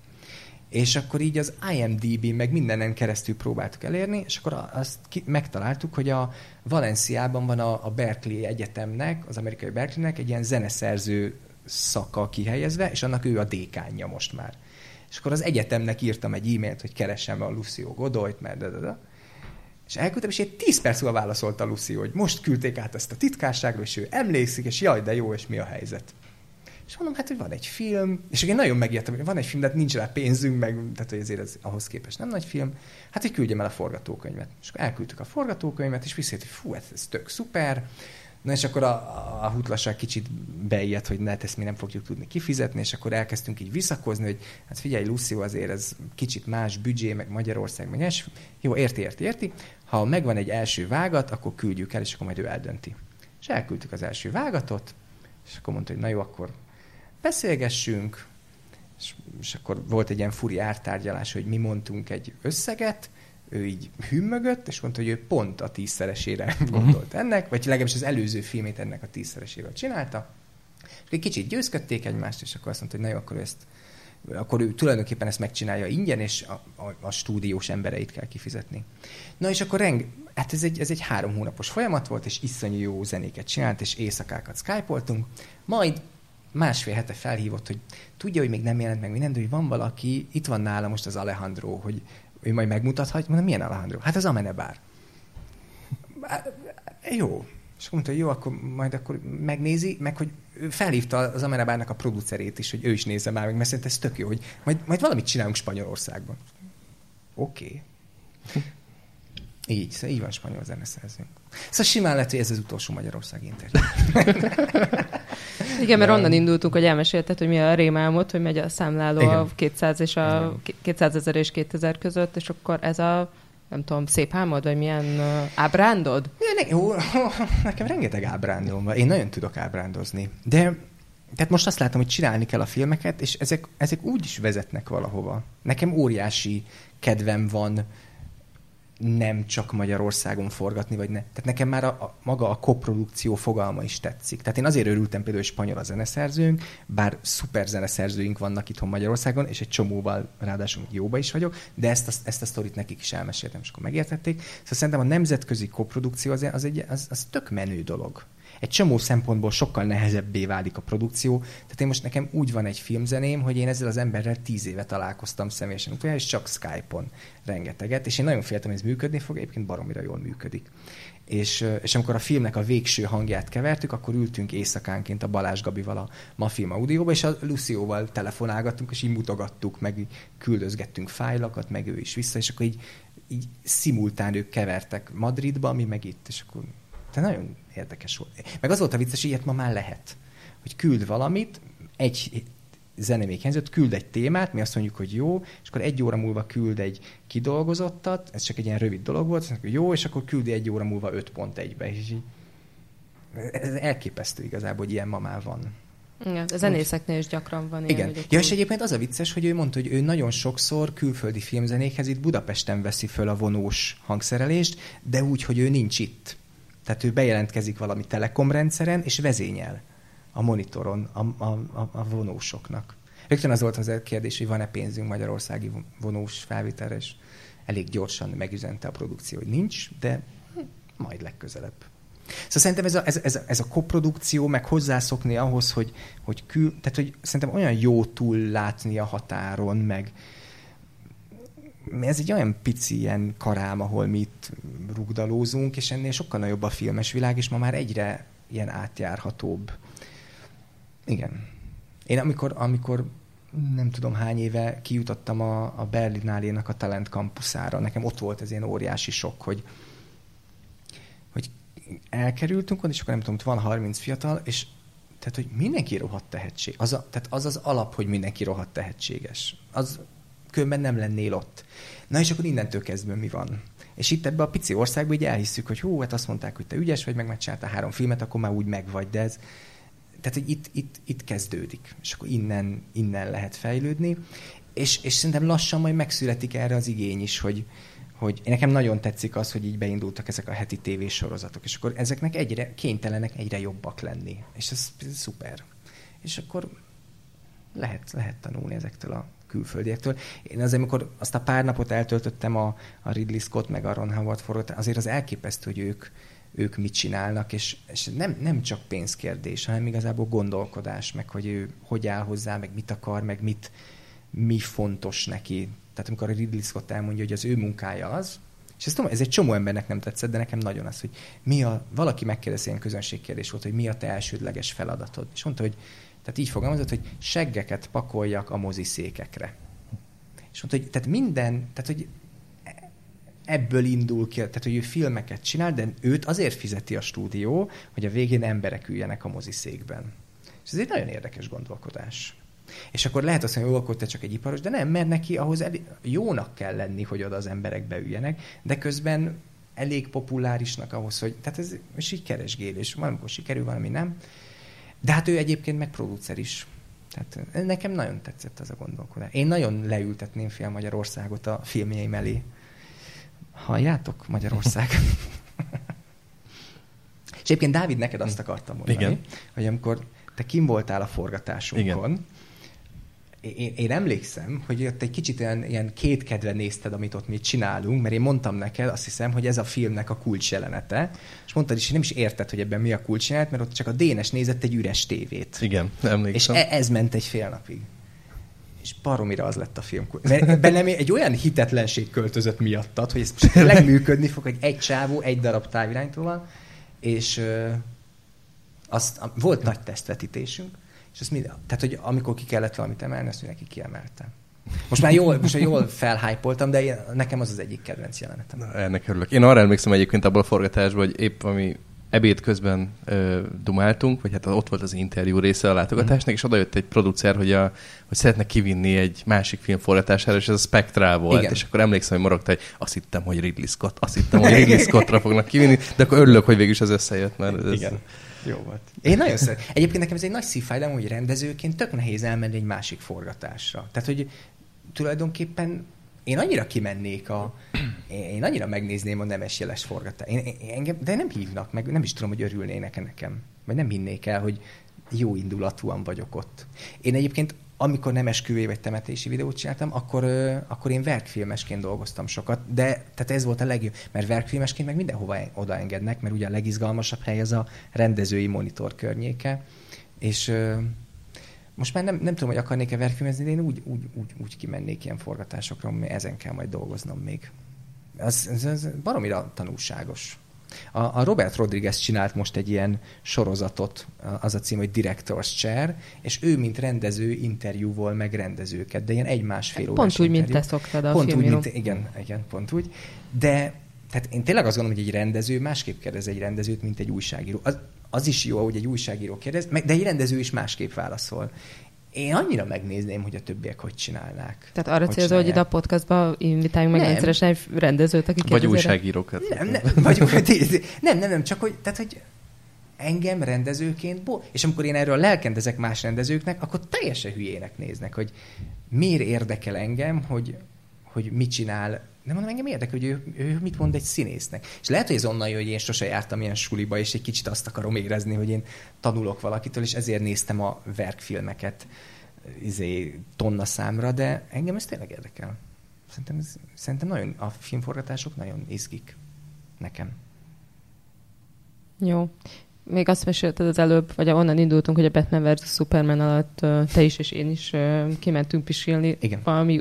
És akkor így az IMDb meg mindenen keresztül próbáltuk elérni, és akkor azt ki, megtaláltuk, hogy a Valenciában van a, a Berkeley Egyetemnek, az amerikai Berkeleynek egy ilyen zeneszerző szaka kihelyezve, és annak ő a dékánja most már. És akkor az egyetemnek írtam egy e-mailt, hogy keresem a Lucio Godoyt, mert de, de, de. És elküldtem, és egy 10 perc múlva válaszolta Lucy, hogy most küldték át ezt a titkárságra, és ő emlékszik, és jaj, de jó, és mi a helyzet. És mondom, hát, hogy van egy film, és én nagyon megijedtem, hogy van egy film, de hát nincs rá pénzünk, meg, tehát hogy ezért ez ahhoz képest nem nagy film. Hát, hogy küldjem el a forgatókönyvet. És akkor elküldtük a forgatókönyvet, és visszajött, hogy fú, hát ez tök szuper, Na és akkor a, a hutlasság kicsit beijedt, hogy ne, ezt mi nem fogjuk tudni kifizetni, és akkor elkezdtünk így visszakozni, hogy hát figyelj, Lucio, azért ez kicsit más büdzsé, meg Magyarország, meg es. Jó, érti, érti, érti. Ha megvan egy első vágat, akkor küldjük el, és akkor majd ő eldönti. És elküldtük az első vágatot, és akkor mondta, hogy na jó, akkor beszélgessünk, és, és akkor volt egy ilyen furi ártárgyalás, hogy mi mondtunk egy összeget, ő így hümmögött, és mondta, hogy ő pont a tízszeresére (laughs) mhm. gondolt ennek, vagy legalábbis az előző filmét ennek a tízszereséről csinálta. És egy kicsit győzködték egymást, és akkor azt mondta, hogy na jó, akkor ezt akkor ő tulajdonképpen ezt megcsinálja ingyen, és a, a, a stúdiós embereit kell kifizetni. Na és akkor reng, hát ez egy, ez egy három hónapos folyamat volt, és iszonyú jó zenéket csinált, és éjszakákat skypoltunk. Majd másfél hete felhívott, hogy tudja, hogy még nem jelent meg minden, de hogy van valaki, itt van nála most az Alejandro, hogy ő majd megmutathatja, mondom, milyen Alejandro? Hát az Amenebar. Jó. És akkor mondta, hogy jó, akkor majd akkor megnézi, meg hogy felhívta az Amenebárnak a producerét is, hogy ő is nézze már meg, mert szerintem ez tök jó, hogy majd, majd valamit csinálunk Spanyolországban. Oké. Okay. (laughs) Így, szóval így van spanyol zeneszerzőnk. Szóval simán lehet, hogy ez az utolsó Magyarország interjú. (laughs) Igen, mert onnan indultunk, hogy elmesélted, hogy mi a rémálmot, hogy megy a számláló Igen. a 200 és a 200 ezer és 2000 között, és akkor ez a nem tudom, szép álmod, vagy milyen uh, ábrándod? Ja, ne, jó, (laughs) nekem rengeteg ábrándom van. Én nagyon tudok ábrándozni. De tehát most azt látom, hogy csinálni kell a filmeket, és ezek, ezek úgy is vezetnek valahova. Nekem óriási kedvem van nem csak Magyarországon forgatni, vagy ne. Tehát nekem már a, a, maga a koprodukció fogalma is tetszik. Tehát én azért örültem például, hogy spanyol a zeneszerzőnk, bár szuper zeneszerzőink vannak itthon Magyarországon, és egy csomóval ráadásul jóba is vagyok, de ezt a, ezt a sztorit nekik is elmeséltem, és akkor megértették. Szóval szerintem a nemzetközi koprodukció az, az, egy, az, az tök menő dolog egy csomó szempontból sokkal nehezebbé válik a produkció. Tehát én most nekem úgy van egy filmzeném, hogy én ezzel az emberrel tíz éve találkoztam személyesen utoljára, és csak Skype-on rengeteget, és én nagyon féltem, hogy ez működni fog, egyébként baromira jól működik. És, és amikor a filmnek a végső hangját kevertük, akkor ültünk éjszakánként a Balázs Gabival a Mafilm audióba, és a Lucióval telefonálgattunk, és így mutogattuk, meg küldözgettünk fájlakat, meg ő is vissza, és akkor így, így szimultán ők kevertek Madridba, mi meg itt, és akkor te nagyon érdekes volt. Meg az volt a vicces, ilyet ma már lehet. Hogy küld valamit, egy zene még hiányzott, küld egy témát, mi azt mondjuk, hogy jó, és akkor egy óra múlva küld egy kidolgozottat, ez csak egy ilyen rövid dolog volt, azt mondjuk, jó, és akkor küldi egy óra múlva 5.1-be. És így, ez elképesztő igazából, hogy ilyen ma már van. Igen, a zenészeknél is gyakran van ilyen. Igen. Ja, és egyébként az a vicces, hogy ő mondta, hogy ő nagyon sokszor külföldi filmzenékhez itt Budapesten veszi föl a vonós hangszerelést, de úgy, hogy ő nincs itt. Tehát ő bejelentkezik valami telekom rendszeren, és vezényel a monitoron a, a, a, a vonósoknak. Rögtön az volt az a kérdés, hogy van-e pénzünk magyarországi vonós felvételre, és elég gyorsan megüzente a produkció, hogy nincs, de majd legközelebb. Szóval szerintem ez a, ez, ez, a, ez a koprodukció, meg hozzászokni ahhoz, hogy, hogy kül, tehát hogy szerintem olyan jó túl látni a határon, meg ez egy olyan pici ilyen karám, ahol mi itt rugdalózunk, és ennél sokkal nagyobb a filmes világ, és ma már egyre ilyen átjárhatóbb. Igen. Én amikor, amikor nem tudom hány éve kijutottam a, a Berlinálénak a Talent kampuszára, nekem ott volt ez ilyen óriási sok, hogy, hogy elkerültünk és akkor nem tudom, van 30 fiatal, és tehát, hogy mindenki rohadt tehetség. Az a, tehát az az alap, hogy mindenki rohadt tehetséges. Az különben nem lennél ott. Na és akkor innentől kezdve mi van? És itt ebbe a pici országban így elhisszük, hogy hú, hát azt mondták, hogy te ügyes vagy, meg megcsináltál három filmet, akkor már úgy megvagy, de ez, tehát, hogy itt, itt, itt kezdődik, és akkor innen, innen lehet fejlődni, és, és szerintem lassan majd megszületik erre az igény is, hogy, hogy nekem nagyon tetszik az, hogy így beindultak ezek a heti tévésorozatok, és akkor ezeknek egyre kénytelenek egyre jobbak lenni, és ez, ez szuper. És akkor lehet, lehet tanulni ezektől a külföldiektől. Én azért, amikor azt a pár napot eltöltöttem a, a Ridley Scott meg a Ron Howard forró, azért az elképesztő, hogy ők, ők mit csinálnak, és, és nem, nem csak pénzkérdés, hanem igazából gondolkodás, meg hogy ő hogy áll hozzá, meg mit akar, meg mit, mi fontos neki. Tehát amikor a Ridley Scott elmondja, hogy az ő munkája az, és ezt tudom, ez egy csomó embernek nem tetszett, de nekem nagyon az, hogy mi a, valaki megkérdezi, ilyen közönségkérdés volt, hogy mi a te elsődleges feladatod. És mondta, hogy, tehát így fogalmazott, hogy seggeket pakoljak a moziszékekre. És mondta, hogy tehát minden, tehát hogy ebből indul ki, tehát hogy ő filmeket csinál, de őt azért fizeti a stúdió, hogy a végén emberek üljenek a moziszékben. És ez egy nagyon érdekes gondolkodás. És akkor lehet azt mondani, hogy akkor te csak egy iparos, de nem, mert neki ahhoz elég, jónak kell lenni, hogy oda az emberek beüljenek, de közben elég populárisnak ahhoz, hogy, tehát ez és valamikor sikerül, valami nem. De hát ő egyébként meg producer is. Tehát nekem nagyon tetszett az a gondolkodás. Én nagyon leültetném fél Magyarországot a filmjeim elé. Halljátok, Magyarország? És egyébként, Dávid, neked azt akartam mondani, Igen. hogy amikor te kim voltál a forgatásunkon, Igen én, én emlékszem, hogy ott egy kicsit ilyen, ilyen kétkedve nézted, amit ott mi csinálunk, mert én mondtam neked, azt hiszem, hogy ez a filmnek a kulcs jelenete, és mondtad is, hogy nem is érted, hogy ebben mi a kulcs jelenet, mert ott csak a Dénes nézett egy üres tévét. Igen, emlékszem. És e- ez ment egy fél napig. És baromira az lett a film. Mert bennem egy olyan hitetlenség költözött miattad, hogy ez tényleg (laughs) működni fog, hogy egy csávó, egy darab táviránytóval, és ö, azt, volt nagy tesztvetítésünk, és ezt mind, tehát, hogy amikor ki kellett valamit emelni, azt mindenki kiemelte. Most már jól, most már jól felhájpoltam, de én, nekem az az egyik kedvenc jelenetem. Na, ennek örülök. Én arra emlékszem egyébként abból a forgatásból, hogy épp ami ebéd közben ö, dumáltunk, vagy hát ott volt az interjú része a látogatásnak, mm. és oda jött egy producer, hogy, a, hogy szeretne kivinni egy másik film forgatására, és ez a Spectral volt, Igen. és akkor emlékszem, hogy morogta, hogy azt hittem, hogy Ridley Scott, azt hittem, hogy Ridley (laughs) Scottra fognak kivinni, de akkor örülök, hogy végül is ez összejött, mert ez, Igen. Jó volt. Én nagyon szeretem. Egyébként nekem ez egy nagy szívfájdalom, hogy rendezőként tök nehéz elmenni egy másik forgatásra. Tehát, hogy tulajdonképpen én annyira kimennék a... Én annyira megnézném a nemes jeles forgatást. Én, én, engem, de nem hívnak meg, nem is tudom, hogy örülnének nekem. Vagy nem hinnék el, hogy jó indulatúan vagyok ott. Én egyébként amikor nem esküvé vagy temetési videót csináltam, akkor, akkor én verkfilmesként dolgoztam sokat, de tehát ez volt a legjobb, mert verkfilmesként meg mindenhova odaengednek, mert ugye a legizgalmasabb hely az a rendezői monitor környéke, és most már nem, nem tudom, hogy akarnék-e verkfilmezni, de én úgy, úgy, úgy, úgy kimennék ilyen forgatásokra, hogy ezen kell majd dolgoznom még. Ez, ez, ez baromira tanulságos. A, a Robert Rodriguez csinált most egy ilyen sorozatot, az a cím, hogy Director's Chair, és ő, mint rendező, interjúvol meg rendezőket, de ilyen egy-másfél órás Pont úgy, interjú. mint te szoktad a Pont úgy, mint, igen, igen, pont úgy. De tehát én tényleg azt gondolom, hogy egy rendező másképp kérdez egy rendezőt, mint egy újságíró. Az, az is jó, hogy egy újságíró kérdez, de egy rendező is másképp válaszol én annyira megnézném, hogy a többiek hogy csinálnák. Tehát arra célzol, hogy ide a podcastba invitáljunk meg rendszeresen egy rendezőt, aki Vagy újságírókat. Nem, nem, vagy, nem, nem, nem, csak hogy, tehát, hogy engem rendezőként, bo- és amikor én erről lelkendezek más rendezőknek, akkor teljesen hülyének néznek, hogy miért érdekel engem, hogy, hogy mit csinál Nem mondom, engem érdekel, hogy ő, ő mit mond egy színésznek. És lehet, hogy ez onnan jön, hogy én sose jártam ilyen suliba, és egy kicsit azt akarom érezni, hogy én tanulok valakitől, és ezért néztem a verkfilmeket izé, tonna számra, de engem ez tényleg érdekel. Szerintem, ez, szerintem nagyon, a filmforgatások nagyon izgik nekem. Jó. Még azt mesélted az előbb, vagy onnan indultunk, hogy a Batman vs. Superman alatt te is és én is kimentünk pisilni. Igen. Valami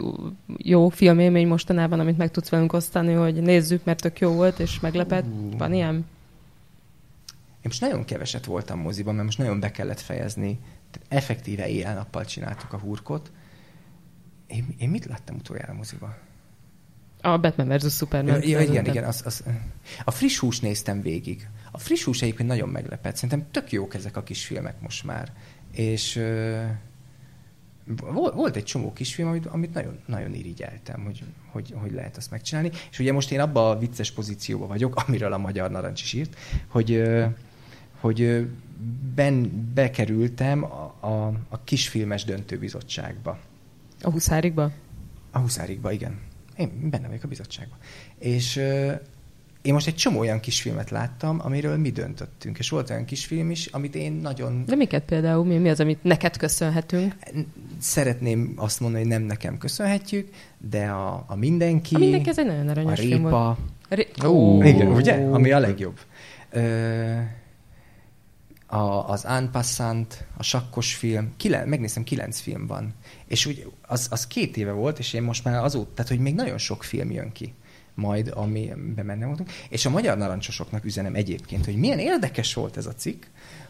jó filmélmény mostanában, amit meg tudsz velünk osztani, hogy nézzük, mert tök jó volt, és meglepett. Uh. Van ilyen? Én most nagyon keveset voltam moziban, mert most nagyon be kellett fejezni. Tehát effektíve éjjel-nappal csináltuk a hurkot. Én, én mit láttam utoljára moziban? A Batman vs. Superman. Ja, igen, igen. Az, az, a friss hús néztem végig. A friss hús egyébként nagyon meglepett. Szerintem tök jók ezek a kis filmek most már. És uh, volt egy csomó kisfilm, amit, amit nagyon, nagyon irigyeltem, hogy, hogy, hogy lehet azt megcsinálni. És ugye most én abban a vicces pozícióban vagyok, (laughs) amiről a Magyar Narancs is írt, hogy, uh, hogy ben, bekerültem a, a, a kisfilmes döntőbizottságba. A Huszárikba? A Huszárikba, igen. Én benne vagyok a bizottságban. És uh, én most egy csomó olyan kisfilmet láttam, amiről mi döntöttünk. És volt olyan kisfilm is, amit én nagyon... De miket például? Mi, mi az, amit neked köszönhetünk? Szeretném azt mondani, hogy nem nekem köszönhetjük, de a, a mindenki... A mindenki, ez egy nagyon aranyos a répa. Ré... Ó, igen, ugye? Ami a legjobb. Ö, a, az Anpassant, a sakkos film, kilen, megnéztem, kilenc film van. És úgy, az, az két éve volt, és én most már azóta, tehát hogy még nagyon sok film jön ki majd, ami benne voltunk. És a magyar narancsosoknak üzenem egyébként, hogy milyen érdekes volt ez a cikk,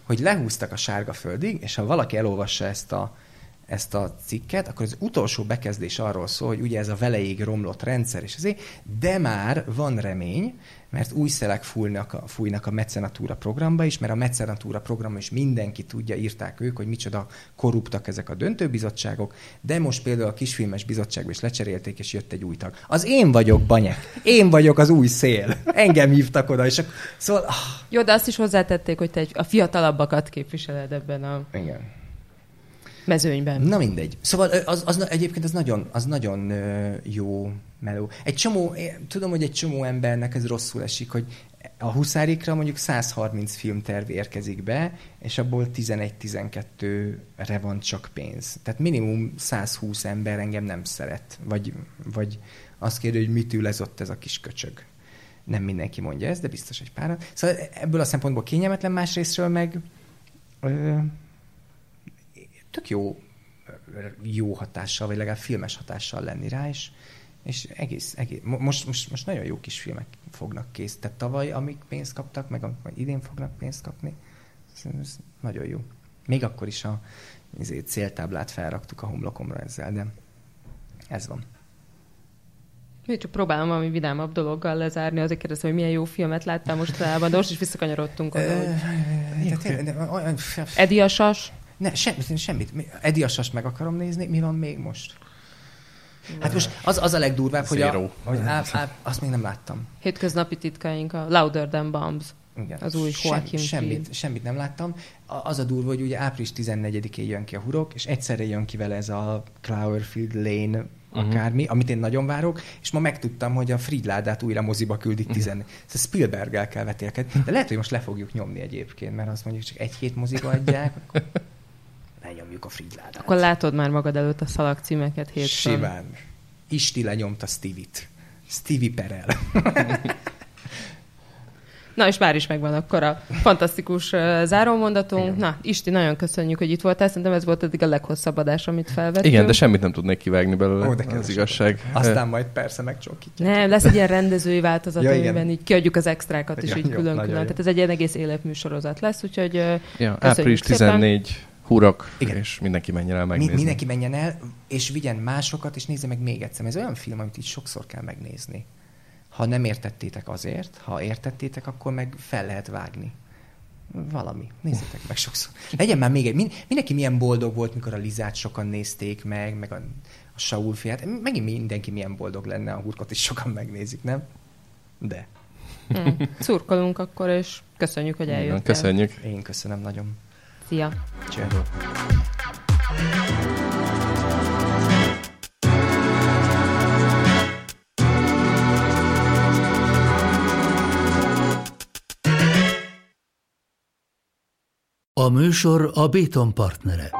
hogy lehúztak a sárga földig, és ha valaki elolvassa ezt a, ezt a cikket, akkor az utolsó bekezdés arról szól, hogy ugye ez a veleig romlott rendszer, és azért, de már van remény, mert új szelek fújnak a, fújnak a mecenatúra programba is, mert a mecenatúra program is mindenki tudja, írták ők, hogy micsoda korruptak ezek a döntőbizottságok, de most például a kisfilmes bizottságba is lecserélték, és jött egy új tag. Az én vagyok, Banyek. Én vagyok az új szél. Engem hívtak oda, és akkor, szóval... Ah. Jó, de azt is hozzátették, hogy te egy, a fiatalabbakat képviseled ebben a... Igen mezőnyben. Na mindegy. Szóval az, az egyébként az nagyon, az nagyon jó meló. Egy csomó, tudom, hogy egy csomó embernek ez rosszul esik, hogy a huszárikra mondjuk 130 filmterv érkezik be, és abból 11-12-re van csak pénz. Tehát minimum 120 ember engem nem szeret. Vagy, vagy azt kérdő, hogy mit ül ez ott ez a kis köcsög. Nem mindenki mondja ezt, de biztos egy páran. Szóval ebből a szempontból kényelmetlen, másrésztről meg ö, tök jó, jó hatással, vagy legalább filmes hatással lenni rá, és, és egész, egész most, most, most nagyon jó kis filmek fognak kész. Tehát tavaly, amik pénzt kaptak, meg amik idén fognak pénzt kapni, ez, nagyon jó. Még akkor is a ezért céltáblát felraktuk a homlokomra ezzel, de ez van. Még csak próbálom valami vidámabb dologgal lezárni, azért kérdezem, hogy milyen jó filmet láttál mostanában, de most is visszakanyarodtunk oda. Edi a sas? Ne, semmit, semmit. Edi Assast meg akarom nézni, mi van még most? Hát most az, az a legdurvább, hogy, a, hogy á, á, azt még nem láttam. Hétköznapi titkaink, a Louder Than Bombs. Igen. Az új Sem, semmit, semmit nem láttam. Az a durva, hogy ugye április 14-én jön ki a hurok, és egyszerre jön ki vele ez a Cloverfield Lane uh-huh. akármi, amit én nagyon várok, és ma megtudtam, hogy a Fridládát újra moziba küldik 10. Uh-huh. Szóval Spielberggel kell vetélkedni. De lehet, hogy most le fogjuk nyomni egyébként, mert azt mondjuk csak egy-két moziba adják, akkor (laughs) lenyomjuk a Fridládát. Akkor látod már magad előtt a szalag címeket hétfőn. Simán. Isti lenyomta Stevie-t. Stevie Perel. (laughs) Na, és már is megvan akkor a fantasztikus uh, zárómondatunk. Igen. Na, Isti, nagyon köszönjük, hogy itt voltál. Szerintem ez volt eddig a leghosszabb adás, amit felvettünk. Igen, de semmit nem tudnék kivágni belőle, Ó, de az igazság. Aztán majd persze megcsókítjuk. Nem, lesz egy ilyen rendezői változat, ja, amiben így kiadjuk az extrákat is, így külön-külön. Tehát ez egy ilyen egész életműsorozat lesz, úgyhogy uh, ja, április 14 Hurak, Igen. és mindenki menjen el megnézni. Mi, mindenki menjen el, és vigyen másokat, és nézze meg még egyszer. Ez olyan film, amit így sokszor kell megnézni. Ha nem értettétek azért, ha értettétek, akkor meg fel lehet vágni. Valami. Nézzétek meg sokszor. Legyen már még egy. Mind, mindenki milyen boldog volt, mikor a Lizát sokan nézték meg, meg a, a Saul fiát. Megint mindenki milyen boldog lenne, a hurkot is sokan megnézik, nem? De. Hmm. Szurkolunk akkor, és köszönjük, hogy eljöttél. Köszönjük. Én köszönöm nagyon. Szia! Ciao. A műsor a Béton partnere.